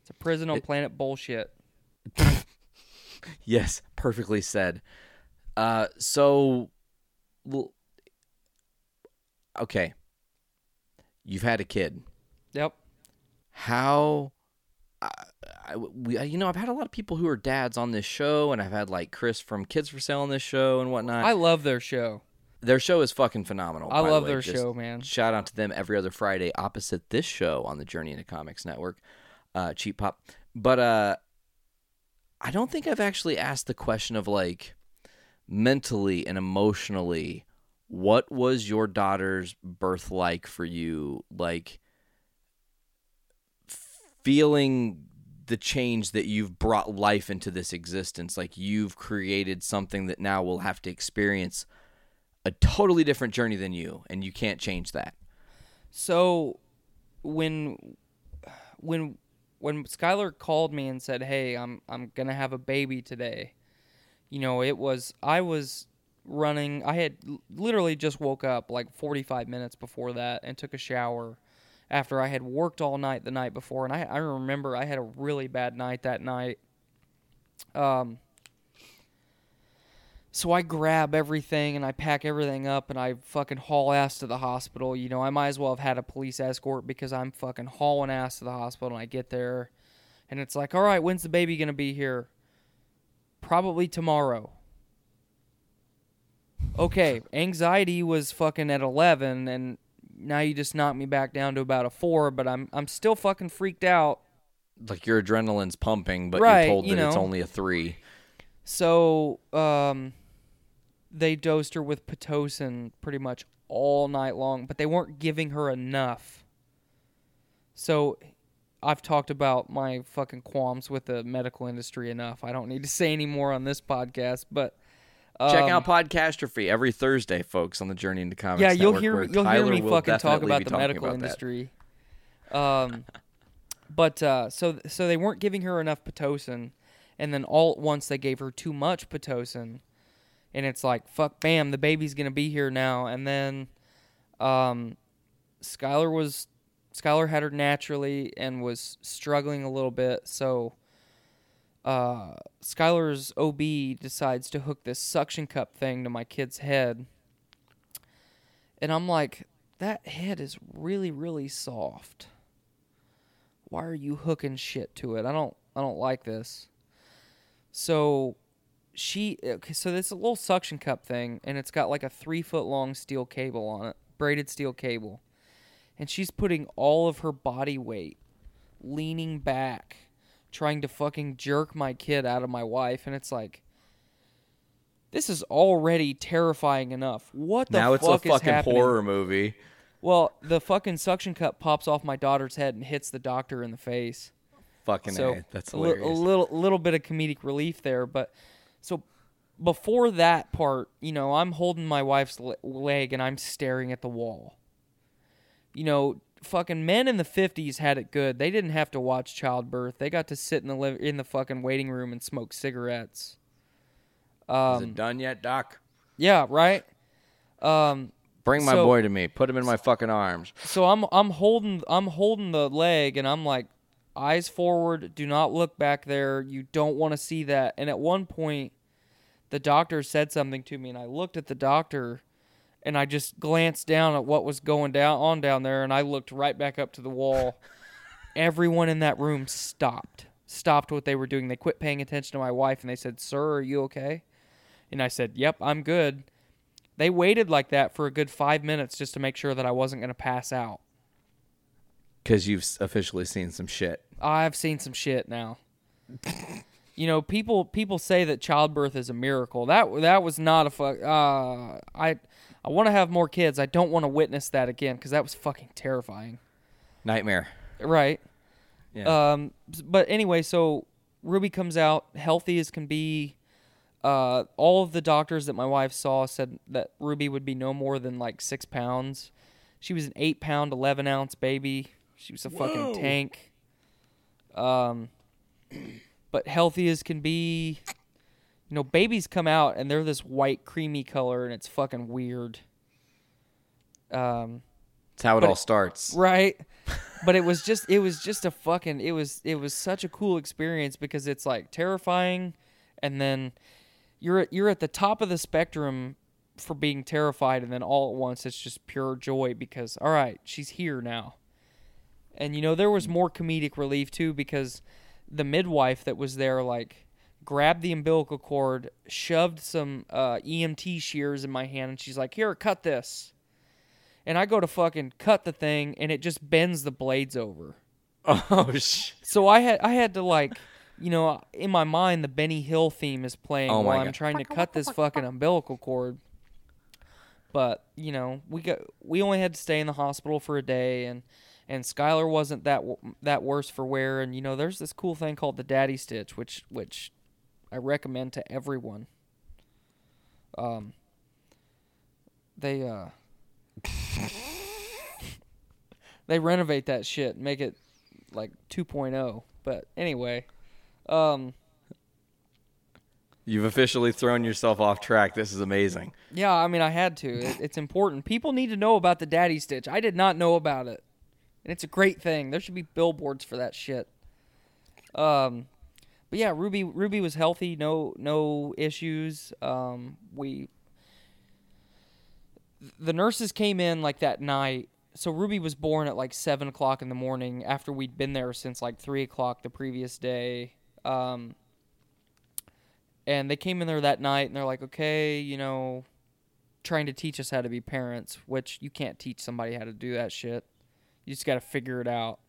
It's a prison on planet bullshit. Yes, perfectly said. Uh, so, l- okay, you've had a kid. Yep. How? I, I, we, you know, I've had a lot of people who are dads on this show, and I've had like Chris from Kids for Sale on this show and whatnot. I love their show. Their show is fucking phenomenal. I by the love their Just show, man. Shout out to them every other Friday opposite this show on the Journey into Comics Network, uh, Cheap Pop. But uh, I don't think I've actually asked the question of like mentally and emotionally, what was your daughter's birth like for you? Like feeling the change that you've brought life into this existence. Like you've created something that now will have to experience a totally different journey than you, and you can't change that. So when when when Skylar called me and said, "Hey, I'm I'm gonna have a baby today," you know, it was I was running. I had literally just woke up like 45 minutes before that and took a shower after I had worked all night the night before, and I I remember I had a really bad night that night. Um. So I grab everything and I pack everything up and I fucking haul ass to the hospital. You know, I might as well have had a police escort because I'm fucking hauling ass to the hospital and I get there and it's like, all right, when's the baby going to be here? Probably tomorrow. Okay, anxiety was fucking at 11 and now you just knocked me back down to about a 4, but I'm I'm still fucking freaked out. Like your adrenaline's pumping, but Right, you're told you that it's only a three. So, um, they dosed her with Pitocin pretty much all night long, but they weren't giving her enough. So, I've talked about my fucking qualms with the medical industry enough. I don't need to say any more on this podcast, but Check um, out Podcastrophe every Thursday, folks, on the Journey into Comics. yeah, you'll Network, hear you'll hear me fucking talk about the medical about that. industry. Um, but uh, so so they weren't giving her enough pitocin, and then all at once they gave her too much pitocin, and it's like fuck, bam, the baby's gonna be here now, and then, um, Skylar was Skylar had her naturally and was struggling a little bit, so. Uh, Skylar's OB decides to hook this suction cup thing to my kid's head. And I'm like, that head is really, really soft. Why are you hooking shit to it? I don't I don't like this. So she okay, so this a little suction cup thing and it's got like a three foot long steel cable on it. Braided steel cable. And she's putting all of her body weight leaning back, trying to fucking jerk my kid out of my wife, and it's like this is already terrifying enough. What the Now it's fuck a is fucking happening? horror movie. Well, the fucking suction cup pops off my daughter's head and hits the doctor in the face. Fucking so A. That's a, hilarious. a little little bit of comedic relief there, but so before that part, you know, I'm holding my wife's le- leg and I'm staring at the wall. You know, fucking men in the 50s had it good. They didn't have to watch childbirth. They got to sit in the liv- in the fucking waiting room and smoke cigarettes. Is Um, it done yet, Doc? yeah, right. Um, Bring my so- boy to me. Put him in my fucking arms. so I'm I'm holding I'm holding the leg and I'm like eyes forward, do not look back there. You don't want to see that. And at one point the doctor said something to me and I looked at the doctor and I just glanced down at what was going down on down there and I looked right back up to the wall. Everyone in that room stopped. Stopped what they were doing. They quit paying attention to my wife and they said, "Sir, are you okay?" And I said, "Yep, I'm good." They waited like that for a good 5 minutes just to make sure that I wasn't going to pass out. Because you've officially seen some shit. I've seen some shit now. you know, people people say that childbirth is a miracle. That that was not a fuck. Uh, I I want to have more kids. I don't want to witness that again because that was fucking terrifying. Nightmare. Right. Yeah. Um. But anyway, so Ruby comes out healthy as can be. Uh, all of the doctors that my wife saw said that Ruby would be no more than like six pounds. She was an eight pound, eleven ounce baby. She was a fucking tank. Um, but healthy as can be. You know, babies come out and they're this white, creamy color, and it's fucking weird. Um, That's how it all it- starts. right but it was just it was just a fucking it was it was such a cool experience because it's like terrifying and then you're you're at the top of the spectrum for being terrified and then all at once it's just pure joy because all right she's here now and you know there was more comedic relief too because the midwife that was there like grabbed the umbilical cord, shoved some uh, EMT shears in my hand, and she's like, "Here, cut this." And I go to fucking cut the thing, and it just bends the blades over. Oh sh. So I had I had to like, you know, in my mind the Benny Hill theme is playing Oh my while I'm trying to cut this fucking umbilical cord. But you know, we got we only had to stay in the hospital for a day, and and Skylar wasn't that w- that worse for wear. And you know, there's this cool thing called the Daddy Stitch, which which I recommend to everyone. Um, they uh. they renovate that shit, make it like 2.0. But anyway, um, You've officially thrown yourself off track. This is amazing. yeah, I mean, I had to. It, it's important. People need to know about the daddy stitch. I did not know about it, and it's a great thing. There should be billboards for that shit. Um, but yeah, Ruby Ruby was healthy. No no issues. Um, we the nurses came in like that night. So Ruby was born at like seven o'clock in the morning after we'd been there since like three o'clock the previous day. Um, and they came in there that night and they're like, okay, you know, trying to teach us how to be parents, which you can't teach somebody how to do that shit. You just got to figure it out.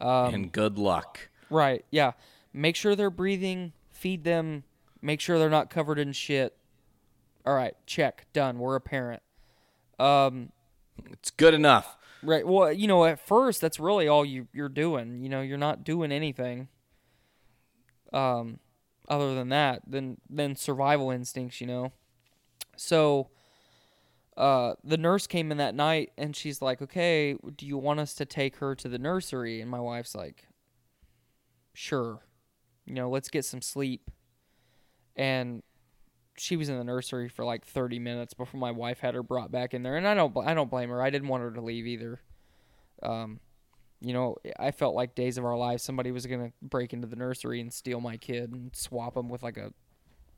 Um, and good luck. Right. Yeah. Make sure they're breathing. Feed them. Make sure they're not covered in shit. All right. Check. Done. We're a parent. Um. It's good enough. Right. Well, you know, at first, that's really all you you're doing. You know, you're not doing anything. Um, other than that, than than survival instincts. You know. So. Uh, the nurse came in that night and she's like, "Okay, do you want us to take her to the nursery?" And my wife's like, "Sure." You know, let's get some sleep. And she was in the nursery for like 30 minutes before my wife had her brought back in there and I don't I don't blame her. I didn't want her to leave either. Um you know, I felt like days of our lives somebody was going to break into the nursery and steal my kid and swap him with like a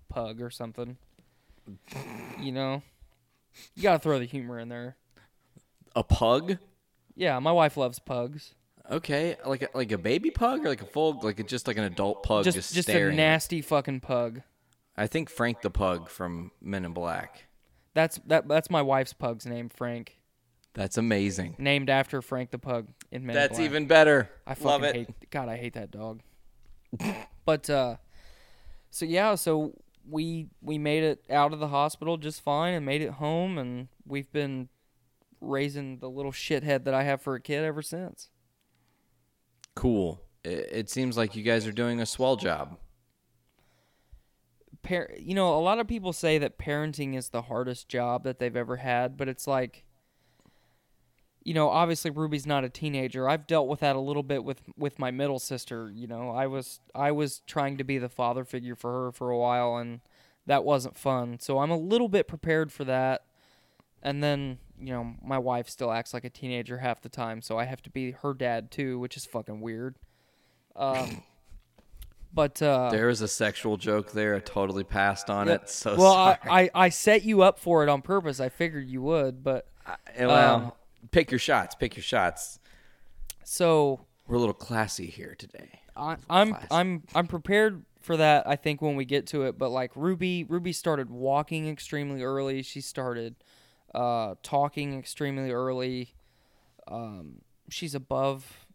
pug or something. You know. You got to throw the humor in there. A pug? Yeah, my wife loves pugs. Okay, like a, like a baby pug or like a full like a, just like an adult pug Just just, just, a staring. nasty fucking pug. I think Frank the pug from Men in Black. That's that that's my wife's pug's name, Frank. That's amazing. Named after Frank the pug in Men in Black. That's Black. even better. I fucking love it. hate God, I hate that dog. but uh so yeah, so we we made it out of the hospital just fine and made it home and we've been raising the little shithead that I have for a kid ever since. Cool. It, it seems like you guys are doing a swell job. Par- you know, a lot of people say that parenting is the hardest job that they've ever had, but it's like you know, obviously Ruby's not a teenager. I've dealt with that a little bit with with my middle sister, you know. I was I was trying to be the father figure for her for a while and that wasn't fun. So I'm a little bit prepared for that. And then, you know, my wife still acts like a teenager half the time, so I have to be her dad too, which is fucking weird. Um but uh There was a sexual joke there. I totally passed on yeah, it. So well. I, I I set you up for it on purpose. I figured you would, but Eh, well, um, pick your shots. Pick your shots. so We're a little classy here today. I, I'm class. I'm I'm prepared for that. I think when we get to it, but like Ruby, Ruby started walking extremely early. She started uh, talking extremely early. Um, she's above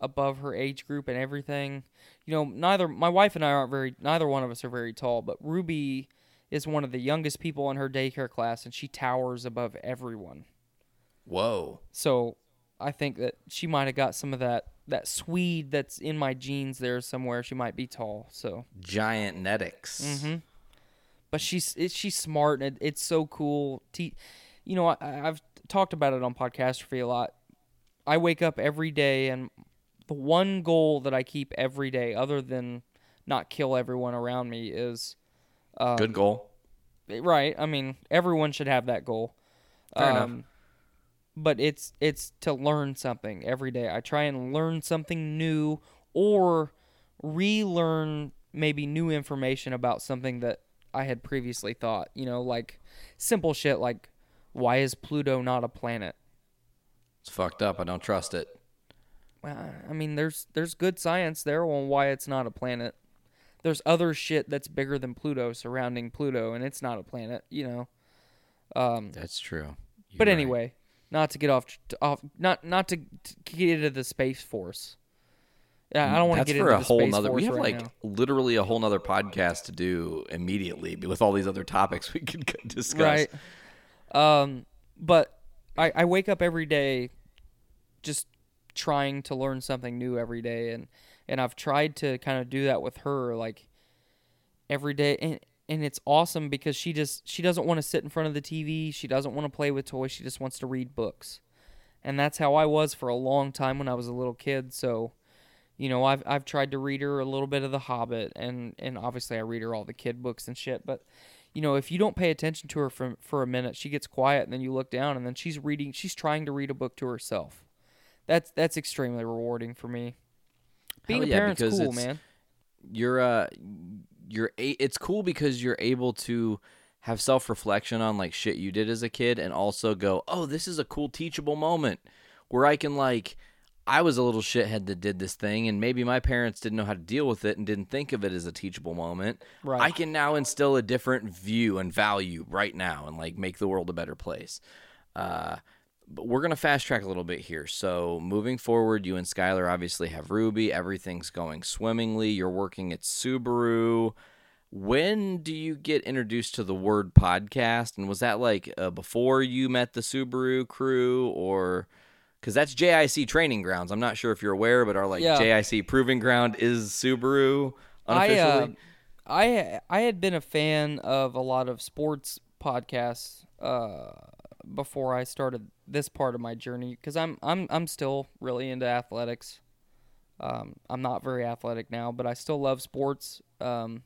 above her age group and everything. You know, neither my wife and I aren't very neither one of us are very tall, but Ruby is one of the youngest people in her daycare class, and she towers above everyone. Whoa. So I think that she might have got some of that that Swede that's in my genes there somewhere. She might be tall. So, Giantnetics. Mm-hmm. but she's it, she's smart and it, it's so cool. You know, I, I've talked about it on Podcastrophe a lot. I wake up every day and the one goal that I keep every day, other than not kill everyone around me, is um, Good goal. right. I mean, everyone should have that goal. Um, Fair enough. But it's it's to learn something every day. I try and learn something new or relearn maybe new information about something that I had previously thought. You know, like simple shit like why is Pluto not a planet? It's fucked up. I don't trust it. Uh, I mean, there's there's good science there on why it's not a planet. there's other shit that's bigger than Pluto surrounding Pluto, and it's not a planet, you know. Um, That's true. You're but right. anyway, not to get off, off not not to, to get into the space force. Yeah, I don't want to get for into a whole nother. We have right like now. literally a whole nother podcast to do immediately with all these other topics we could discuss. right. Um, but I I wake up every day, just trying to learn something new every day, and and I've tried to kind of do that with her like every day, and and it's awesome because she just she doesn't want to sit in front of the TV, she doesn't want to play with toys, she just wants to read books, and that's how I was for a long time when I was a little kid. So. You know, I've I've tried to read her a little bit of The Hobbit, and and obviously I read her all the kid books and shit. But you know, if you don't pay attention to her for for a minute, she gets quiet, and then you look down, and then she's reading. She's trying to read a book to herself. That's that's extremely rewarding for me. Being Hell a yeah, parent's cool, man. You're uh, you're a- it's cool because you're able to have self reflection on like shit you did as a kid, and also go, oh, this is a cool teachable moment where I can like. I was a little shithead that did this thing, and maybe my parents didn't know how to deal with it and didn't think of it as a teachable moment. Right. I can now instill a different view and value right now and like make the world a better place. Uh, but we're gonna fast track a little bit here. So moving forward, you and Skylar obviously have Ruby. Everything's going swimmingly. You're working at Subaru. When do you get introduced to the word podcast? And was that like uh, before you met the Subaru crew, or because that's JIC training grounds? I'm not sure if you're aware, but our like Yeah. JIC proving ground is Subaru I unofficially. uh, I I had been a fan of a lot of sports podcasts uh, before I started this part of my journey because I'm I'm I'm still really into athletics. Um, I'm not very athletic now, but I still love sports. Um,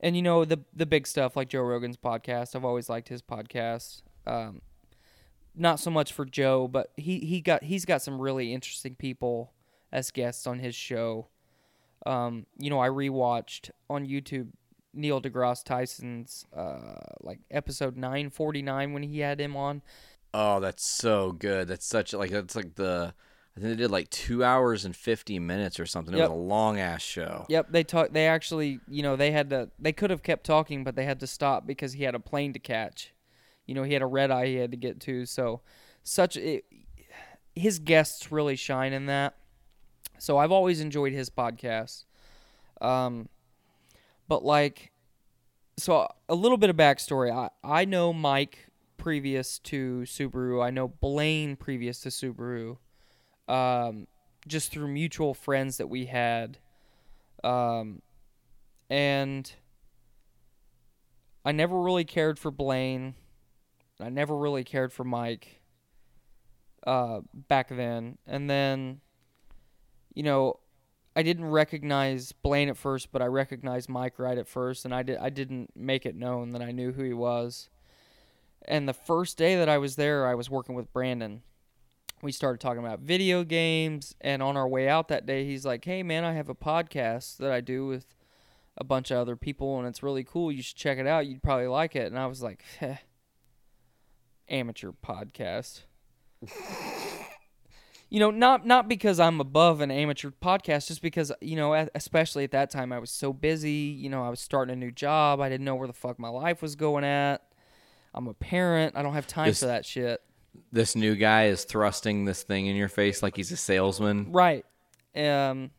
and you know the the big stuff like Joe Rogan's podcast. I've always liked his podcast. Um, not so much for Joe, but he, he got he's got some really interesting people as guests on his show. Um, you know, I rewatched on YouTube Neil deGrasse Tyson's uh, like episode nine forty nine when he had him on. Oh, that's so good. That's such like that's like the I think they did like two hours and fifty minutes or something. It Yep. was a long ass show. Yep, they talk. They actually, you know, they had to. They could have kept talking, but they had to stop because he had a plane to catch. You know, he had a red eye he had to get to. So, such it, his guests really shine in that. So I've always enjoyed his podcast. Um, but like, so a little bit of backstory. I I know Mike previous to Subaru. I know Blaine previous to Subaru. Um, just through mutual friends that we had. Um, and I never really cared for Blaine. I never really cared for Mike uh, back then. And then, you know, I didn't recognize Blaine at first, but I recognized Mike right at first, and I did. I didn't make it known that I knew who he was. And the first day that I was there, I was working with Brandon. We started talking about video games, and on our way out that day, he's like, "Hey, man, I have a podcast that I do with a bunch of other people, and it's really cool. You should check it out. You'd probably like it." And I was like, Heh, "Amateur podcast." you know, not not because I'm above an amateur podcast, just because you know, especially at that time, I was so busy. You know, I was starting a new job. I didn't know where the fuck my life was going at. I'm a parent. I don't have time This- for that shit. This new guy is thrusting this thing in your face like he's a salesman. Right. Um.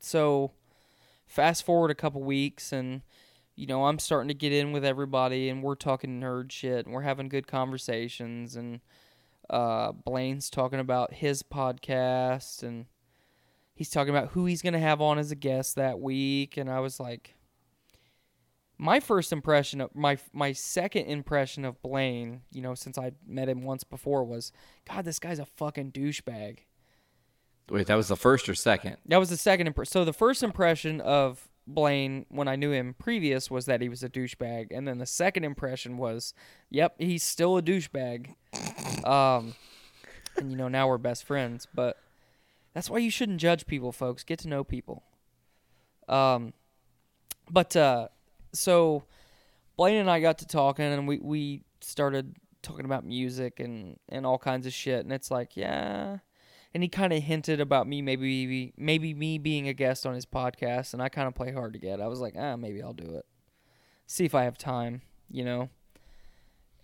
So, fast forward a couple weeks, and you know, I'm starting to get in with everybody, and we're talking nerd shit, and we're having good conversations, and uh, Blaine's talking about his podcast, and he's talking about who he's gonna have on as a guest that week, and I was like. My first impression of my my second impression of Blaine, you know, since I met him once before, was, God, this guy's a fucking douchebag. Wait, that was the first or second? That was the second impression. So the first impression of Blaine when I knew him previous was that he was a douchebag, and then the second impression was, yep, he's still a douchebag. Um, and you know now we're best friends, but that's why you shouldn't judge people, folks. Get to know people. Um, but uh, so Blaine and I got to talking, and we we started talking about music and and all kinds of shit, and it's like, yeah. And he kind of hinted about me maybe maybe me being a guest on his podcast, and I kind of play hard to get. I was like, ah, maybe I'll do it. See if I have time, you know.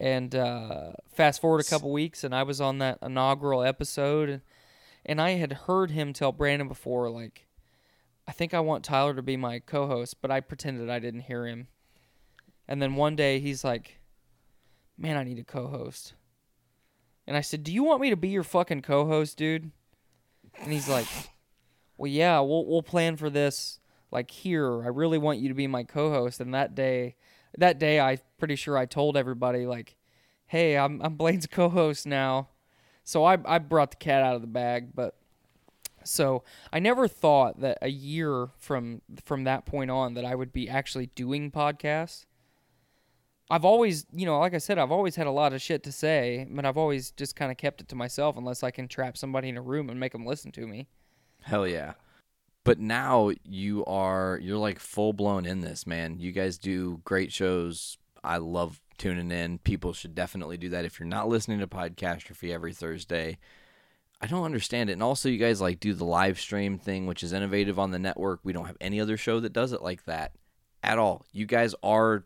And uh, fast forward a couple weeks, and I was on that inaugural episode, and, and I had heard him tell Brandon before, like, I think I want Tyler to be my co-host, but I pretended I didn't hear him. And then one day he's like, "Man, I need a co-host." And I said, "Do you want me to be your fucking co-host, dude?" And he's like, "Well, yeah, we'll we'll plan for this like here. I really want you to be my co-host." And that day, that day I pretty sure I told everybody like, "Hey, I'm I'm Blaine's co-host now." So I I brought the cat out of the bag, but so I never thought that a year from from that point on that I would be actually doing podcasts. I've always, you know, like I said, I've always had a lot of shit to say, but I've always just kind of kept it to myself unless I can trap somebody in a room and make them listen to me. Hell yeah. But now you are you're like full blown in this, man. You guys do great shows. I love tuning in. People should definitely do that if you're not listening to Podcastrophe every Thursday. I don't understand it. And also you guys like do the live stream thing, which is innovative on the network. We don't have any other show that does it like that at all. You guys are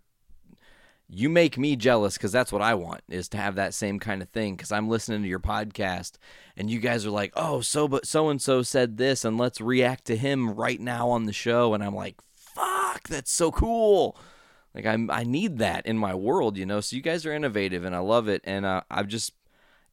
you make me jealous because that's what I want is to have that same kind of thing. Because I'm listening to your podcast and you guys are like, oh, so but so and so said this, and let's react to him right now on the show. And I'm like, fuck, that's so cool. Like I'm, I need that in my world, you know. So you guys are innovative, and I love it. And uh, I've just,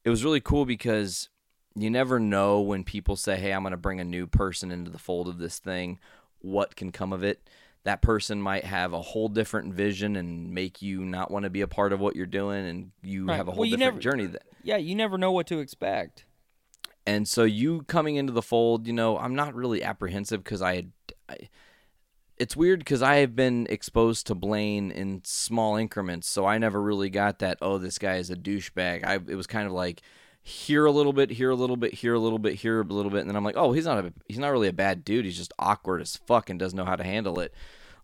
it was really cool because you never know when people say, hey, I'm going to bring a new person into the fold of this thing, what can come of it that person might have a whole different vision and make you not want to be a part of what you're doing and you Right. have a whole you different never- journey that Yeah, you never know what to expect. and so you coming into the fold you know i'm not really apprehensive because i had I, it's weird because i have been exposed to blaine in small increments so i never really got that oh this guy is a douchebag i it was kind of like here a little bit here a little bit here a little bit here a little bit and then i'm like oh he's not a he's not really a bad dude. He's just awkward as fuck and doesn't know how to handle it.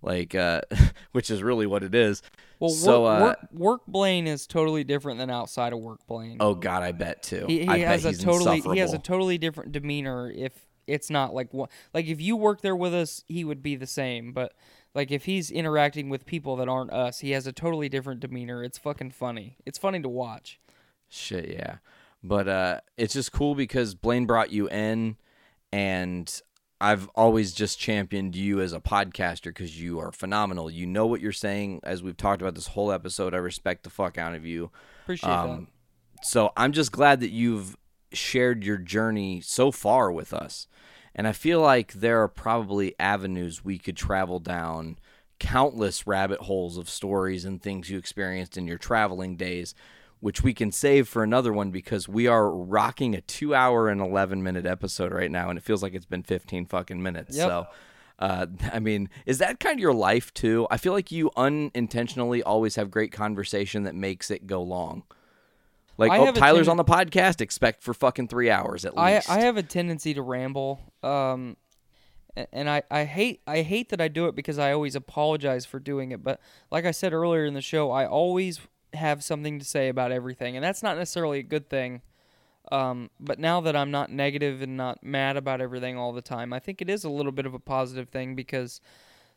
Like uh which is really what it is. Well, so work, uh work, work Blaine is totally different than outside of work Blaine. oh god i bet too. He, he has a totally he has a totally different demeanor if it's not like what like if you work there with us he would be the same but like if he's interacting with people that aren't us he has a totally different demeanor. It's fucking funny. It's funny to watch. Shit, yeah. But uh it's just cool because Blaine brought you in and I've always just championed you as a podcaster because you are phenomenal. You know what you're saying. As we've talked about this whole episode, I respect the fuck out of you. appreciate Um, so I'm just glad that you've shared your journey so far with us. And I feel like there are probably avenues we could travel down, countless rabbit holes of stories and things you experienced in your traveling days, which we can save for another one because we are rocking a two hour and 11 minute episode right now. And it feels like it's been 15 fucking minutes. Yep. So. Uh, I mean, is that kind of your life too? I feel like you unintentionally always have great conversation that makes it go long. Like, I oh, Tyler's tenden- on the podcast. Expect for fucking three hours at least. I have a tendency to ramble um and I, I hate I hate that I do it because I always apologize for doing it but like I said earlier in the show I always have something to say about everything and that's not necessarily a good thing um, but now that I'm not negative and not mad about everything all the time I think it is a little bit of a positive thing because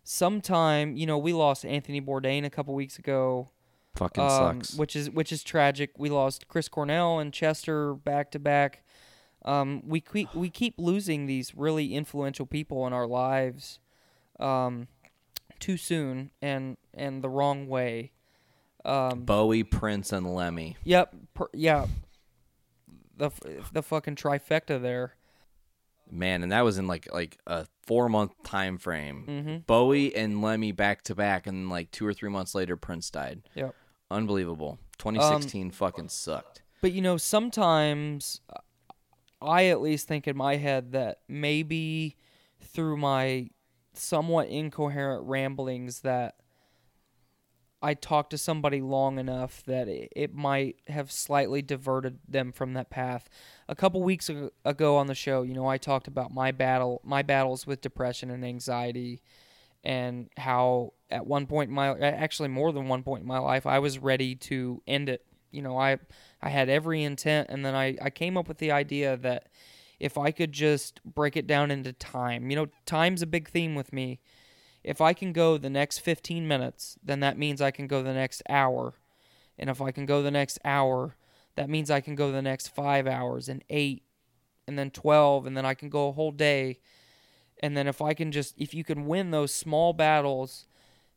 sometime you know we lost Anthony Bourdain a couple weeks ago fucking um, sucks. which is which is tragic. We lost Chris Cornell and Chester back to back. Um, we keep we keep losing these really influential people in our lives, um, too soon and and the wrong way. Um, Bowie, Prince, and Lemmy. yep, per, yeah. The the fucking trifecta there. Man, and that was in like like a four month time frame. Mm-hmm. Bowie and Lemmy back to back, and then like two or three months later, Prince died. Yep. Unbelievable. Um, 2016 fucking sucked. But you know, sometimes I at least think in my head that maybe through my somewhat incoherent ramblings that I talked to somebody long enough that it, it might have slightly diverted them from that path. A couple weeks ago on the show, you know, I talked about my battle, my battles with depression and anxiety, and how at one point in my, actually more than one point in my life, I was ready to end it. You know, I, I had every intent, and then I, I came up with the idea that if I could just break it down into time. You know, time's a big theme with me. If I can go the next 15 minutes, then that means I can go the next hour. And if I can go the next hour, that means I can go the next 5 hours and 8 and then 12 and then I can go a whole day. And then if I can just if you can win those small battles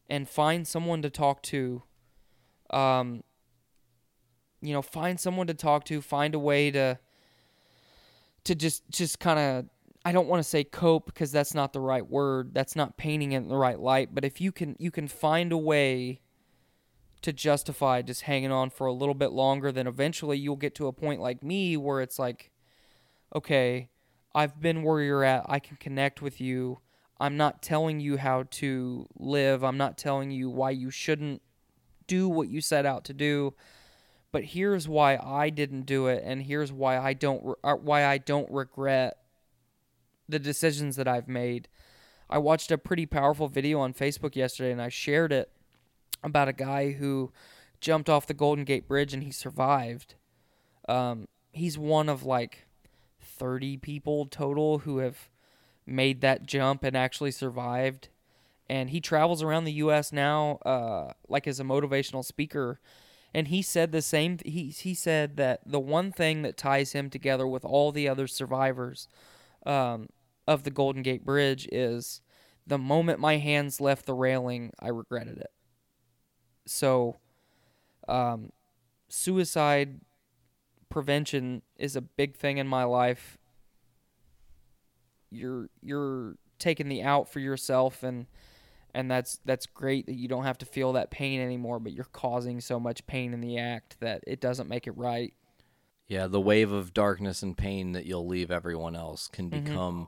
and find someone to talk to um you know, find someone to talk to, find a way to to just just kind of I don't want to say cope because that's not the right word. That's not painting it in the right light, but if you can you can find a way to justify just hanging on for a little bit longer, then eventually you'll get to a point like me where it's like okay, I've been where you're at. I can connect with you. I'm not telling you how to live. I'm not telling you why you shouldn't do what you set out to do but here's why I didn't do it, and here's why I don't re- uh, why I don't regret the decisions that I've made. I watched a pretty powerful video on Facebook yesterday, and I shared it about a guy who jumped off the Golden Gate Bridge and he survived. Um, he's one of like 30 people total who have made that jump and actually survived. And he travels around the U.S. now, uh, like as a motivational speaker and he said the same he he said that the one thing that ties him together with all the other survivors um, of the Golden Gate Bridge is the moment my hands left the railing, I regretted it. So, um, suicide prevention is a big thing in my life. You're you're taking the out for yourself and and that's that's great that you don't have to feel that pain anymore but you're causing so much pain in the act that it doesn't make it right Yeah, the wave of darkness and pain that you'll leave everyone else can Mm-hmm. become.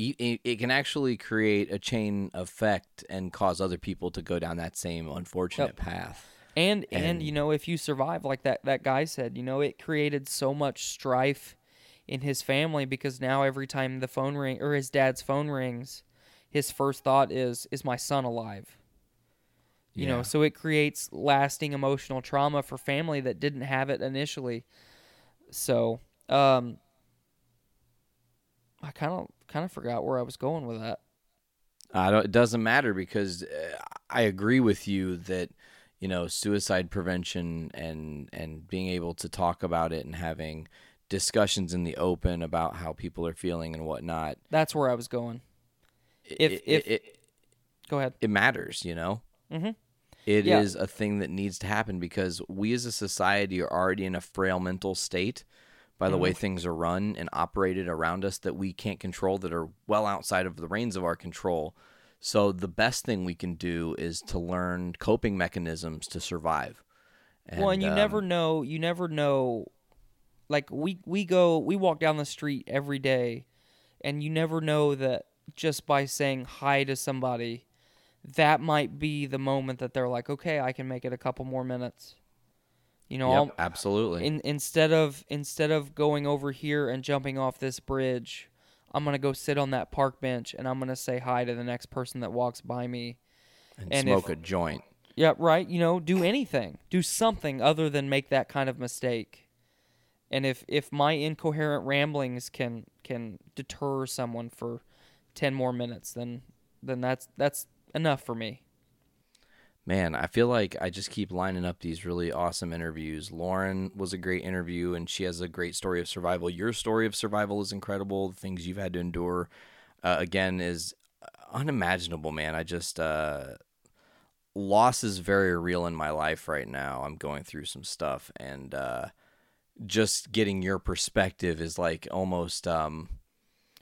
It, it can actually create a chain effect and cause other people to go down that same unfortunate Yep. path. and, and And- you know if you survive like that that guy said you know it created so much strife in his family because now every time the phone ring or his dad's phone rings his first thought is is my son alive you know so it creates lasting emotional trauma for family that didn't have it initially so um i kind of kind of forgot where i was going with that I don't. It doesn't matter because uh, I agree with you that you know suicide prevention and and being able to talk about it and having discussions in the open about how people are feeling and whatnot. that's where i was going If- it, if- it, go ahead it matters, you know. Mhm. It is Yeah. a thing that needs to happen because we as a society are already in a frail mental state by the way Mm-hmm. things are run and operated around us that we can't control that are well outside of the reins of our control. So the best thing we can do is to learn coping mechanisms to survive. well, and you never um, know. You never know. Like we we go we walk down the street every day, and you never know that just by saying hi to somebody, that might be the moment that they're like, okay, I can make it a couple more minutes. You know, Yep, absolutely. in, instead of instead of going over here and jumping off this bridge, I'm gonna go sit on that park bench and I'm gonna say hi to the next person that walks by me. and, and smoke if- a joint. Yeah, right. You know, do anything, do something other than make that kind of mistake. And if if my incoherent ramblings can can deter someone for ten more minutes, then then that's that's enough for me. Man, I feel like I just keep lining up these really awesome interviews. Lauren was a great interview, and she has a great story of survival. Your story of survival is incredible. The things you've had to endure, uh, again, is unimaginable, man. I just, uh, loss is very real in my life right now. I'm going through some stuff, and uh, just getting your perspective is like almost, um,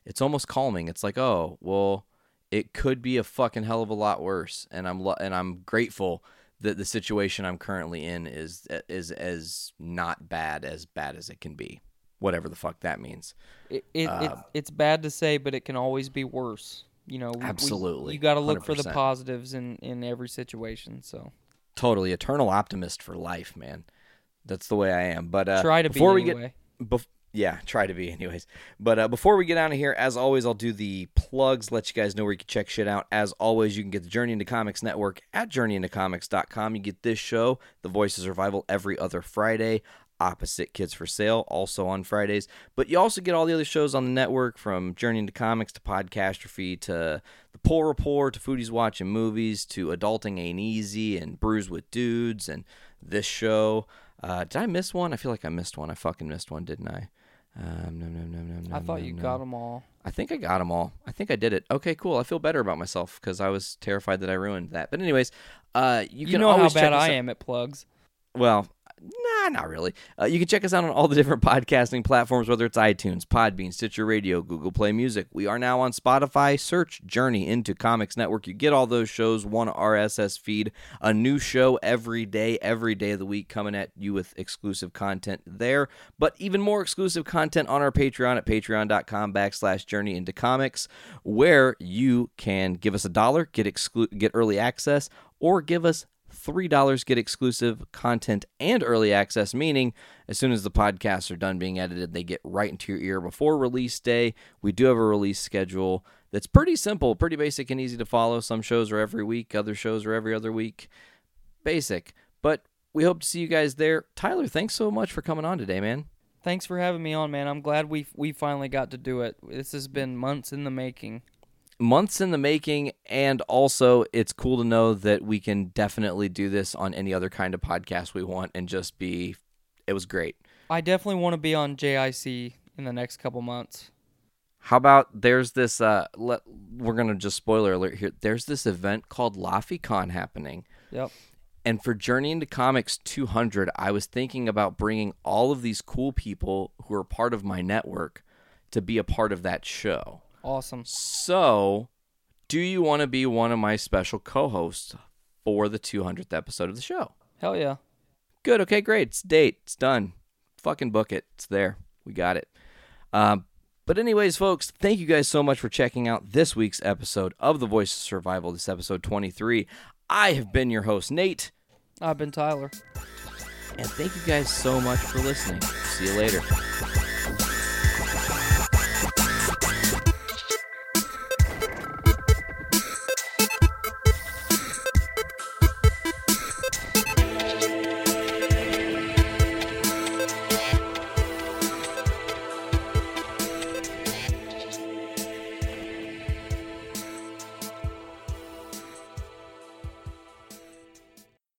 it's almost calming. It's like, oh, well, it could be a fucking hell of a lot worse and i'm lo- and i'm grateful that the situation i'm currently in is is as not bad as bad as it can be whatever the fuck that means It, it, it it's bad to say, but it can always be worse. You know, we- Absolutely. you got to look for the positives in in every situation. So totally eternal optimist for life man that's the way i am but uh Try to be before we anyway. get bef- yeah try to be anyways but uh, before we get out of here as always i'll do the plugs let you guys know where you can check shit out as always you can get the journey into comics network at journeyintocomics.com you get this show the voice of survival every other friday opposite Kids for Sale, also on Fridays. But you also get all the other shows on the network from Journey into Comics to Podcastrophe to The Pull Report to Foodies Watching Movies to Adulting Ain't Easy and Brews with Dudes and this show. Uh, did I miss one? I feel like I missed one. I fucking missed one, didn't I? Um, no, no, no, no, no. I thought no, you no. got them all. I think I got them all. I think I did it. Okay, cool. I feel better about myself because I was terrified that I ruined that. But anyways, uh, you, You, can know how always check bad us I out- am at plugs. Well, nah, not really. Uh, you can check us out on all the different podcasting platforms, whether it's iTunes, Podbean, Stitcher Radio, Google Play Music. We are now on Spotify. Search Journey into Comics Network. You get all those shows, one RSS feed, a new show every day, every day of the week, coming at you with exclusive content there. But even more exclusive content on our Patreon at patreon.com backslash journey into comics, where you can give us a dollar, get exclu- get early access, or give us $3 get exclusive content and early access, meaning as soon as the podcasts are done being edited, they get right into your ear before release day. We do have a release schedule that's pretty simple, pretty basic, and easy to follow. Some shows are every week, other shows are every other week. Basic. But we hope to see you guys there. Tyler, thanks so much for coming on today, man. Thanks for having me on, man. I'm glad we we finally got to do it. This has been months in the making. Months in the making and also it's cool to know that we can definitely do this on any other kind of podcast we want and just be it was great I definitely want to be on JIC in the next couple months. how about there's this uh let, we're gonna just spoiler alert here there's this event called LaFiCon happening Yep. and for Journey into Comics 200, I was thinking about bringing all of these cool people who are part of my network to be a part of that show. Awesome. So, do you want to be one of my special co hosts for the 200th episode of the show? Hell yeah. Good. Okay, great. It's date. It's done. Fucking book it. It's there. We got it. Um, but, anyways, folks, thank you guys so much for checking out this week's episode of The Voice of Survival, this episode 23. I have been your host, Nate, I've been Tyler. and thank you guys so much for listening. See you later.